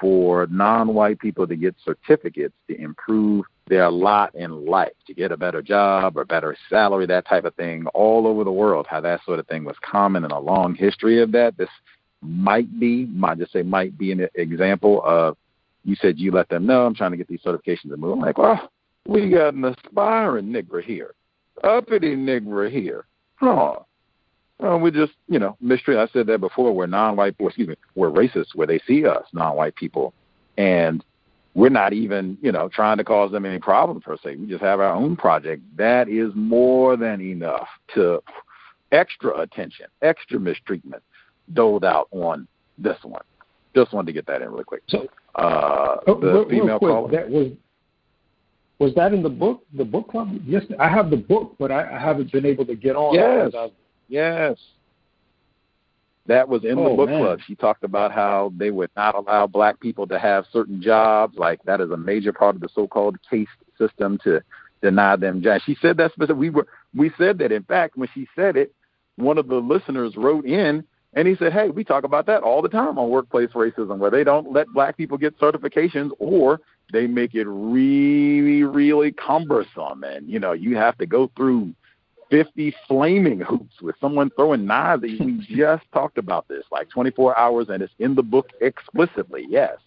for non-white people to get certificates to improve their lot in life, to get a better job or better salary, that type of thing, all over the world. How that sort of thing was common in a long history of that. This might be, might just say might be an example of. You said you let them know I'm trying to get these certifications to move. I'm like, well, we got an aspiring nigger here, uppity nigger here. Huh. Well, we just, you know, mistreat. I said that before. We're non-white, excuse me, we're racist where they see us, non-white people, and we're not even, you know, trying to cause them any problems per se. We just have our own project. That is more than enough to extra attention, extra mistreatment doled out on this one. Just wanted to get that in really quick. So, uh, Oh, the real, real female quick, caller. that was was that in the book, the book club? Yes, I have the book, but I, I haven't been able to get on. Yes. Yes. That was in the Oh, book man. club. She talked about how they would not allow black people to have certain jobs. Like that is a major part of the so-called caste system to deny them jobs. She said that specific. We were we said that. In fact, when she said it, one of the listeners wrote in and he said, "Hey, we talk about that all the time on workplace racism, where they don't let black people get certifications or they make it really, really cumbersome, and you know you have to go through 50 flaming hoops with someone throwing knives. We just talked about this, like 24 hours, and it's in the book explicitly. Yes.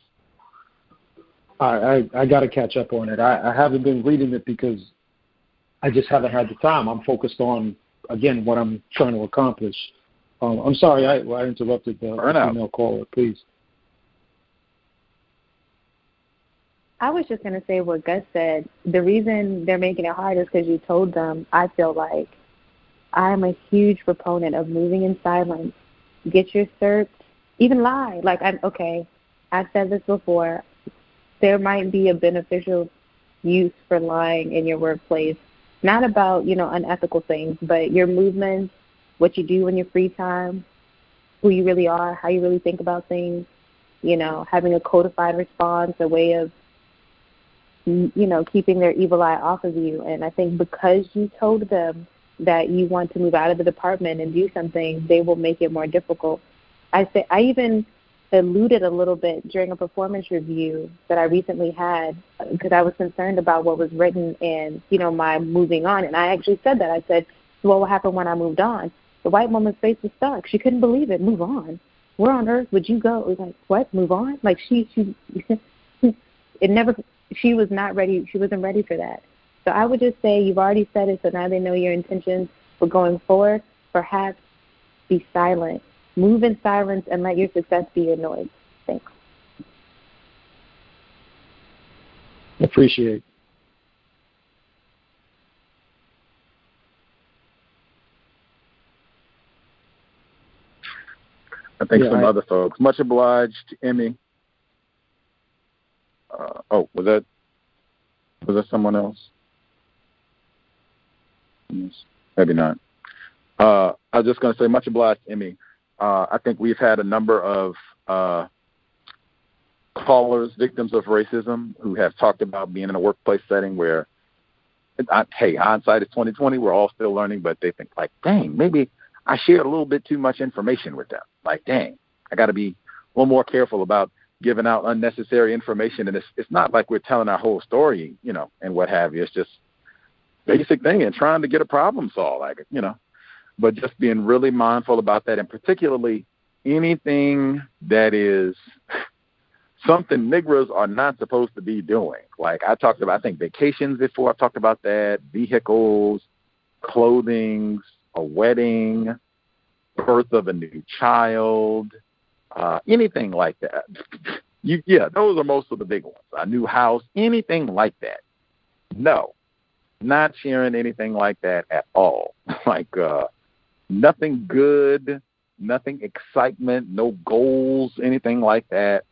I I, I got to catch up on it. I, I haven't been reading it because I just haven't had the time. I'm focused on again what I'm trying to accomplish. Um, I'm sorry I, I interrupted the female caller. Please. I was just going to say what Gus said. The reason they're making it hard is because you told them, I feel like I'm a huge proponent of moving in silence. Get your certs, even lie. Like, I'm okay, I've said this before. There might be a beneficial use for lying in your workplace, not about, you know, unethical things, but your movements, what you do in your free time, who you really are, how you really think about things, you know, having a codified response, a way of you know, keeping their evil eye off of you. And I think because you told them that you want to move out of the department and do something, they will make it more difficult. I say I even alluded a little bit during a performance review that I recently had uh, because I was concerned about what was written and you know my moving on. And I actually said that I said, "What will happen when I moved on?" The white woman's face was stuck. She couldn't believe it. Move on. Where on earth would you go? It was like, what? Move on? Like she, she, it never she was not ready. She wasn't ready for that. So I would just say you've already said it, so now they know your intentions for going forward. Perhaps be silent. Move in silence and let your success be your noise. Thanks. Appreciate. I think Yeah, some I- other folks. Much obliged, Emmy. Uh, oh, was that was that someone else? Yes, maybe not. Uh, I was just going to say, much obliged, Emmy. Uh, I think we've had a number of uh, callers, victims of racism, who have talked about being in a workplace setting where, I, hey, hindsight is twenty twenty. We're all still learning, but they think like, dang, maybe I shared a little bit too much information with them. Like, dang, I got to be a little more careful about giving out unnecessary information. And it's it's not like we're telling our whole story, you know, and what have you. It's just basic thing and trying to get a problem solved, like you know. But just being really mindful about that, and particularly anything that is something Negroes are not supposed to be doing. Like I talked about, I think vacations before. I talked about that, vehicles, clothing, a wedding, birth of a new child, uh, anything like that. You, yeah, those are most of the big ones. A new house, anything like that. No, not sharing anything like that at all. like uh, nothing good, nothing excitement, no goals, anything like that.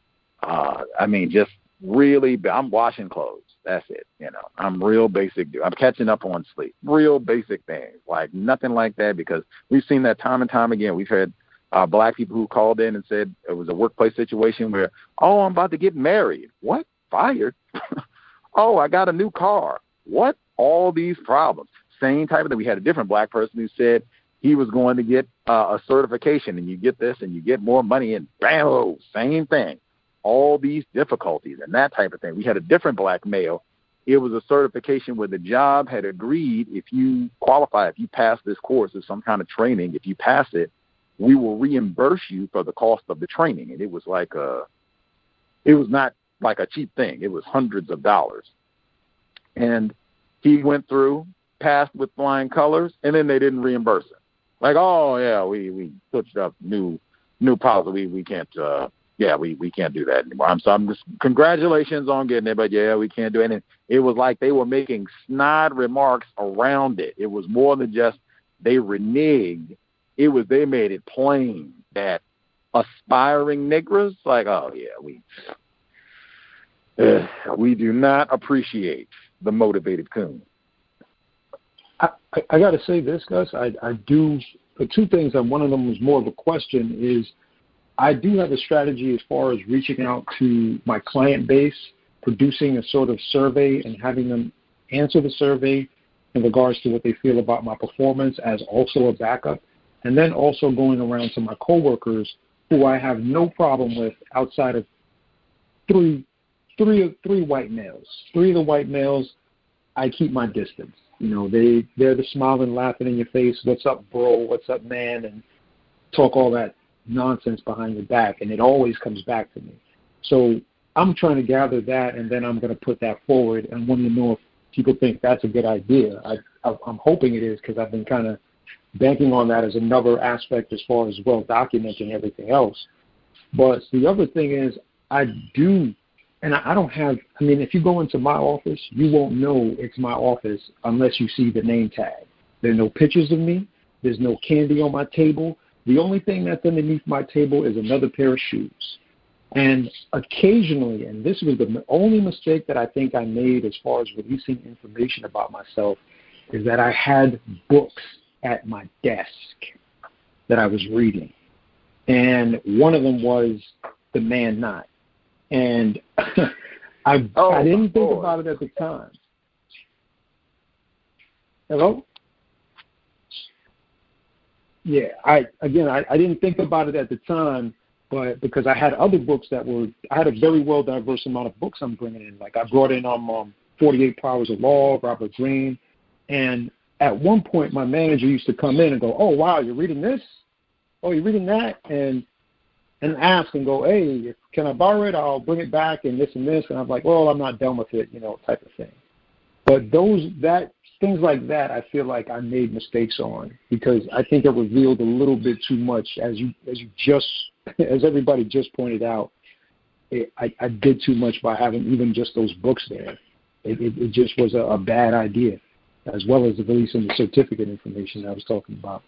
Uh, I mean, just really, I'm washing clothes. That's it. You know, I'm real basic. dude. I'm catching up on sleep. Real basic things. Like nothing like that because we've seen that time and time again. We've had uh, black people who called in and said it was a workplace situation where, oh, I'm about to get married. What? Fired? oh, I got a new car. What? All these problems. Same type of thing. We had a different black person who said he was going to get uh, a certification, and you get this, and you get more money, and bam, same thing. All these difficulties and that type of thing. We had a different black male. It was a certification where the job had agreed if you qualify, if you pass this course of some kind of training, if you pass it, we will reimburse you for the cost of the training. And it was like a, it was not like a cheap thing. It was hundreds of dollars. And he went through, passed with flying colors, and then they didn't reimburse him. Like, oh yeah, we we switched up new new policy. We we can't. uh yeah, we we can't do that anymore. I'm so I'm just congratulations on getting it, but yeah, we can't do it. And it was like they were making snide remarks around it. It was more than just they reneged. It was they made it plain that aspiring Negroes, like, oh yeah, we uh, we do not appreciate the motivated coon. I, I, I got to say this, Gus. I, I do two things, and one of them was more of a question. Is I do have a strategy as far as reaching out to my client base, producing a sort of survey, and having them answer the survey in regards to what they feel about my performance as also a backup, and then also going around to my coworkers who I have no problem with outside of three, three, three white males. Three of the white males, I keep my distance. You know, they they're the smiling, laughing in your face. What's up, bro? What's up, man? And talk all that nonsense behind your back, and it always comes back to me. So I'm trying to gather that, and then I'm going to put that forward, and want to know if people think that's a good idea. I, I I'm hoping it is because I've been kind of banking on that as another aspect as far as well documenting everything else. But the other thing is, I do, and I, I don't have. I mean, if you go into my office, you won't know it's my office unless you see the name tag. There are no pictures of me. There's no candy on my table. The only thing that's underneath my table is another pair of shoes. And occasionally, and this was the only mistake that I think I made as far as releasing information about myself, is that I had books at my desk that I was reading. And one of them was The Man Not. And I, oh, I didn't think Lord. about it at the time. Hello? Yeah, I again I, I didn't think about it at the time, but because I had other books that were I had a very well diverse amount of books I'm bringing in. Like I brought in um, um 48 Powers of Law, Robert Greene, and at one point my manager used to come in and go, "Oh wow, you're reading this? Oh, you're reading that?" and and ask and go, "Hey, can I borrow it? I'll bring it back and this and this." And I'm like, "Well, I'm not done with it," you know, type of thing. But those that things like that, I feel like I made mistakes on because I think it revealed a little bit too much, as you as you just as everybody just pointed out. It, I, I did too much by having even just those books there. It, it, it just was a, a bad idea, as well as the release releasing the certificate information I was talking about.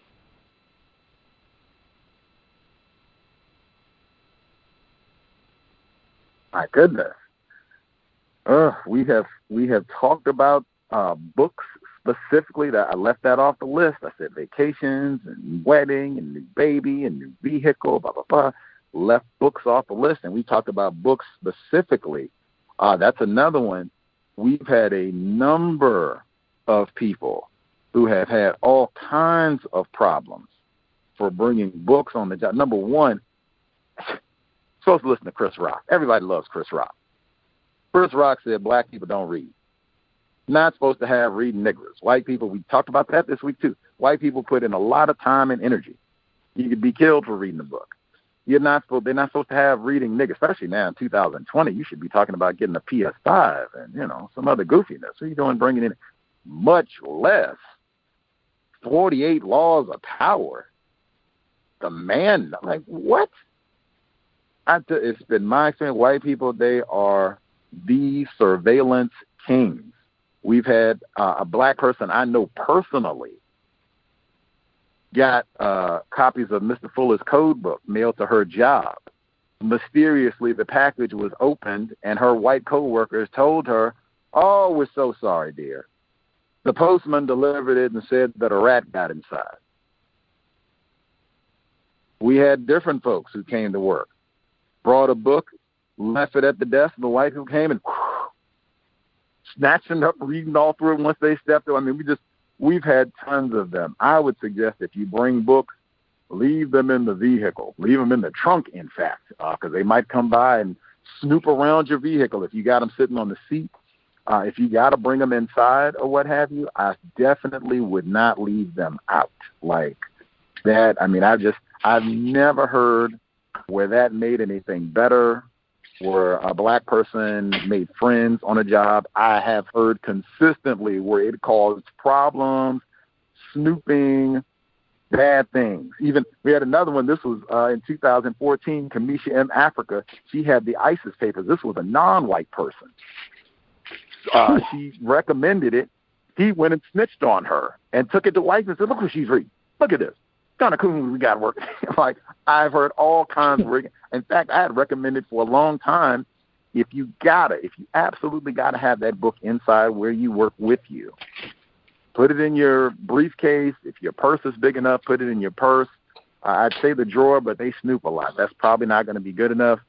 My goodness. Uh, we have we have talked about uh, books specifically that I left that off the list. I said vacations and wedding and new baby and new vehicle, blah blah blah. Left books off the list, and we talked about books specifically. Uh, that's another one. We've had a number of people who have had all kinds of problems for bringing books on the job. Number one, supposed to listen to Chris Rock. Everybody loves Chris Rock. Chris Rock said black people don't read not supposed to have reading niggers. White people, we talked about that this week too. White people put in a lot of time and energy. You could be killed for reading a book. You're not supposed. They're not supposed to have reading niggers, especially now in 2020. You should be talking about getting a PS5 and you know some other goofiness. What are you doing bringing in much less 48 laws of power? The man, like what? I, it's been my experience. White people, they are the surveillance kings We've had uh, a black person I know personally got uh, copies of Mr. Fuller's code book mailed to her job. Mysteriously, the package was opened, and her white coworkers told her, "Oh, we're so sorry, dear." The postman delivered it and said that a rat got inside. We had different folks who came to work, brought a book, left it at the desk, and the white who came and snatching up, reading all through it once they stepped up. I mean, we just we've had tons of them. I would suggest if you bring books, leave them in the vehicle, leave them in the trunk, in fact, because uh, they might come by and snoop around your vehicle if you got them sitting on the seat. Uh, if you got to bring them inside or what have you, I definitely would not leave them out like that. I mean, I just I've never heard where that made anything better where a black person made friends on a job. I have heard consistently where it caused problems, snooping, bad things. Even we had another one. This was uh, in 2014. Kamisha M. Africa. She had the ISIS papers. This was a non-white person. Uh, she recommended it. He went and snitched on her and took it to white and said, "Look what she's reading. Look at this kind of cool we got to work. like I've heard all kinds of. In fact, I had recommended for a long time if you gotta, if you absolutely gotta have that book inside where you work with you. Put it in your briefcase. If your purse is big enough, put it in your purse. Uh, I'd say the drawer, but they snoop a lot. That's probably not going to be good enough.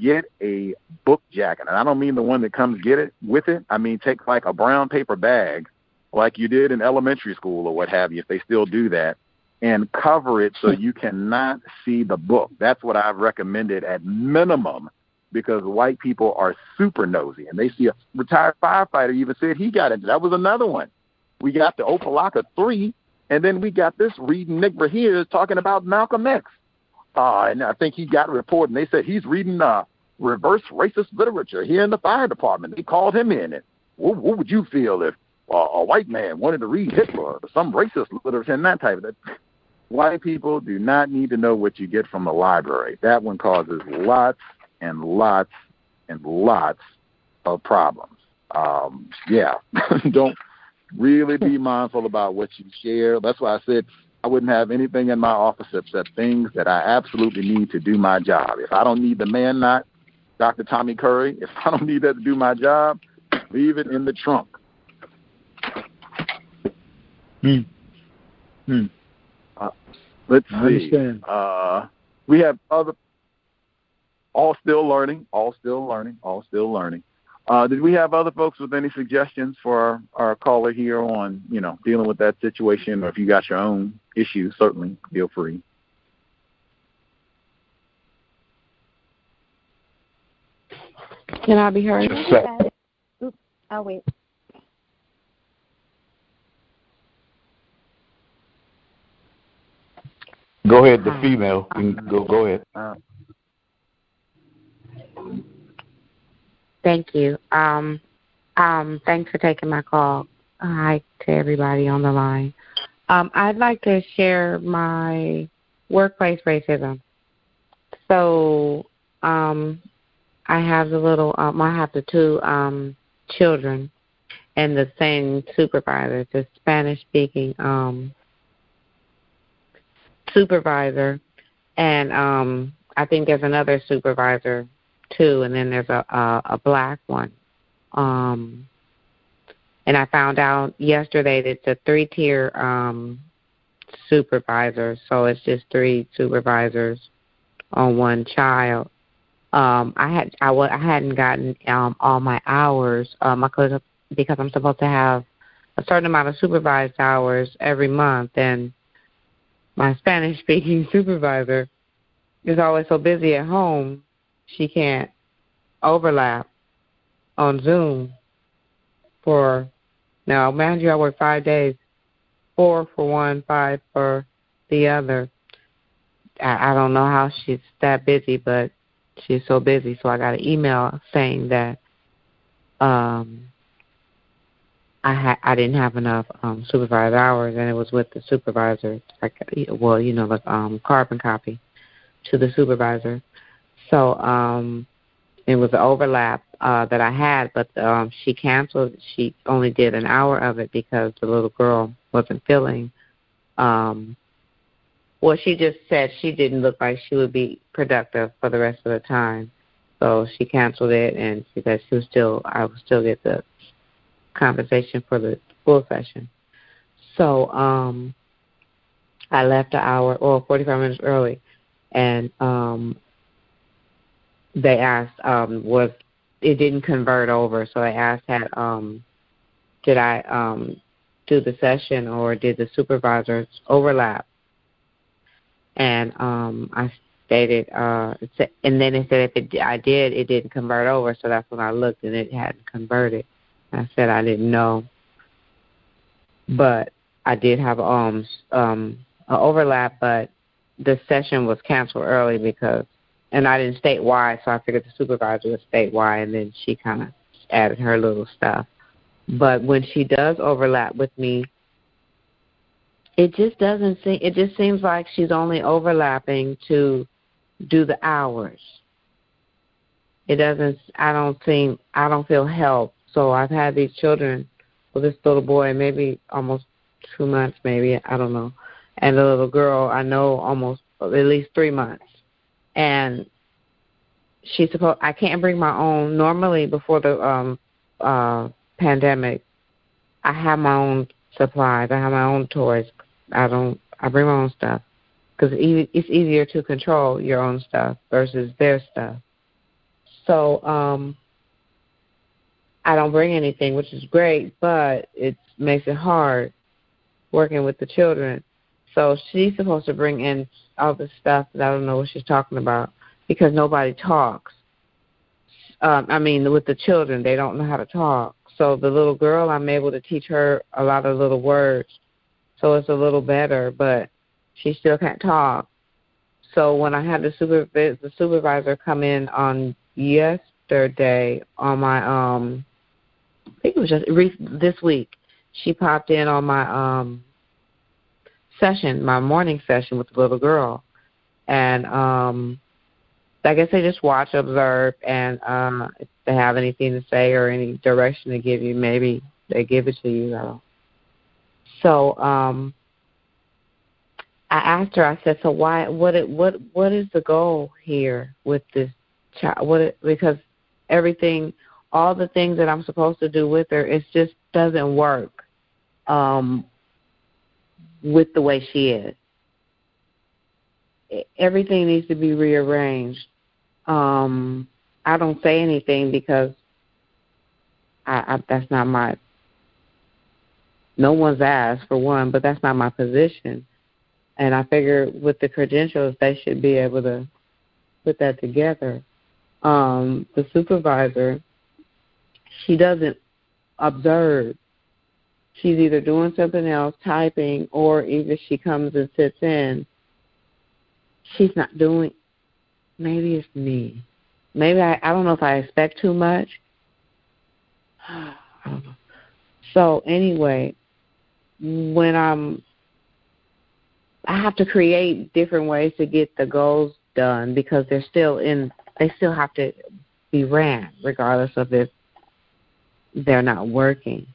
Get a book jacket, and I don't mean the one that comes get it with it. I mean take like a brown paper bag, like you did in elementary school or what have you, if they still do that, and cover it so you cannot see the book. That's what I've recommended at minimum because white people are super nosy and they see a retired firefighter even said he got into that was another one. we got the Opa-locka Three, and then we got this reading Nick Bahir talking about Malcolm X. Uh, and I think he got a report, and they said he's reading uh, reverse racist literature here in the fire department. They called him in. And what, what would you feel if uh, a white man wanted to read Hitler or some racist literature and that type of thing? White people do not need to know what you get from the library. That one causes lots and lots and lots of problems. Um, yeah, don't really be mindful about what you share. That's why I said I wouldn't have anything in my office except things that I absolutely need to do my job. If I don't need the Man-Not, Dr. Tommy Curry, if I don't need that to do my job, leave it in the trunk. Hmm. Hmm. Uh, let's I see. understand. Uh, we have other, all still learning, all still learning, all still learning. Uh, did we have other folks with any suggestions for our, our caller here on, you know, dealing with that situation, or if you got your own issues, certainly feel free. Can I be heard? Just a sec. Oops, I'll wait. Go ahead, the female. Go go ahead. Uh, Thank you. Um, um, thanks for taking my call. Hi to everybody on the line. Um, I'd like to share my workplace racism. So, um, I have the little, um, I have the two um, children and the same supervisor, the Spanish speaking um, supervisor, and um, I think there's another supervisor too, and then there's a a, a black one. Um, and I found out yesterday that it's a three tier um, supervisor, so it's just three supervisors on one child. Um, I had I, wa- I hadn't gotten um, all my hours um, because because I'm supposed to have a certain amount of supervised hours every month, and my Spanish speaking supervisor is always so busy at home she can't overlap on Zoom for now mind you I work five days, four for one, five for the other. I, I don't know how she's that busy but she's so busy so I got an email saying that um I had I didn't have enough um supervised hours and it was with the supervisor well, you know, the um carbon copy to the supervisor. So um it was an overlap uh that I had but um she canceled she only did an hour of it because the little girl wasn't feeling um well she just said she didn't look like she would be productive for the rest of the time. So she canceled it and she said she was still I would still get the compensation for the full session. So um I left an hour or forty five minutes early and um they asked um was it didn't convert over. So they asked had um did I um do the session or did the supervisors overlap? And um I stated uh and then it said if it I did it didn't convert over. So that's when I looked and it hadn't converted I said I didn't know but I did have um um an overlap but the session was canceled early because and I didn't state why, so I figured the supervisor would state why, and then she kind of added her little stuff. But when she does overlap with me, it just doesn't seem. It just seems like she's only overlapping to do the hours. It doesn't. I don't think. I don't feel help. So I've had these children, well, this little boy, maybe almost two months, maybe I don't know, and the little girl, I know almost at least three months. And she's supposed I can't bring my own. Normally before the um uh pandemic I have my own supplies. I have my own toys. I don't I bring my own stuff. Because it's easier to control your own stuff versus their stuff. So um I don't bring anything which is great but it makes it hard working with the children so she's supposed to bring in all the stuff that I don't know what she's talking about because nobody talks. Um, I mean, with the children, they don't know how to talk. So the little girl, I'm able to teach her a lot of little words. So it's a little better, but she still can't talk. So when I had the super the supervisor come in on yesterday on my um I think it was just this week, she popped in on my um session, my morning session with the little girl, and um I guess they just watch, observe, and um, if they have anything to say or any direction to give you, maybe they give it to you. Though. So um, I asked her. I said, "So why? What? It, what? What is the goal here with this child? What? It, because everything, all the things that I'm supposed to do with her, it just doesn't work um, with the way she is." everything needs to be rearranged um I don't say anything because I, I that's not my no one's asked for one, but that's not my position. And I figure with the credentials they should be able to put that together. Um, the supervisor, she doesn't observe. She's either doing something else, typing, or even she comes and sits in. She's not doing maybe it's me. Maybe I I don't know if I expect too much. So anyway, when I'm I have to create different ways to get the goals done because they're still in they still have to be ran regardless of if they're not working.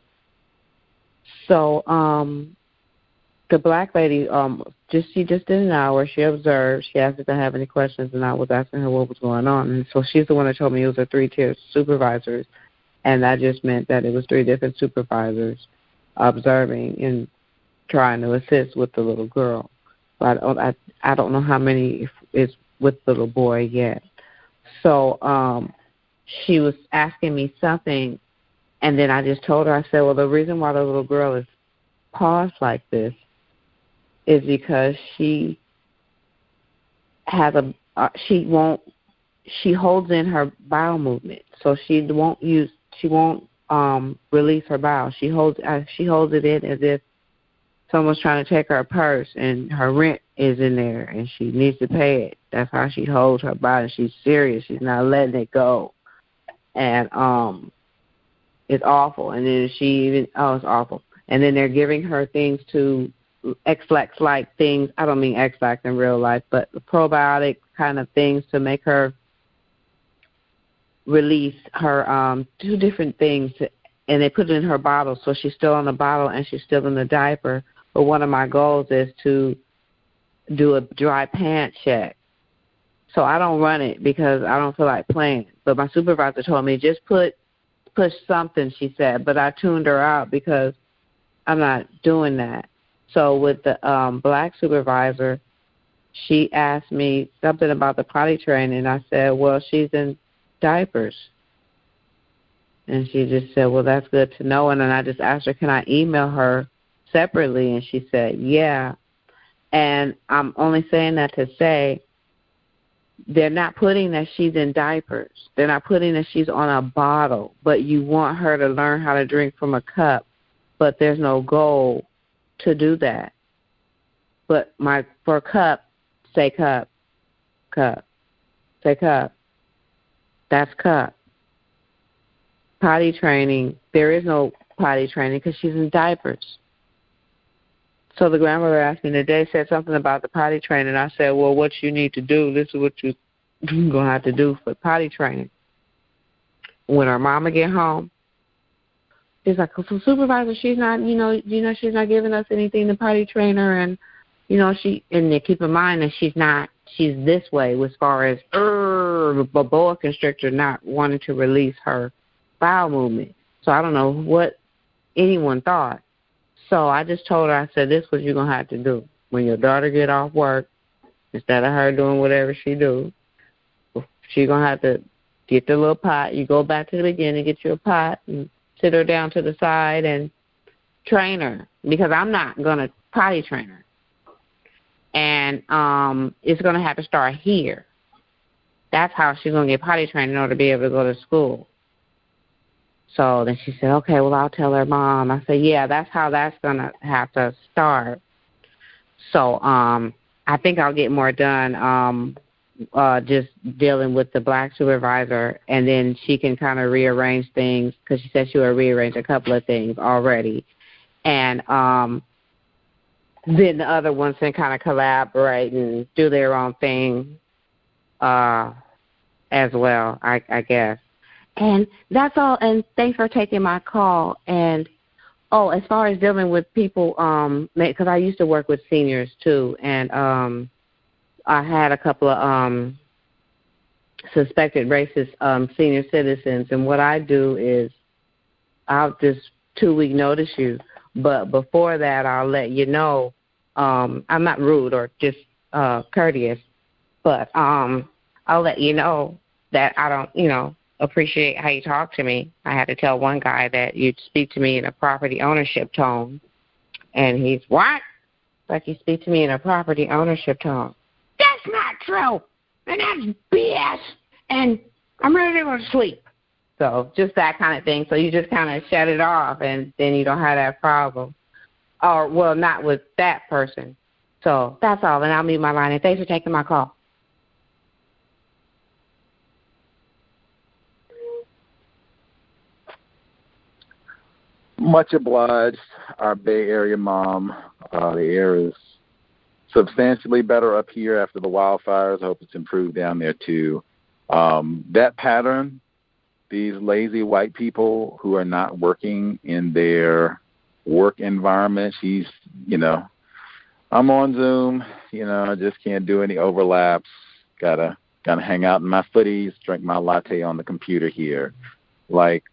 So um the black lady um just she just did an hour. She observed. She asked if i have any questions and i was asking her what was going on. And so she's the one that told me it was a three tier supervisors and that just meant that it was three different supervisors observing and trying to assist with the little girl. But i don't i, I don't know how many is with the little boy yet. So um she was asking me something and then i just told her i said well the reason why the little girl is paused like this is because she has a uh, she won't she holds in her bowel movement, so she won't use she won't um release her bowel. She holds uh, she holds it in as if someone's trying to take her purse and her rent is in there and she needs to pay it. That's how she holds her body. She's serious. She's not letting it go. And um it's awful. And then she even oh it's awful. And then they're giving her things to Ex-Lax like things. I don't mean Ex-Lax in real life, but probiotic kind of things to make her release her um two different things and they put it in her bottle so she's still on the bottle and she's still in the diaper. But one of my goals is to do a dry pant check. So I don't run it because I don't feel like playing. But my supervisor told me just put push something, she said, but I tuned her out because I'm not doing that. So with the um, black supervisor, she asked me something about the potty training. I said, well, she's in diapers. And she just said, well, that's good to know. And then I just asked her, can I email her separately? And she said, yeah. And I'm only saying that to say they're not putting that she's in diapers. They're not putting that she's on a bottle, but you want her to learn how to drink from a cup, but there's no goal to do that. But my for cup, say cup, cup, say cup. That's cup. Potty training, there is no potty training because she's in diapers. So the grandmother asked me today, said something about the potty training. I said, well, what you need to do, this is what you're going to have to do for potty training. When her mama get home, She's like, so supervisor, she's not, you know, you know, she's not giving us anything to potty train her. and you know, she and keep in mind that she's not, she's this way as far as er, boa constrictor not wanting to release her bowel movement. So I don't know what anyone thought. So I just told her, I said, this is what you're gonna have to do when your daughter get off work. Instead of her doing whatever she do, she's gonna have to get the little pot. You go back to the beginning, get you a pot, and sit her down to the side and train her because I'm not going to potty train her. And um, it's going to have to start here. That's how she's going to get potty trained in order to be able to go to school. So then she said, okay, well, I'll tell her mom. I said, yeah, that's how that's going to have to start. So um, I think I'll get more done um, uh, just dealing with the black supervisor, and then she can kind of rearrange things because she said she will rearrange a couple of things already. And um, then the other ones can kind of collaborate and do their own thing uh, as well, I, I guess. And that's all. And thanks for taking my call. And oh, as far as dealing with people, um, because I used to work with seniors too, and um, I had a couple of um, suspected racist um, senior citizens. And what I do is I'll just two week notice you, but before that, I'll let you know. Um, I'm not rude or just uh, courteous, but um, I'll let you know that I don't, you know, appreciate how you talk to me. I had to tell one guy that you'd speak to me in a property ownership tone, and he's what? Like you speak to me in a property ownership tone. That's not true, and that's BS. And I'm ready to go to sleep. So just that kind of thing. So you just kind of shut it off, and then you don't have that problem. Or well, not with that person. So that's all. And I'll mute my line. And thanks for taking my call. Much obliged, our Bay Area mom. Uh, the air is substantially better up here after the wildfires. I hope it's improved down there too. Um, that pattern, these lazy white people who are not working in their work environment, she's, you know, I'm on Zoom, you know, I just can't do any overlaps. Gotta gotta hang out in my footies, drink my latte on the computer here. Like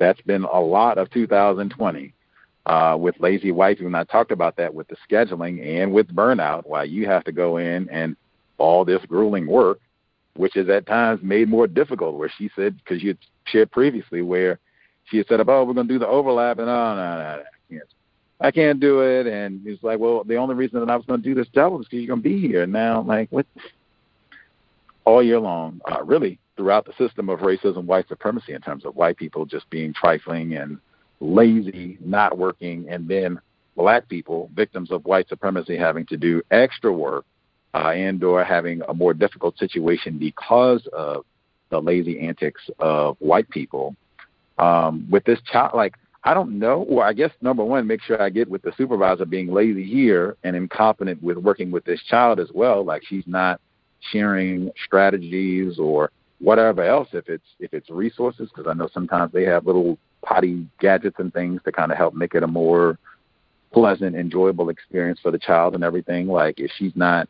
that's been a lot of 2020 uh, with lazy wife. And I talked about that with the scheduling and with burnout, why you have to go in and all this grueling work, which is at times made more difficult. Where she said, because you shared previously, where she had said, "Oh, we're going to do the overlap," and oh, no, no, no, I can't, I can't do it. And he's like, "Well, the only reason that I was going to do this job was because you're going to be here." And now, like, what? All year long, uh, really, throughout the system of racism, white supremacy, in terms of white people just being trifling and lazy, not working, and then black people, victims of white supremacy, having to do extra work uh, and or having a more difficult situation because of the lazy antics of white people. Um, with this child, like I don't know. Well, I guess number one, make sure I get with the supervisor being lazy here and incompetent with working with this child as well. Like she's not sharing strategies or whatever else if it's if it's resources because I know sometimes they have little potty gadgets and things to kind of help make it a more pleasant, enjoyable experience for the child and everything. Like if she's not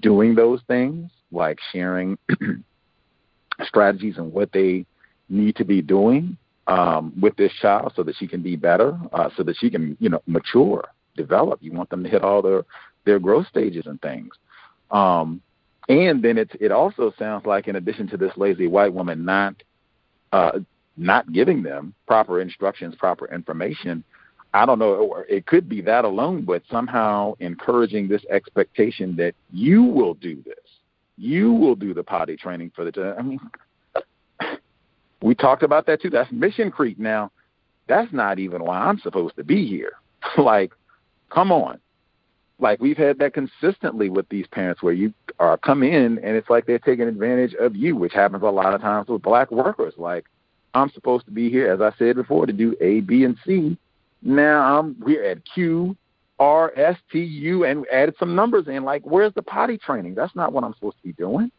doing those things, like sharing strategies and what they need to be doing um, with this child so that she can be better, uh, so that she can, you know, mature, develop. You want them to hit all their their growth stages and things. Um, and then it's it also sounds like in addition to this lazy white woman not uh, not giving them proper instructions, proper information, I don't know, it could be that alone, but somehow encouraging this expectation that you will do this. You will do the potty training for the. I mean, we talked about that too. That's mission creep. Now, that's not even why I'm supposed to be here. like, come on like we've had that consistently with these parents where you are come in and it's like they're taking advantage of you, which happens a lot of times with black workers. Like I'm supposed to be here, as I said before, to do A, B, and C. Now I'm we're at Q, R, S, T, U, and added some numbers in. Like, where's the potty training? That's not what I'm supposed to be doing.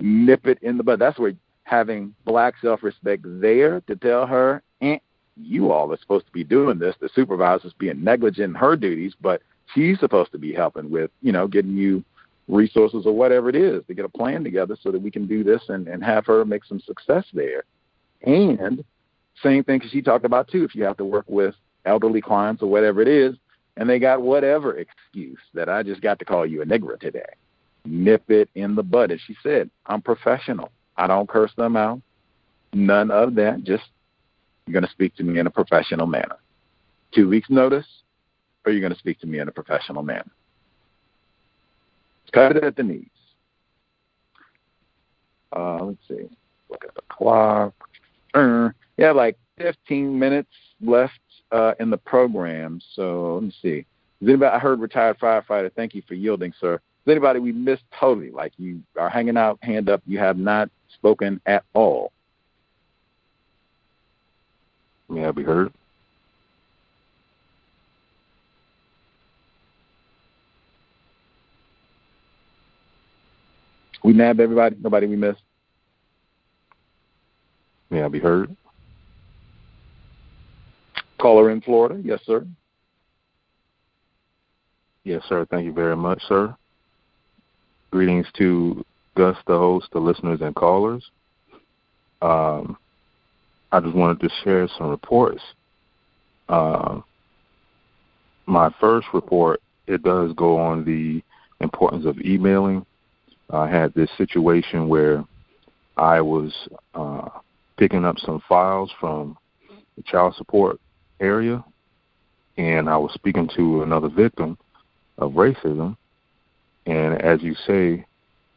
Nip it in the bud. That's where having black self-respect there to tell her, eh, you all are supposed to be doing this. The supervisor's being negligent in her duties, but she's supposed to be helping with, you know, getting you resources or whatever it is to get a plan together so that we can do this and, and have her make some success there. And same thing she talked about too, if you have to work with elderly clients or whatever it is, and they got whatever excuse that I just got to call you a nigger today. Nip it in the bud. And she said, I'm professional. I don't curse them out. None of that. Just you're going to speak to me in a professional manner. Two weeks' notice, or you're going to speak to me in a professional manner. Cut it at the knees. Uh, let's see. Look at the clock. Uh, you have like 15 minutes left uh, in the program. So let me see. Is anybody? I heard retired firefighter. Thank you for yielding, sir. Is anybody we missed totally? Like you are hanging out, hand up. You have not spoken at all. May I be heard? We nabbed everybody. Nobody we missed. May I be heard? Caller in Florida. Yes, sir. Yes, sir. Thank you very much, sir. Greetings to Gus, the host, the listeners, and callers. Um, I just wanted to share some reports. Uh, my first report, it does go on the importance of emailing. I had this situation where I was uh, picking up some files from the child support area, and I was speaking to another victim of racism. And as you say,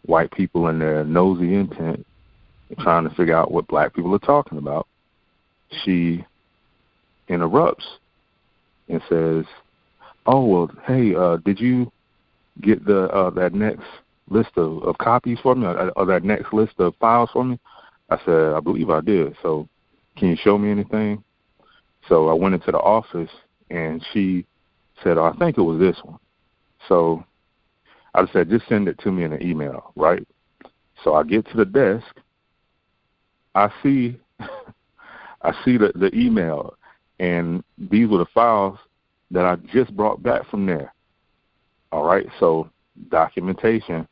white people in their nosy intent, trying to figure out what black people are talking about, she interrupts and says, "Oh well, hey, uh, did you get the uh, that next list of, of copies for me, or, or that next list of files for me?" I said, "I believe I did. So, can you show me anything?" So I went into the office and she said, oh, I think it was this one. So I said, just send it to me in an email, right? So I get to the desk. I see, I see the, the email, and these were the files that I just brought back from there. All right, so documentation.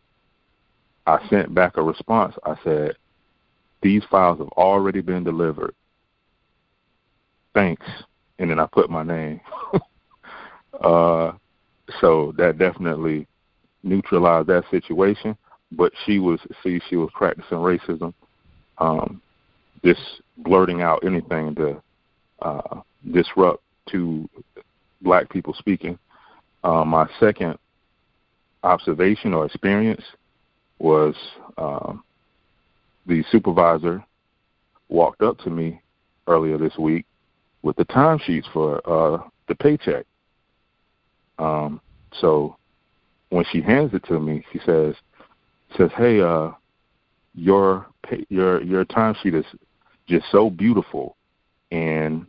I sent back a response. I said, these files have already been delivered thanks, and then I put my name. uh, so that definitely neutralized that situation. But she was, see, she was practicing racism, um, just blurting out anything to uh, disrupt to black people speaking. Uh, my second observation or experience was um, the supervisor walked up to me earlier this week with the timesheets for uh, the paycheck. Um, so when she hands it to me, she says, "says Hey, uh, your pay, your your timesheet is just so beautiful," and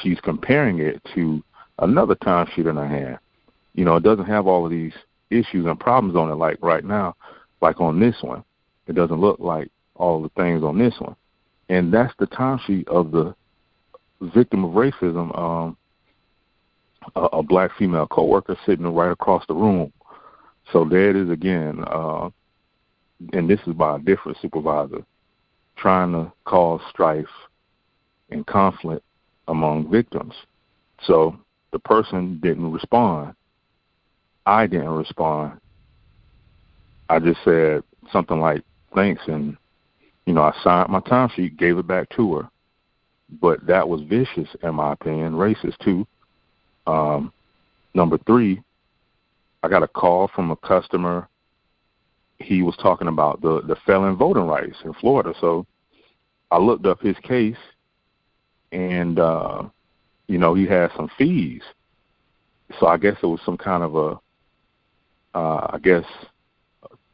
she's comparing it to another timesheet in her hand. You know, it doesn't have all of these issues and problems on it like right now, like on this one. It doesn't look like all the things on this one. And that's the time sheet of the victim of racism, um, a, a black female coworker sitting right across the room. So there it is again, uh, and this is by a different supervisor, trying to cause strife and conflict among victims. So the person didn't respond. I didn't respond. I just said something like thanks and you know, I signed my timesheet, gave it back to her but that was vicious in my opinion, racist too. Um, number three, I got a call from a customer. He was talking about the the felon voting rights in Florida, so I looked up his case, and uh, you know he had some fees. So I guess it was some kind of a, uh, I guess,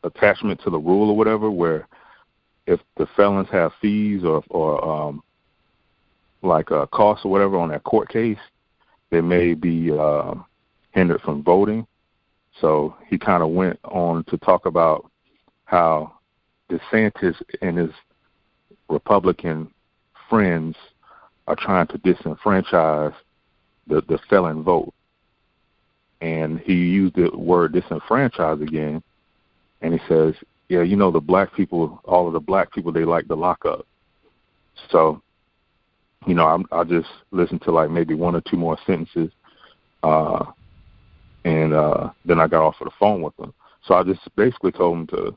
attachment to the rule or whatever, where if the felons have fees or or um, like uh, costs or whatever on that court case, they may be uh, hindered from voting. So he kind of went on to talk about how DeSantis and his Republican friends are trying to disenfranchise the, the felon vote. And he used the word disenfranchise again. And he says, yeah, you know, the black people, all of the black people, they like the lockup. So you know, I'm, I just listened to like maybe one or two more sentences, uh, and uh, then I got off of the phone with them. So I just basically told him to,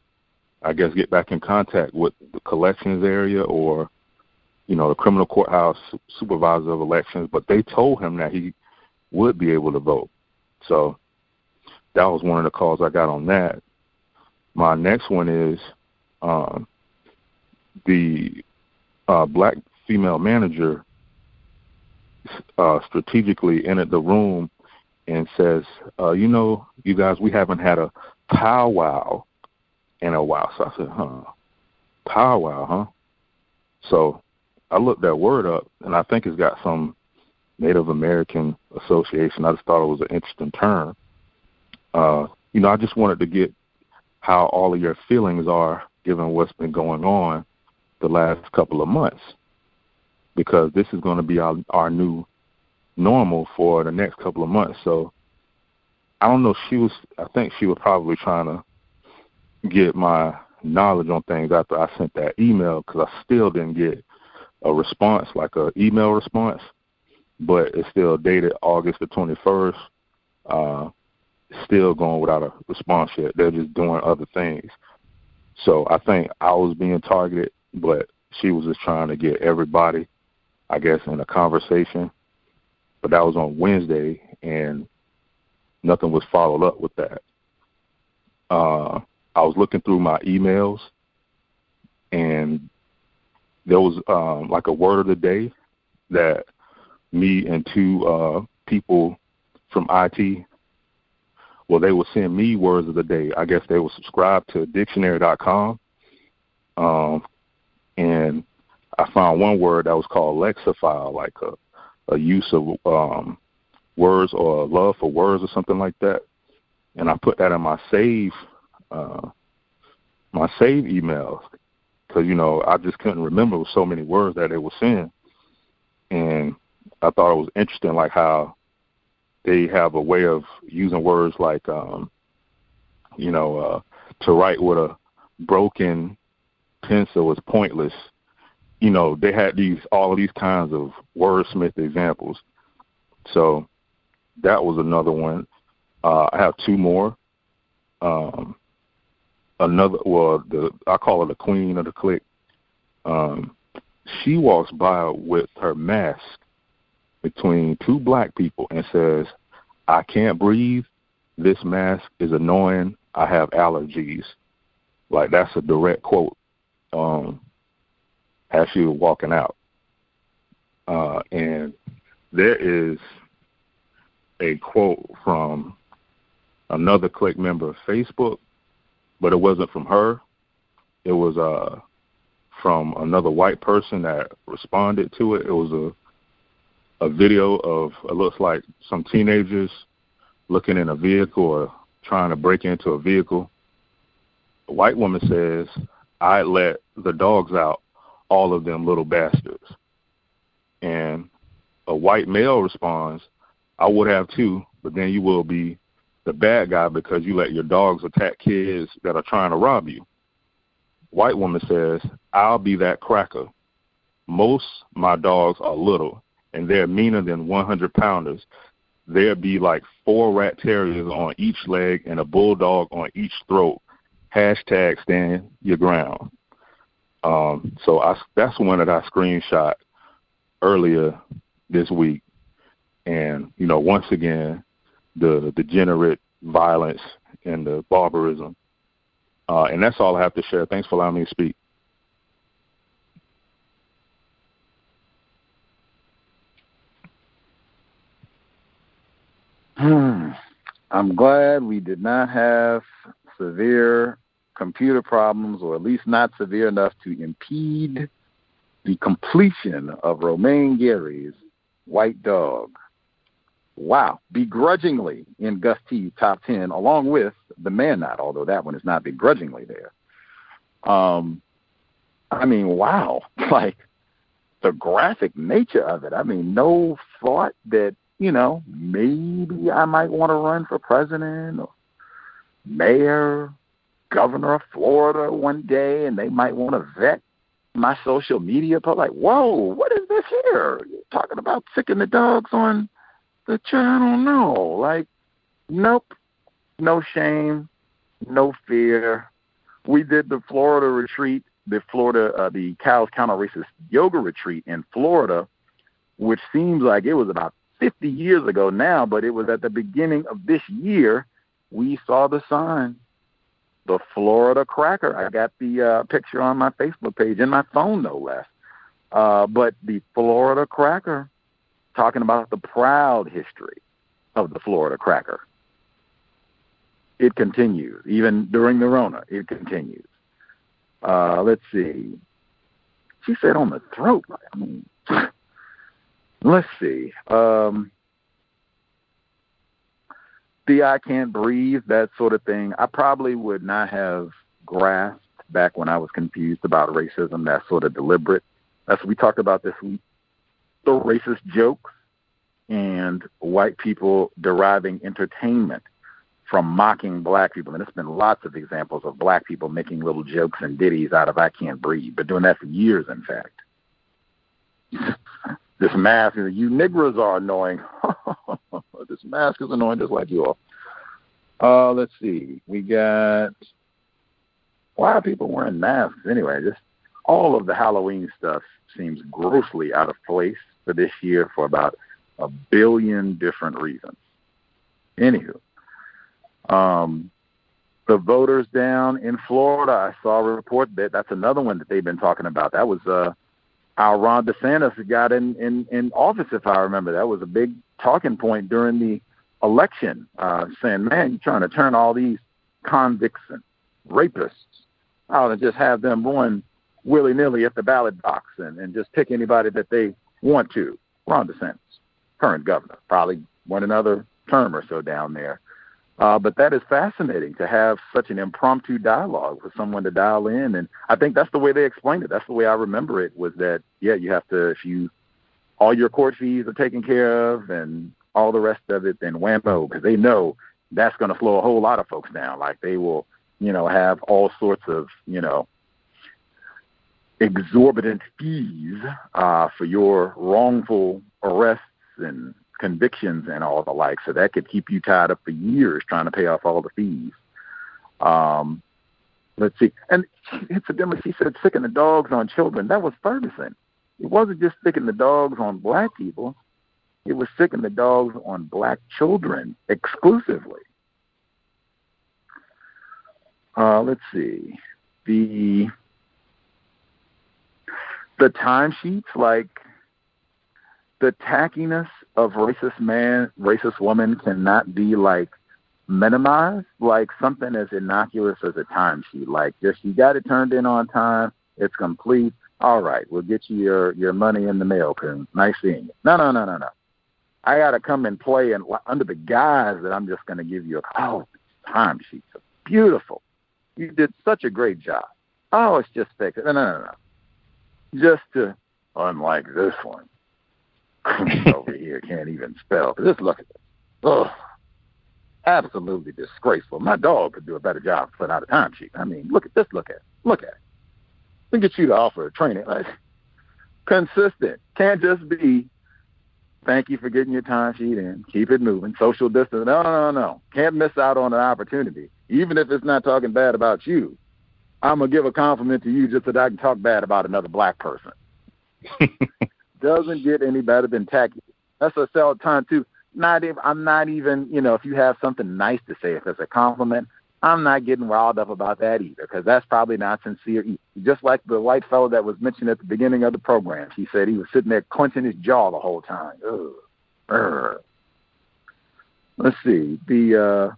I guess, get back in contact with the collections area or, you know, the criminal courthouse supervisor of elections. But they told him that he would be able to vote. So that was one of the calls I got on that. My next one is um, the uh, black female manager uh, strategically entered the room and says, uh, "You know, you guys, we haven't had a powwow in a while." So I said, "Huh, powwow, huh?" So I looked that word up, and I think it's got some Native American association. I just thought it was an interesting term. Uh, you know, I just wanted to get how all of your feelings are given what's been going on the last couple of months, because this is going to be our our new normal for the next couple of months. So I don't know. She was. I think she was probably trying to get my knowledge on things after I sent that email because I still didn't get a response, like a email response, but it's still dated August the 21st. Uh, still going without a response yet. They're just doing other things. So I think I was being targeted, but she was just trying to get everybody, I guess, in a conversation. But that was on Wednesday, and nothing was followed up with that. Uh, I was looking through my emails, and there was um, like a word of the day that me and two uh, people from IT, well, they would send me words of the day. I guess they would subscribe to dictionary.com, um, and I found one word that was called lexophile, like a, a use of um, words or a love for words or something like that. And I put that in my save, uh, my save emails because you know I just couldn't remember so many words that they were saying, and I thought it was interesting, like how they have a way of using words like, um, you know, uh, to write with a broken pencil is pointless. You know, they had these all of these kinds of wordsmith examples. So that was another one. Uh, I have two more. Um, another well the I call her the queen of the clique. Um, she walks by with her mask between two black people and says, I can't breathe. This mask is annoying. I have allergies. Like that's a direct quote. Um, as she was walking out. Uh, and there is a quote from another clique member of Facebook but it wasn't from her. It was uh from another white person that responded to it. It was a a video of it looks like some teenagers looking in a vehicle or trying to break into a vehicle. A white woman says, I let the dogs out, all of them little bastards. And a white male responds, I would have too, but then you will be the bad guy because you let your dogs attack kids that are trying to rob you. White woman says, I'll be that cracker. Most my dogs are little and they're meaner than 100 pounders. There'd be like four rat terriers on each leg and a bulldog on each throat. Hashtag stand your ground. Um, so I, that's one that I screenshot earlier this week. And, you know, once again, the degenerate violence and the barbarism. Uh, and that's all I have to share. Thanks for allowing me to speak. I'm glad we did not have severe computer problems, or at least not severe enough to impede the completion of Romain Gary's White Dog wow, begrudgingly in Gus T top 10, along with The Man Not, although that one is not begrudgingly there. Um, I mean, wow, like the graphic nature of it. I mean, no thought that, you know, maybe I might want to run for president or mayor, governor of Florida one day, and they might want to vet my social media. But like, whoa, what is this here? You're talking about sicking the dogs on the don't know. Like, nope, no shame, no fear. We did the Florida retreat, the Florida, uh, the Cows Counter Racist Yoga Retreat in Florida, which seems like it was about 50 years ago now, but it was at the beginning of this year. We saw the sign, the Florida Cracker. I got the uh, picture on my Facebook page and my phone, no less. Uh, but the Florida Cracker, talking about the proud history of the Florida Cracker. It continues. Even during the Rona, it continues. Uh, let's see. She said on the throat. I mean, let's see. Um, the I can't breathe, that sort of thing. I probably would not have grasped back when I was confused about racism, that sort of deliberate. That's what we talked about this week. The racist jokes and white people deriving entertainment from mocking black people. And there's been lots of examples of black people making little jokes and ditties out of I Can't Breathe, but doing that for years, in fact. This mask, you niggers are annoying. this mask is annoying just like you all. Uh, let's see. We got why are people wearing masks anyway? Just all of the Halloween stuff seems grossly out of place for this year for about a billion different reasons. Anywho, um, the voters down in Florida, I saw a report that that's another one that they've been talking about. That was uh, how Ron DeSantis got in, in, in office, if I remember. That was a big talking point during the election, uh, saying, man, you're trying to turn all these convicts and rapists out and just have them run willy nilly at the ballot box and, and just pick anybody that they want to. Ron DeSantis, current governor, probably one another term or so down there. Uh, but that is fascinating to have such an impromptu dialogue for someone to dial in, and I think that's the way they explained it. That's the way I remember it. Was that yeah, you have to if you all your court fees are taken care of and all the rest of it, then whammo, because they know that's going to slow a whole lot of folks down. Like they will, you know, have all sorts of you know exorbitant fees uh, for your wrongful arrests and convictions and all the like. So that could keep you tied up for years trying to pay off all the fees. Um, let's see. And incidentally, she said sicking the dogs on children. That was Ferguson. It wasn't just sticking the dogs on black people. It was sicking the dogs on black children exclusively. Uh, let's see. The the timesheets, like the tackiness of racist man, racist woman cannot be like minimized, like something as innocuous as a timesheet. Like just you got it turned in on time, it's complete. All right, we'll get you your your money in the mail, Coon. Nice seeing you. No, no, no, no, no. I got to come and play and under the guise that I'm just going to give you a oh timesheets are beautiful. You did such a great job. Oh, it's just fixed. No, no, no, no. Just to unlike this one over here can't even spell. Just look at this. Ugh. Absolutely disgraceful. My dog could do a better job putting out a time sheet. I mean, look at this. Look at it. Look at it. Look at you to offer a training. Like, consistent. Can't just be thank you for getting your time sheet in. Keep it moving. Social distance. No, no, no. Can't miss out on an opportunity. Even if it's not talking bad about you. I'm gonna give a compliment to you just so that I can talk bad about another black person. doesn't get any better than tacky. That's a sell time too. Not if I'm not even, you know, if you have something nice to say, if it's a compliment, I'm not getting riled up about that either, because that's probably not sincere. Just like the white fellow that was mentioned at the beginning of the program, he said he was sitting there clenching his jaw the whole time. Ugh. Let's see the. uh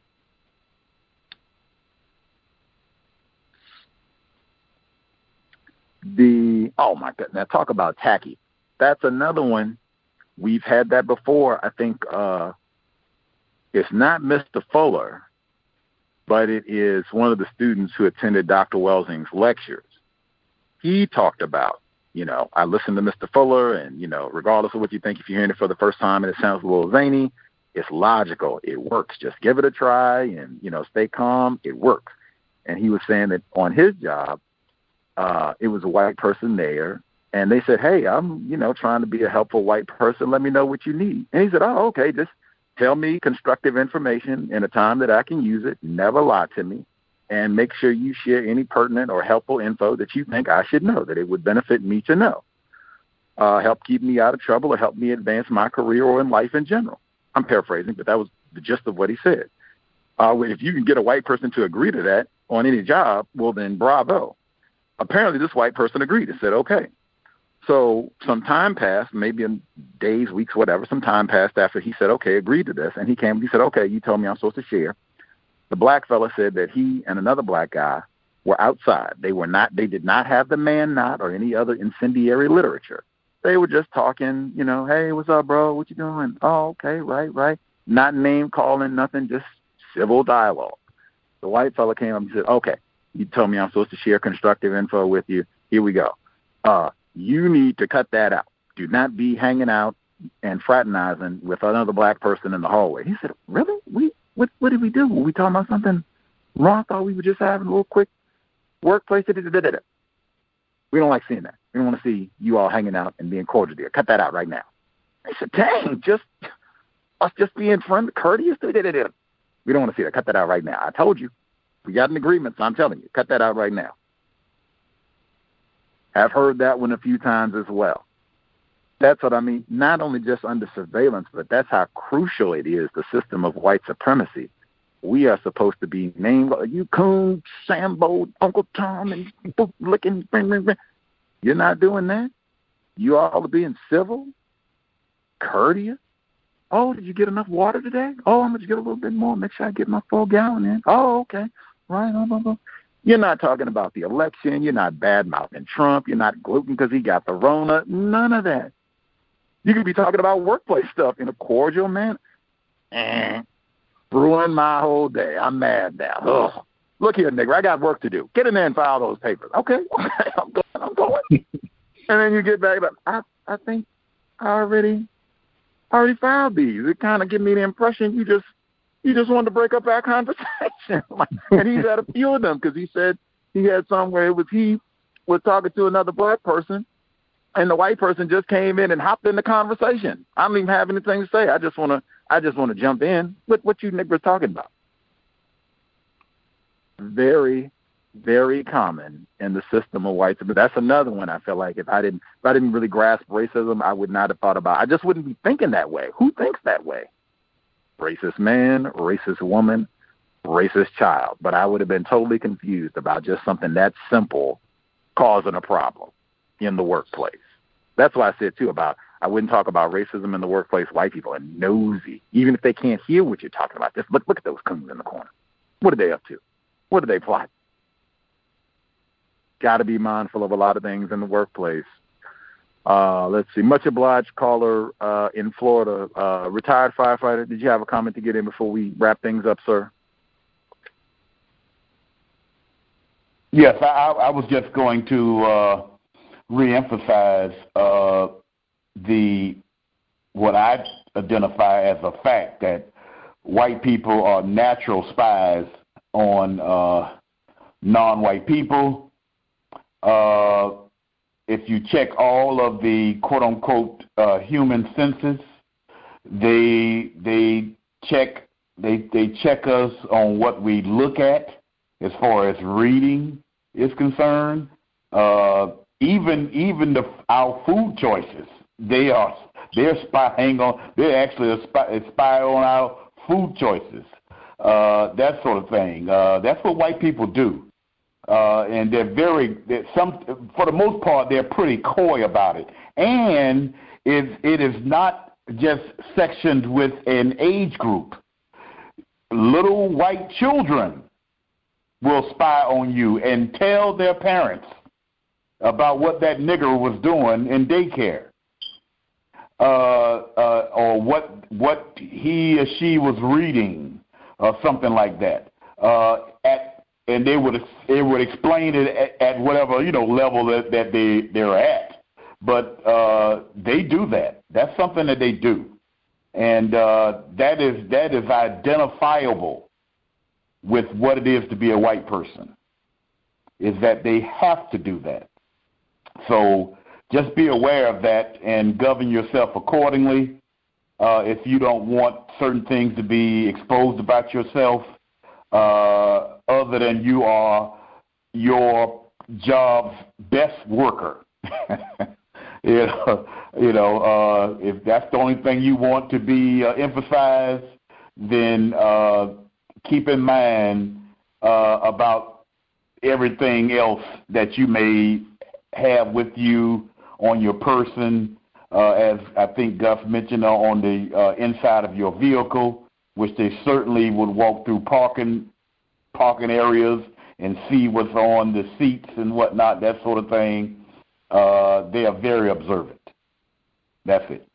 the oh my god now talk about tacky that's another one. We've had that before. I think uh, it's not Mr. Fuller, but it is one of the students who attended Dr. Welsing's lectures. He talked about, you know, I listened to Mr. Fuller, and, you know, regardless of what you think, if you're hearing it for the first time and it sounds a little zany, it's logical. It works. Just give it a try and, you know, stay calm. It works. And he was saying that on his job, uh, it was a white person there and they said, "Hey, I'm you know trying to be a helpful white person. Let me know what you need." And he said, "Oh, okay. Just tell me constructive information in a time that I can use it. Never lie to me, and make sure you share any pertinent or helpful info that you think I should know that it would benefit me to know. Uh, help keep me out of trouble or help me advance my career or in life in general." I'm paraphrasing, but that was the gist of what he said. Uh, if you can get a white person to agree to that on any job, well then bravo. Apparently, this white person agreed and said, "Okay." So some time passed, maybe in days, weeks, whatever. Some time passed after he said, "Okay, agreed to this," and he came. He said, "Okay, you told me I'm supposed to share." The black fella said that he and another black guy were outside. They were not. They did not have the Man-Not or any other incendiary literature. They were just talking. You know, hey, what's up, bro? What you doing? Oh, okay, right, right. Not name calling, nothing. Just civil dialogue. The white fella came up and said, "Okay, you told me I'm supposed to share constructive info with you. Here we go. Uh, you need to cut that out. Do not be hanging out and fraternizing with another black person in the hallway. He said, Really? We what what did we do? Were we talking about something wrong? I thought we were just having a little quick workplace. We don't like seeing that. We don't want to see you all hanging out and being cordial there. Cut that out right now. I said, Dang, just us just being friendly, courteous. We don't want to see that. Cut that out right now. I told you. We got an agreement, so I'm telling you, cut that out right now. I've heard that one a few times as well. That's what I mean. Not only just under surveillance, but that's how crucial it is the system of white supremacy. We are supposed to be named you coon, Sambo, Uncle Tom, and boot licking. You're not doing that. You all are being civil, courteous. Oh, did you get enough water today? Oh, I'm gonna get a little bit more. Make sure I get my full gallon in. Oh, okay. Right. Blah, blah, blah. You're not talking about the election. You're not bad mouthing Trump. You're not gluten because he got the Rona. None of that. You could be talking about workplace stuff in a cordial manner. Eh, ruined my whole day. I'm mad now. Ugh. Look here, nigga, I got work to do. Get in there and file those papers. Okay, I'm going. I'm going. and then you get back, but I, I think I already, I already filed these. It kind of give me the impression you just he just wanted to break up our conversation. and he's had a few of them because he said he had some where it was he was talking to another black person, and the white person just came in and hopped in the conversation. I don't even have anything to say. I just want to I just want to jump in. What what you niggas talking about? Very, very common in the system of whites. But that's another one I feel like if I didn't if I didn't really grasp racism, I would not have thought about. I just wouldn't be thinking that way. Who thinks that way? Racist man, racist woman, racist child. But I would have been totally confused about just something that simple causing a problem in the workplace. That's why I said too about I wouldn't talk about racism in the workplace. White people are nosy, even if they can't hear what you're talking about. Just look look at those coons in the corner. What are they up to? What are they plotting? Got to be mindful of a lot of things in the workplace uh, let's see. Much obliged caller uh, in Florida, uh, retired firefighter. Did you have a comment to get in before we wrap things up, sir? Yes, I, I was just going to uh, reemphasize uh, the what I identify as a fact that white people are natural spies on uh, non-white people. Uh, if you check all of the quote unquote uh, human senses, they they check they they check us on what we look at as far as reading is concerned. Uh, even even the our food choices, they are they're spying on they're actually a spy, a spy on our food choices. Uh, that sort of thing. Uh, that's what white people do uh, and they're very they're some for the most part they're pretty coy about it, and it it is not just sectioned with an age group. Little white children will spy on you and tell their parents about what that nigger was doing in daycare. Uh, uh, or what what he or she was reading, or something like that. Uh, at and they would they would explain it at, at whatever you know level that, that they they're at. But uh, they do that. That's something that they do, and uh, that is that is identifiable with what it is to be a white person. Is that they have to do that. So just be aware of that and govern yourself accordingly. Uh, if you don't want certain things to be exposed about yourself, uh, other than you are your job's best worker. you know, uh, if that's the only thing you want to be uh, emphasized, then uh, keep in mind uh, about everything else that you may have with you on your person, uh, as I think Gus mentioned, uh, on the uh, inside of your vehicle, which they certainly would walk through parking parking areas and see what's on the seats and whatnot, that sort of thing. Uh, they are very observant. That's it.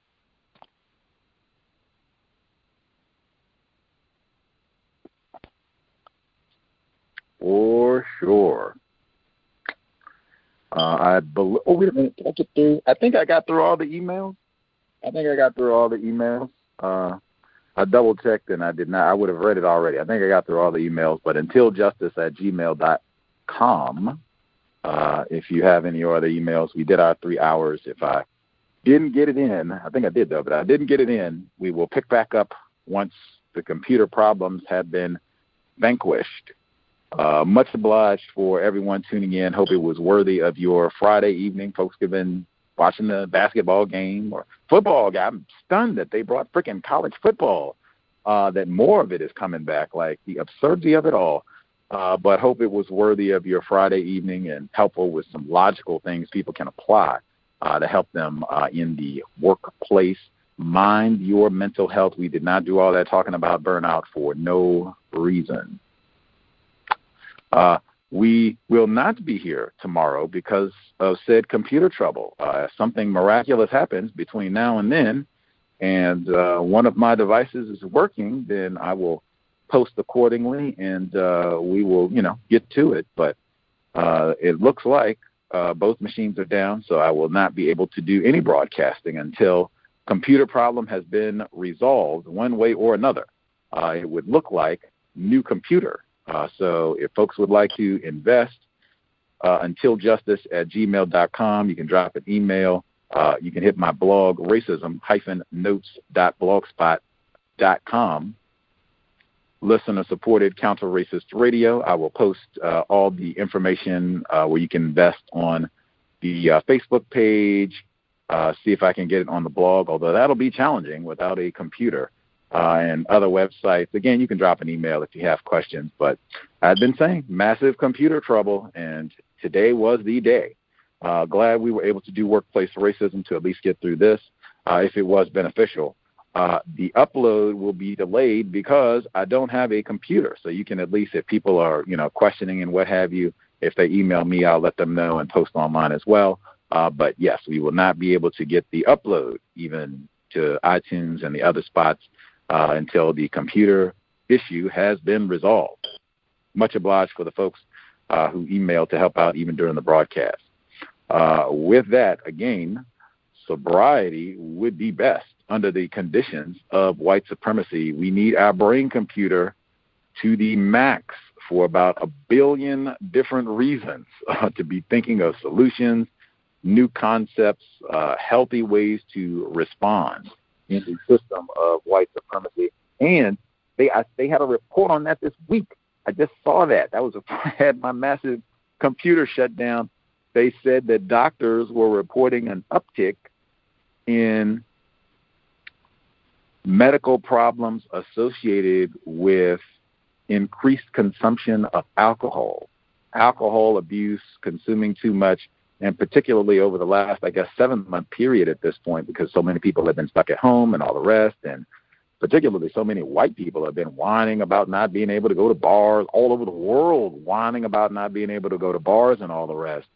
For sure. Uh, I believe. Oh wait a minute. Did I get through? I think I got through all the emails. I think I got through all the emails. Uh, I double checked and I did not. I would have read it already. I think I got through all the emails. But until justice at gmail dot com. Uh, if you have any other emails, we did our three hours. If I didn't get it in, I think I did though, but I didn't get it in. We will pick back up once the computer problems have been vanquished. Uh, much obliged for everyone tuning in. Hope it was worthy of your Friday evening. Folks been watching the basketball game or football. game. I'm stunned that they brought freaking college football. Uh, that more of it is coming back. Like the absurdity of it all. Uh, but hope it was worthy of your Friday evening and helpful with some logical things people can apply uh, to help them uh, in the workplace. Mind your mental health. We did not do all that talking about burnout for no reason. Uh, we will not be here tomorrow because of said computer trouble. Uh, something miraculous happens between now and then, and uh, one of my devices is working, then I will post accordingly, and uh, we will, you know, get to it. But uh, it looks like uh, both machines are down, so I will not be able to do any broadcasting until computer problem has been resolved one way or another. Uh, it would look like new computer. Uh, so if folks would like to invest, uh, until justice at gmail.com, you can drop an email. Uh, you can hit my blog, racism-notes.blogspot.com listener supported counter racist radio. I will post uh, all the information uh, where you can invest on the uh, Facebook page, uh, see if I can get it on the blog, although that'll be challenging without a computer. Uh, and other websites. Again, you can drop an email if you have questions. But I've been saying massive computer trouble, and today was the day. Uh, glad we were able to do workplace racism to at least get through this, uh, if it was beneficial uh, the upload will be delayed because I don't have a computer. So you can at least, if people are, you know, questioning and what have you, if they email me, I'll let them know and post online as well. Uh, but yes, we will not be able to get the upload even to iTunes and the other spots uh, until the computer issue has been resolved. Much obliged for the folks uh, who emailed to help out even during the broadcast. Uh, with that, again, sobriety would be best under the conditions of white supremacy. We need our brain computer to the max for about a billion different reasons uh, to be thinking of solutions, new concepts, uh, healthy ways to respond in the system of white supremacy. And they I, they had a report on that this week. I just saw that. That was a, I had my massive computer shut down. They said that doctors were reporting an uptick in medical problems associated with increased consumption of alcohol, alcohol abuse, consuming too much, and particularly over the last, I guess, seven month period at this point, because so many people have been stuck at home and all the rest, and particularly so many white people have been whining about not being able to go to bars all over the world, whining about not being able to go to bars and all the rest.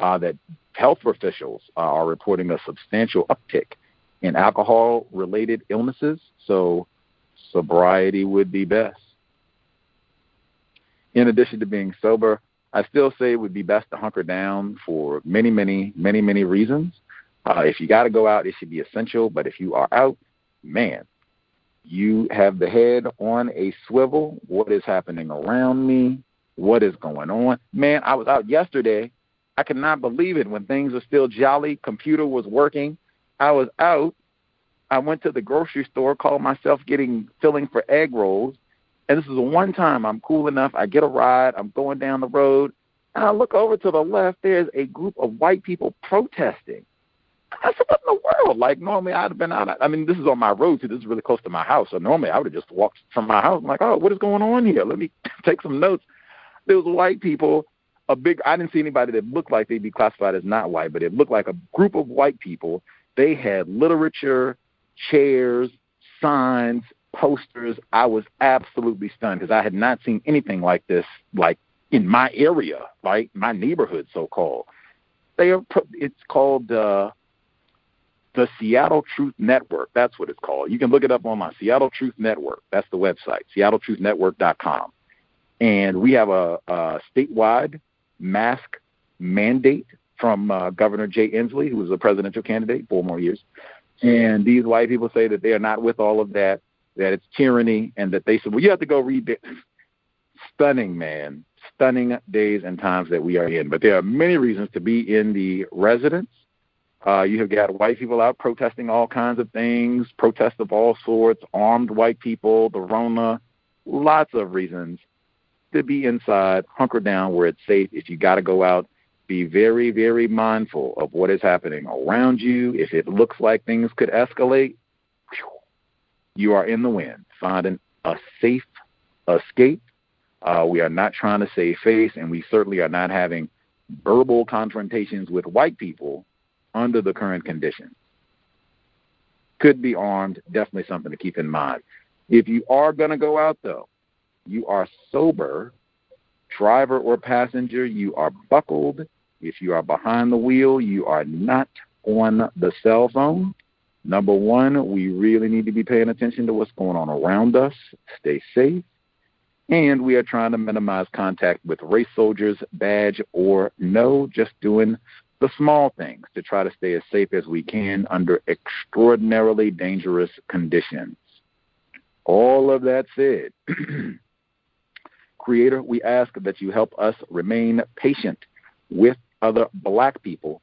Uh, that health officials uh, are reporting a substantial uptick in alcohol related illnesses, so sobriety would be best. In addition to being sober, I still say it would be best to hunker down for many, many, many, many reasons. Uh, if you got to go out, it should be essential. But if you are out, man, you have the head on a swivel. What is happening around me? What is going on? Man, I was out yesterday. I could not believe it when things were still jolly. Computer was working. I was out. I went to the grocery store, called myself getting filling for egg rolls. And this is one time I'm cool enough. I get a ride. I'm going down the road. And I look over to the left. There's a group of white people protesting. I said, what in the world? Like, normally I'd have been out. I mean, this is on my road, too. This is really close to my house. So normally I would have just walked from my house. I'm like, oh, what is going on here? Let me take some notes. There was white people a big. I didn't see anybody that looked like they'd be classified as not white, but it looked like a group of white people. They had literature, chairs, signs, posters. I was absolutely stunned because I had not seen anything like this, like in my area, like my neighborhood, so called. They are. It's called. uh the Seattle Truth Network. That's what it's called. You can look it up online. Seattle Truth Network. That's the website. SeattleTruthNetwork.com. And we have a, a statewide mask mandate from uh, Governor Jay Inslee, who was a presidential candidate four more years. And these white people say that they are not with all of that, that it's tyranny, and that they said, well, you have to go read it. Stunning, man. Stunning days and times that we are in. But there are many reasons to be in the residence uh, you have got white people out protesting all kinds of things, protests of all sorts, armed white people, the Rona, lots of reasons to be inside, hunker down where it's safe. If you got to go out, be very, very mindful of what is happening around you. If it looks like things could escalate, you are in the wind. Finding a safe escape. Uh, we are not trying to save face, and we certainly are not having verbal confrontations with white people under the current conditions. Could be armed, definitely something to keep in mind. If you are going to go out, though, you are sober, driver or passenger, you are buckled. If you are behind the wheel, you are not on the cell phone. Number one, we really need to be paying attention to what's going on around us. Stay safe. And we are trying to minimize contact with race soldiers, badge or no, just doing the small things to try to stay as safe as we can under extraordinarily dangerous conditions. All of that said, Creator, we ask that you help us remain patient with other black people,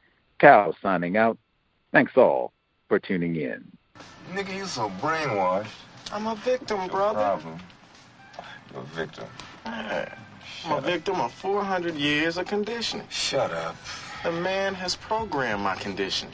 Cal signing out. Thanks all for tuning in. Nigga, you so brainwashed. I'm a victim, brother. Problem. You're a victim. I'm a victim of 400 years of conditioning. Shut up. The man has programmed my conditioning.